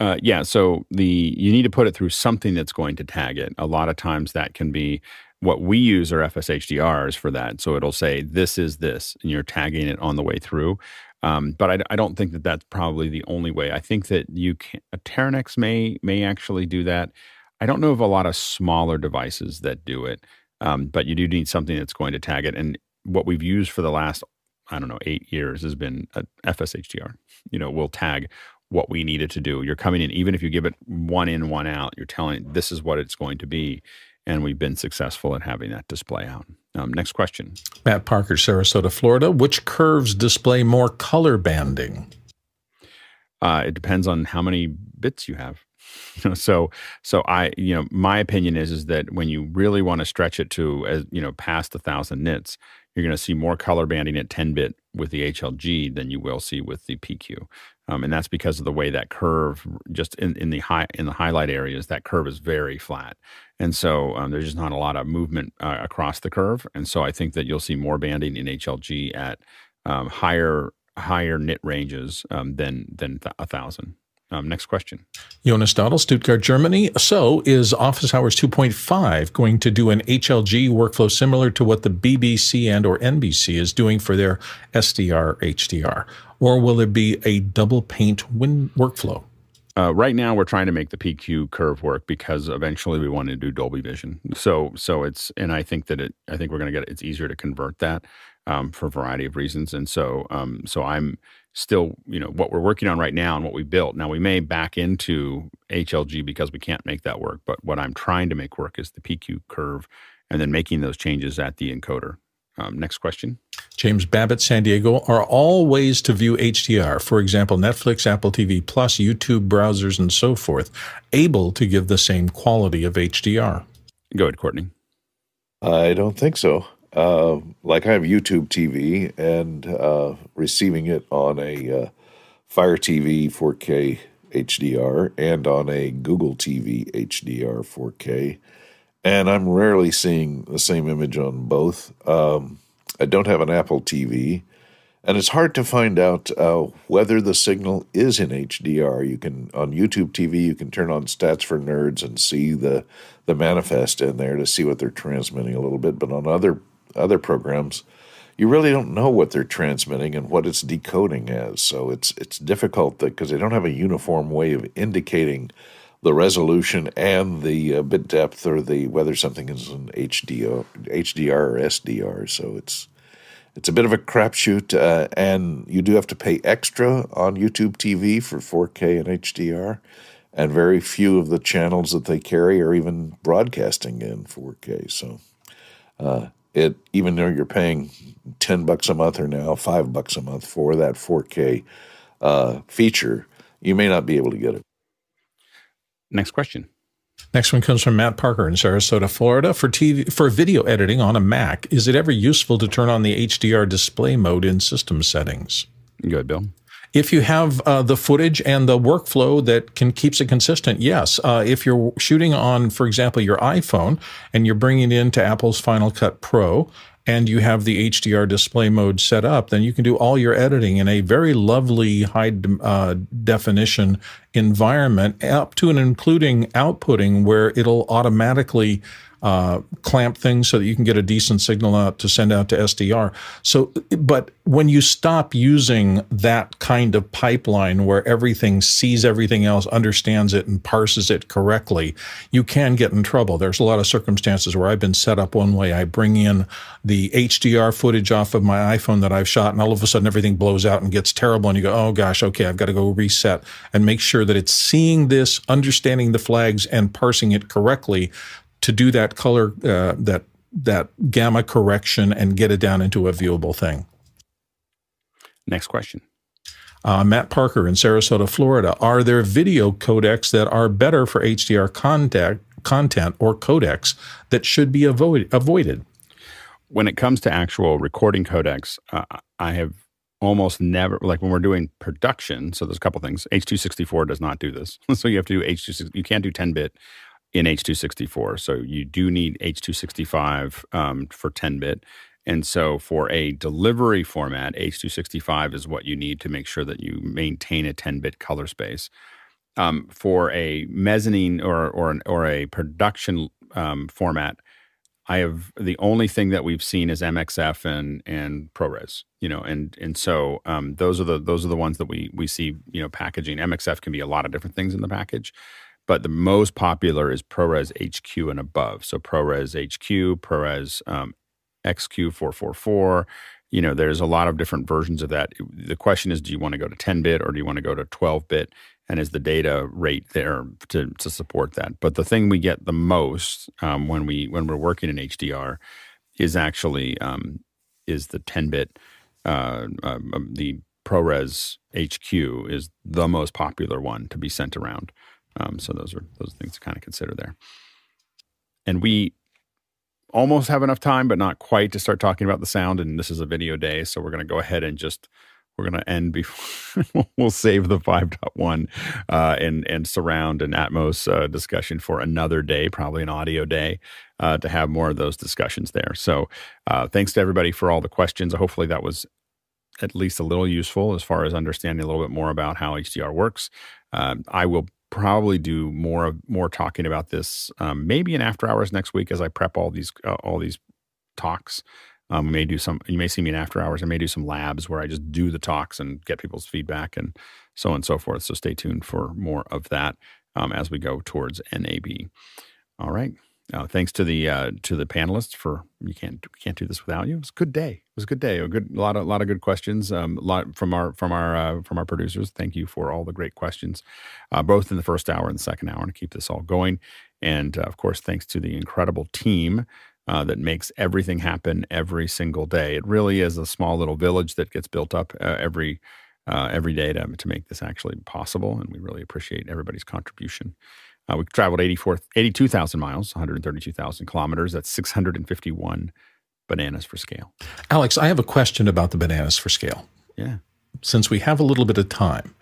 Uh, yeah, so the you need to put it through something that's going to tag it. A lot of times that can be what we use are FSHDRs for that. So it'll say this is this, and you're tagging it on the way through. Um, but I, I don't think that that's probably the only way. I think that you can. A Teranex may may actually do that. I don't know of a lot of smaller devices that do it. Um, but you do need something that's going to tag it. And what we've used for the last, I don't know, eight years has been a FSHDR. You know, we'll tag what we needed to do. You're coming in, even if you give it one in, one out, you're telling this is what it's going to be. And we've been successful at having that display out. Um, next question. Matt Parker, Sarasota, Florida. Which curves display more color banding? Uh, it depends on how many bits you have. (laughs) Know, so so I you know my opinion is is that when you really want to stretch it to as you know past a thousand nits, you're going to see more color banding at 10 bit with the HLG than you will see with the PQ. Um, and that's because of the way that curve just in, in the high in the highlight areas that curve is very flat. And so um, there's just not a lot of movement uh, across the curve. And so i think that you'll see more banding in hlg at um, higher higher nit ranges um, than than a thousand um, next question. Jonas Dottel, Stuttgart, Germany. So, is Office Hours 2.5 going to do an HLG workflow similar to what the BBC and or NBC is doing for their SDR HDR, or will it be a double paint win workflow? Uh, right now, we're trying to make the PQ curve work because eventually we want to do Dolby Vision. So, so it's and I think that it. I think we're going to get it's easier to convert that um, for a variety of reasons. And so, um, so I'm still, you know, what we're working on right now and what we built. Now we may back into HLG because we can't make that work, but what I'm trying to make work is the PQ curve and then making those changes at the encoder. Um, next question. James Babbitt, San Diego, are all ways to view HDR, for example, Netflix, Apple TV Plus, YouTube browsers, and so forth, able to give the same quality of HDR? Go ahead, Courtney. I don't think so. Uh, like I have YouTube TV and uh, receiving it on a uh, Fire TV 4K HDR and on a Google TV HDR 4K. And I'm rarely seeing the same image on both. Um, I don't have an Apple TV, and it's hard to find out uh, whether the signal is in HDR. You can on YouTube TV, you can turn on Stats for Nerds and see the the manifest in there to see what they're transmitting a little bit. But on other other programs, you really don't know what they're transmitting and what it's decoding as. So it's it's difficult because they don't have a uniform way of indicating the resolution and the uh, bit depth or the whether something is an HDR, HDR or SDR. So it's it's a bit of a crapshoot, uh, and you do have to pay extra on YouTube TV for 4K and HDR. And very few of the channels that they carry are even broadcasting in 4K. So uh, it even though you're paying 10 bucks a month or now 5 bucks a month for that 4K uh, feature, you may not be able to get it. Next question. Next one comes from Matt Parker in Sarasota, Florida. For TV for video editing on a Mac, is it ever useful to turn on the HDR display mode in system settings? Good, Bill. If you have uh, the footage and the workflow that can keeps it consistent, yes. Uh, if you're shooting on, for example, your iPhone and you're bringing it into Apple's Final Cut Pro, and you have the HDR display mode set up, then you can do all your editing in a very lovely high uh, definition environment, up to and including outputting, where it'll automatically uh, clamp things so that you can get a decent signal out to send out to SDR. So, but when you stop using that kind of pipeline where everything sees everything else, understands it, and parses it correctly, you can get in trouble. There's a lot of circumstances where I've been set up one way. I bring in the HDR footage off of my iPhone that I've shot, and all of a sudden everything blows out and gets terrible. And you go, oh gosh, okay, I've got to go reset and make sure that it's seeing this, understanding the flags, and parsing it correctly to do that color uh, that that gamma correction and get it down into a viewable thing. Next question. Uh, Matt Parker in Sarasota, Florida. Are there video codecs that are better for HDR contact, content or codecs that should be avoid, avoided? When it comes to actual recording codecs, uh, I have almost never like when we're doing production. So there's a couple things. H264 does not do this, (laughs) so you have to do H2. You can't do 10 bit in H264. So you do need H265 um, for 10 bit. And so for a delivery format, H265 is what you need to make sure that you maintain a 10 bit color space. Um, for a mezzanine or, or, or a production um, format, I have the only thing that we've seen is MXF and and ProRes, you know, and and so um, those are the those are the ones that we we see, you know, packaging. MXF can be a lot of different things in the package, but the most popular is ProRes HQ and above. So ProRes HQ, ProRes um, XQ444. You know, there's a lot of different versions of that. The question is, do you want to go to 10 bit or do you want to go to 12 bit? And is the data rate there to, to support that? But the thing we get the most um, when we when we're working in HDR is actually um, is the 10 bit. Uh, um the ProRes HQ is the most popular one to be sent around. Um, so those are those are things to kind of consider there. And we almost have enough time, but not quite to start talking about the sound. And this is a video day, so we're going to go ahead and just we're going to end before (laughs) we'll save the 5.1 uh, and and surround and Atmos uh, discussion for another day, probably an audio day, uh, to have more of those discussions there. So uh, thanks to everybody for all the questions. Hopefully that was at least a little useful as far as understanding a little bit more about how HDR works. Um, I will probably do more of more talking about this um, maybe in after hours next week as I prep all these uh, all these talks. Um, we may do some. You may see me in after hours. I may do some labs where I just do the talks and get people's feedback and so on and so forth. So stay tuned for more of that um, as we go towards NAB. All right. Uh, thanks to the uh, to the panelists for you can't we can't do this without you. It was a good day. It was a good day. A good a lot of a lot of good questions. Um, a lot from our from our uh, from our producers. Thank you for all the great questions, uh, both in the first hour and the second hour, to keep this all going. And uh, of course, thanks to the incredible team uh, that makes everything happen every single day. It really is a small little village that gets built up every every day to to make this actually possible. And we really appreciate everybody's contribution. Uh, we traveled 82,000 miles, 132,000 kilometers. That's 651 bananas for scale. Alex, I have a question about the bananas for scale. Yeah. Since we have a little bit of time,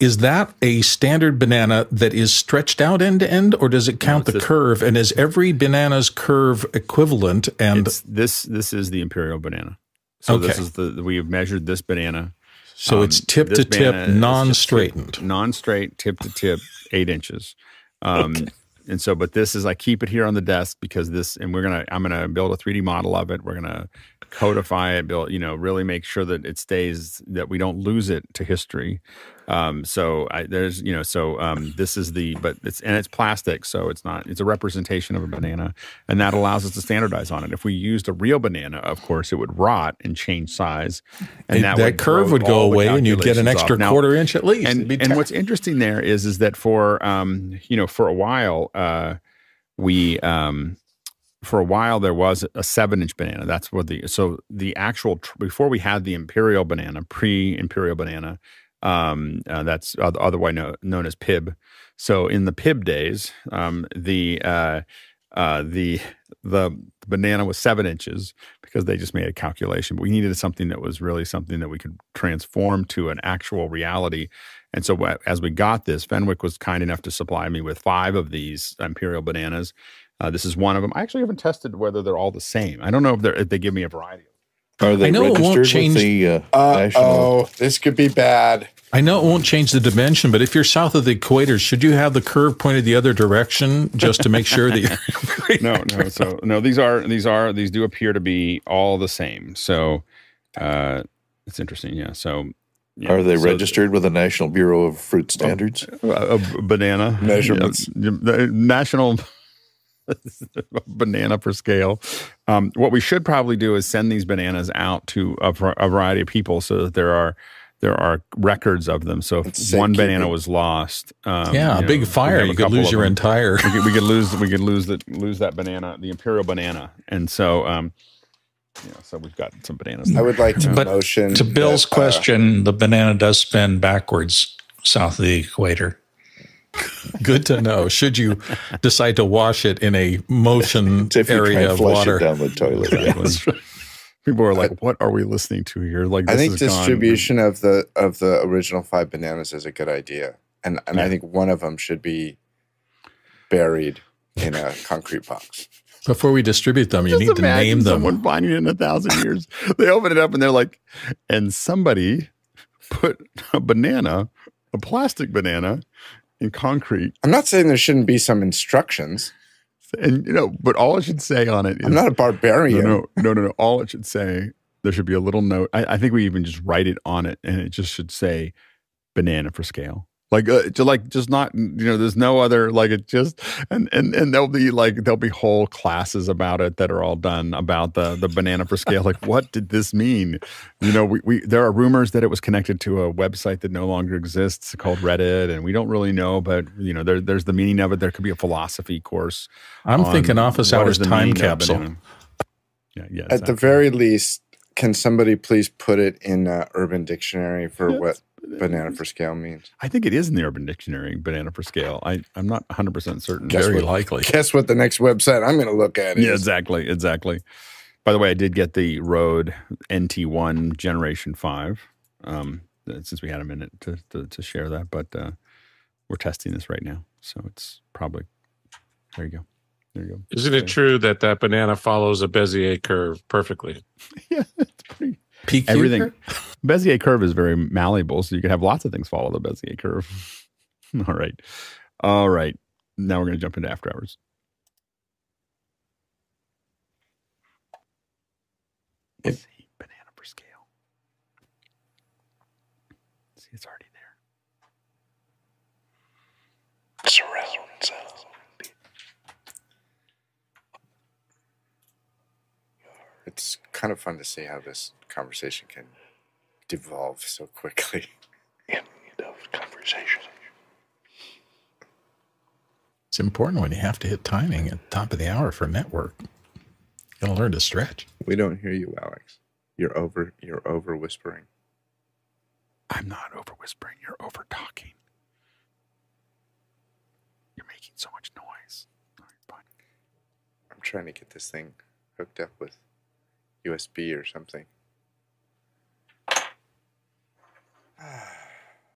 is that a standard banana that is stretched out end to end, or does it count no, the this, curve? And is every banana's curve equivalent? And this this is the imperial banana. So okay. this is the we have measured this banana. So um, it's tip to tip, non-straightened, non-straight, tip to tip, eight inches. Um, okay. And so, but this is I keep it here on the desk because this, and we're gonna I'm gonna build a 3D model of it. We're gonna codify it, build, you know, really make sure that it stays that we don't lose it to history. Um, so I, there's, you know, so um, this is the, but it's and it's plastic, so it's not. It's a representation of a banana, and that allows us to standardize on it. If we used a real banana, of course, it would rot and change size, and that, that curve would go away, and you'd get an extra now, quarter inch at least. And, and what's interesting there is, is that for, um, you know, for a while, uh, we, um, for a while there was a seven inch banana. That's what the so the actual before we had the imperial banana, pre imperial banana, um, uh, that's otherwise know, known as PIB. So in the PIB days, um, the uh, uh, the the banana was seven inches because they just made a calculation. But we needed something that was really something that we could transform to an actual reality. And so as we got this, Fenwick was kind enough to supply me with five of these imperial bananas. Uh, this is one of them. I actually haven't tested whether they're all the same. I don't know if, if they give me a variety. Are they I know registered it won't change. with the uh, uh. Oh, this could be bad. I know it won't change the dimension, but if you're south of the equator, should you have the curve pointed the other direction just to make sure that? (laughs) (laughs) no, no. So no, these are these are these do appear to be all the same. So uh, it's interesting. Yeah. So yeah, are they so registered with the National Bureau of Fruit Standards? A, a, a banana measurements. Yeah, the national (laughs) banana per scale. Um, what we should probably do is send these bananas out to a, a, variety of people so that there are there are records of them. So if one banana was lost, um, yeah, a big fire, you could lose your entire. we, could, we could, lose we could lose that (laughs) lose that banana, the imperial banana, and so. Um, yeah, so we've got some bananas. There. I would like to but motion to Bill's that, uh, question. The banana does spin backwards south of the equator. Good to know. Should you decide to wash it in a motion (laughs) area of water down the toilet? Yes. People are like, "What are we listening to here?" Like, I think distribution gone. of the of the original five bananas is a good idea, and and yeah. I think one of them should be buried in a concrete box. Before we distribute them, you Just need to name them. Someone finding it in a thousand years. (laughs) they open it up and they're like, and somebody put a banana, a plastic banana, in concrete. I'm not saying there shouldn't be some instructions. And you know, but all it should say on it is I'm not a barbarian. No, no, no, no. no. All it should say, there should be a little note. I, I, think we even just write it on it and it just should say banana for scale. Like uh, to like just not you know there's no other like it just and and and there'll be like there'll be whole classes about it that are all done about the the banana for scale like what did this mean you know we, we there are rumors that it was connected to a website that no longer exists called reddit and we don't really know but you know there, there's the meaning of it there could be a philosophy course i'm thinking office hours time capsule yeah yeah exactly. at the very least can somebody please put it in uh, urban dictionary for yes. what banana for scale means. I think it is in the Urban Dictionary, banana for scale. I, I'm not 100% certain. Guess Very what, likely. Guess what the next website I'm going to look at is. Yeah, exactly. Exactly. By the way, I did get the Rode NT1 Generation 5 um, since we had a minute to, to, to share that, but uh, we're testing this right now. So it's probably, there you go. There you go. Isn't it true that that banana follows a Bezier curve perfectly? (laughs) yeah, it's pretty PQ everything. Curve? (laughs) Bezier curve is very malleable, so you can have lots of things follow the Bezier curve. (laughs) All right. All right. Now we're going to jump into after hours. Let's see, banana per scale. see, it's already there. Surround sound. It's kind of fun to see how this conversation can devolve so quickly. End of conversation. It's important when you have to hit timing at the top of the hour for network. You gotta learn to stretch. We don't hear you, Alex. You're over you're over whispering. I'm not over whispering, you're over talking. You're making so much noise. I'm trying to get this thing hooked up with USB or something. Ah.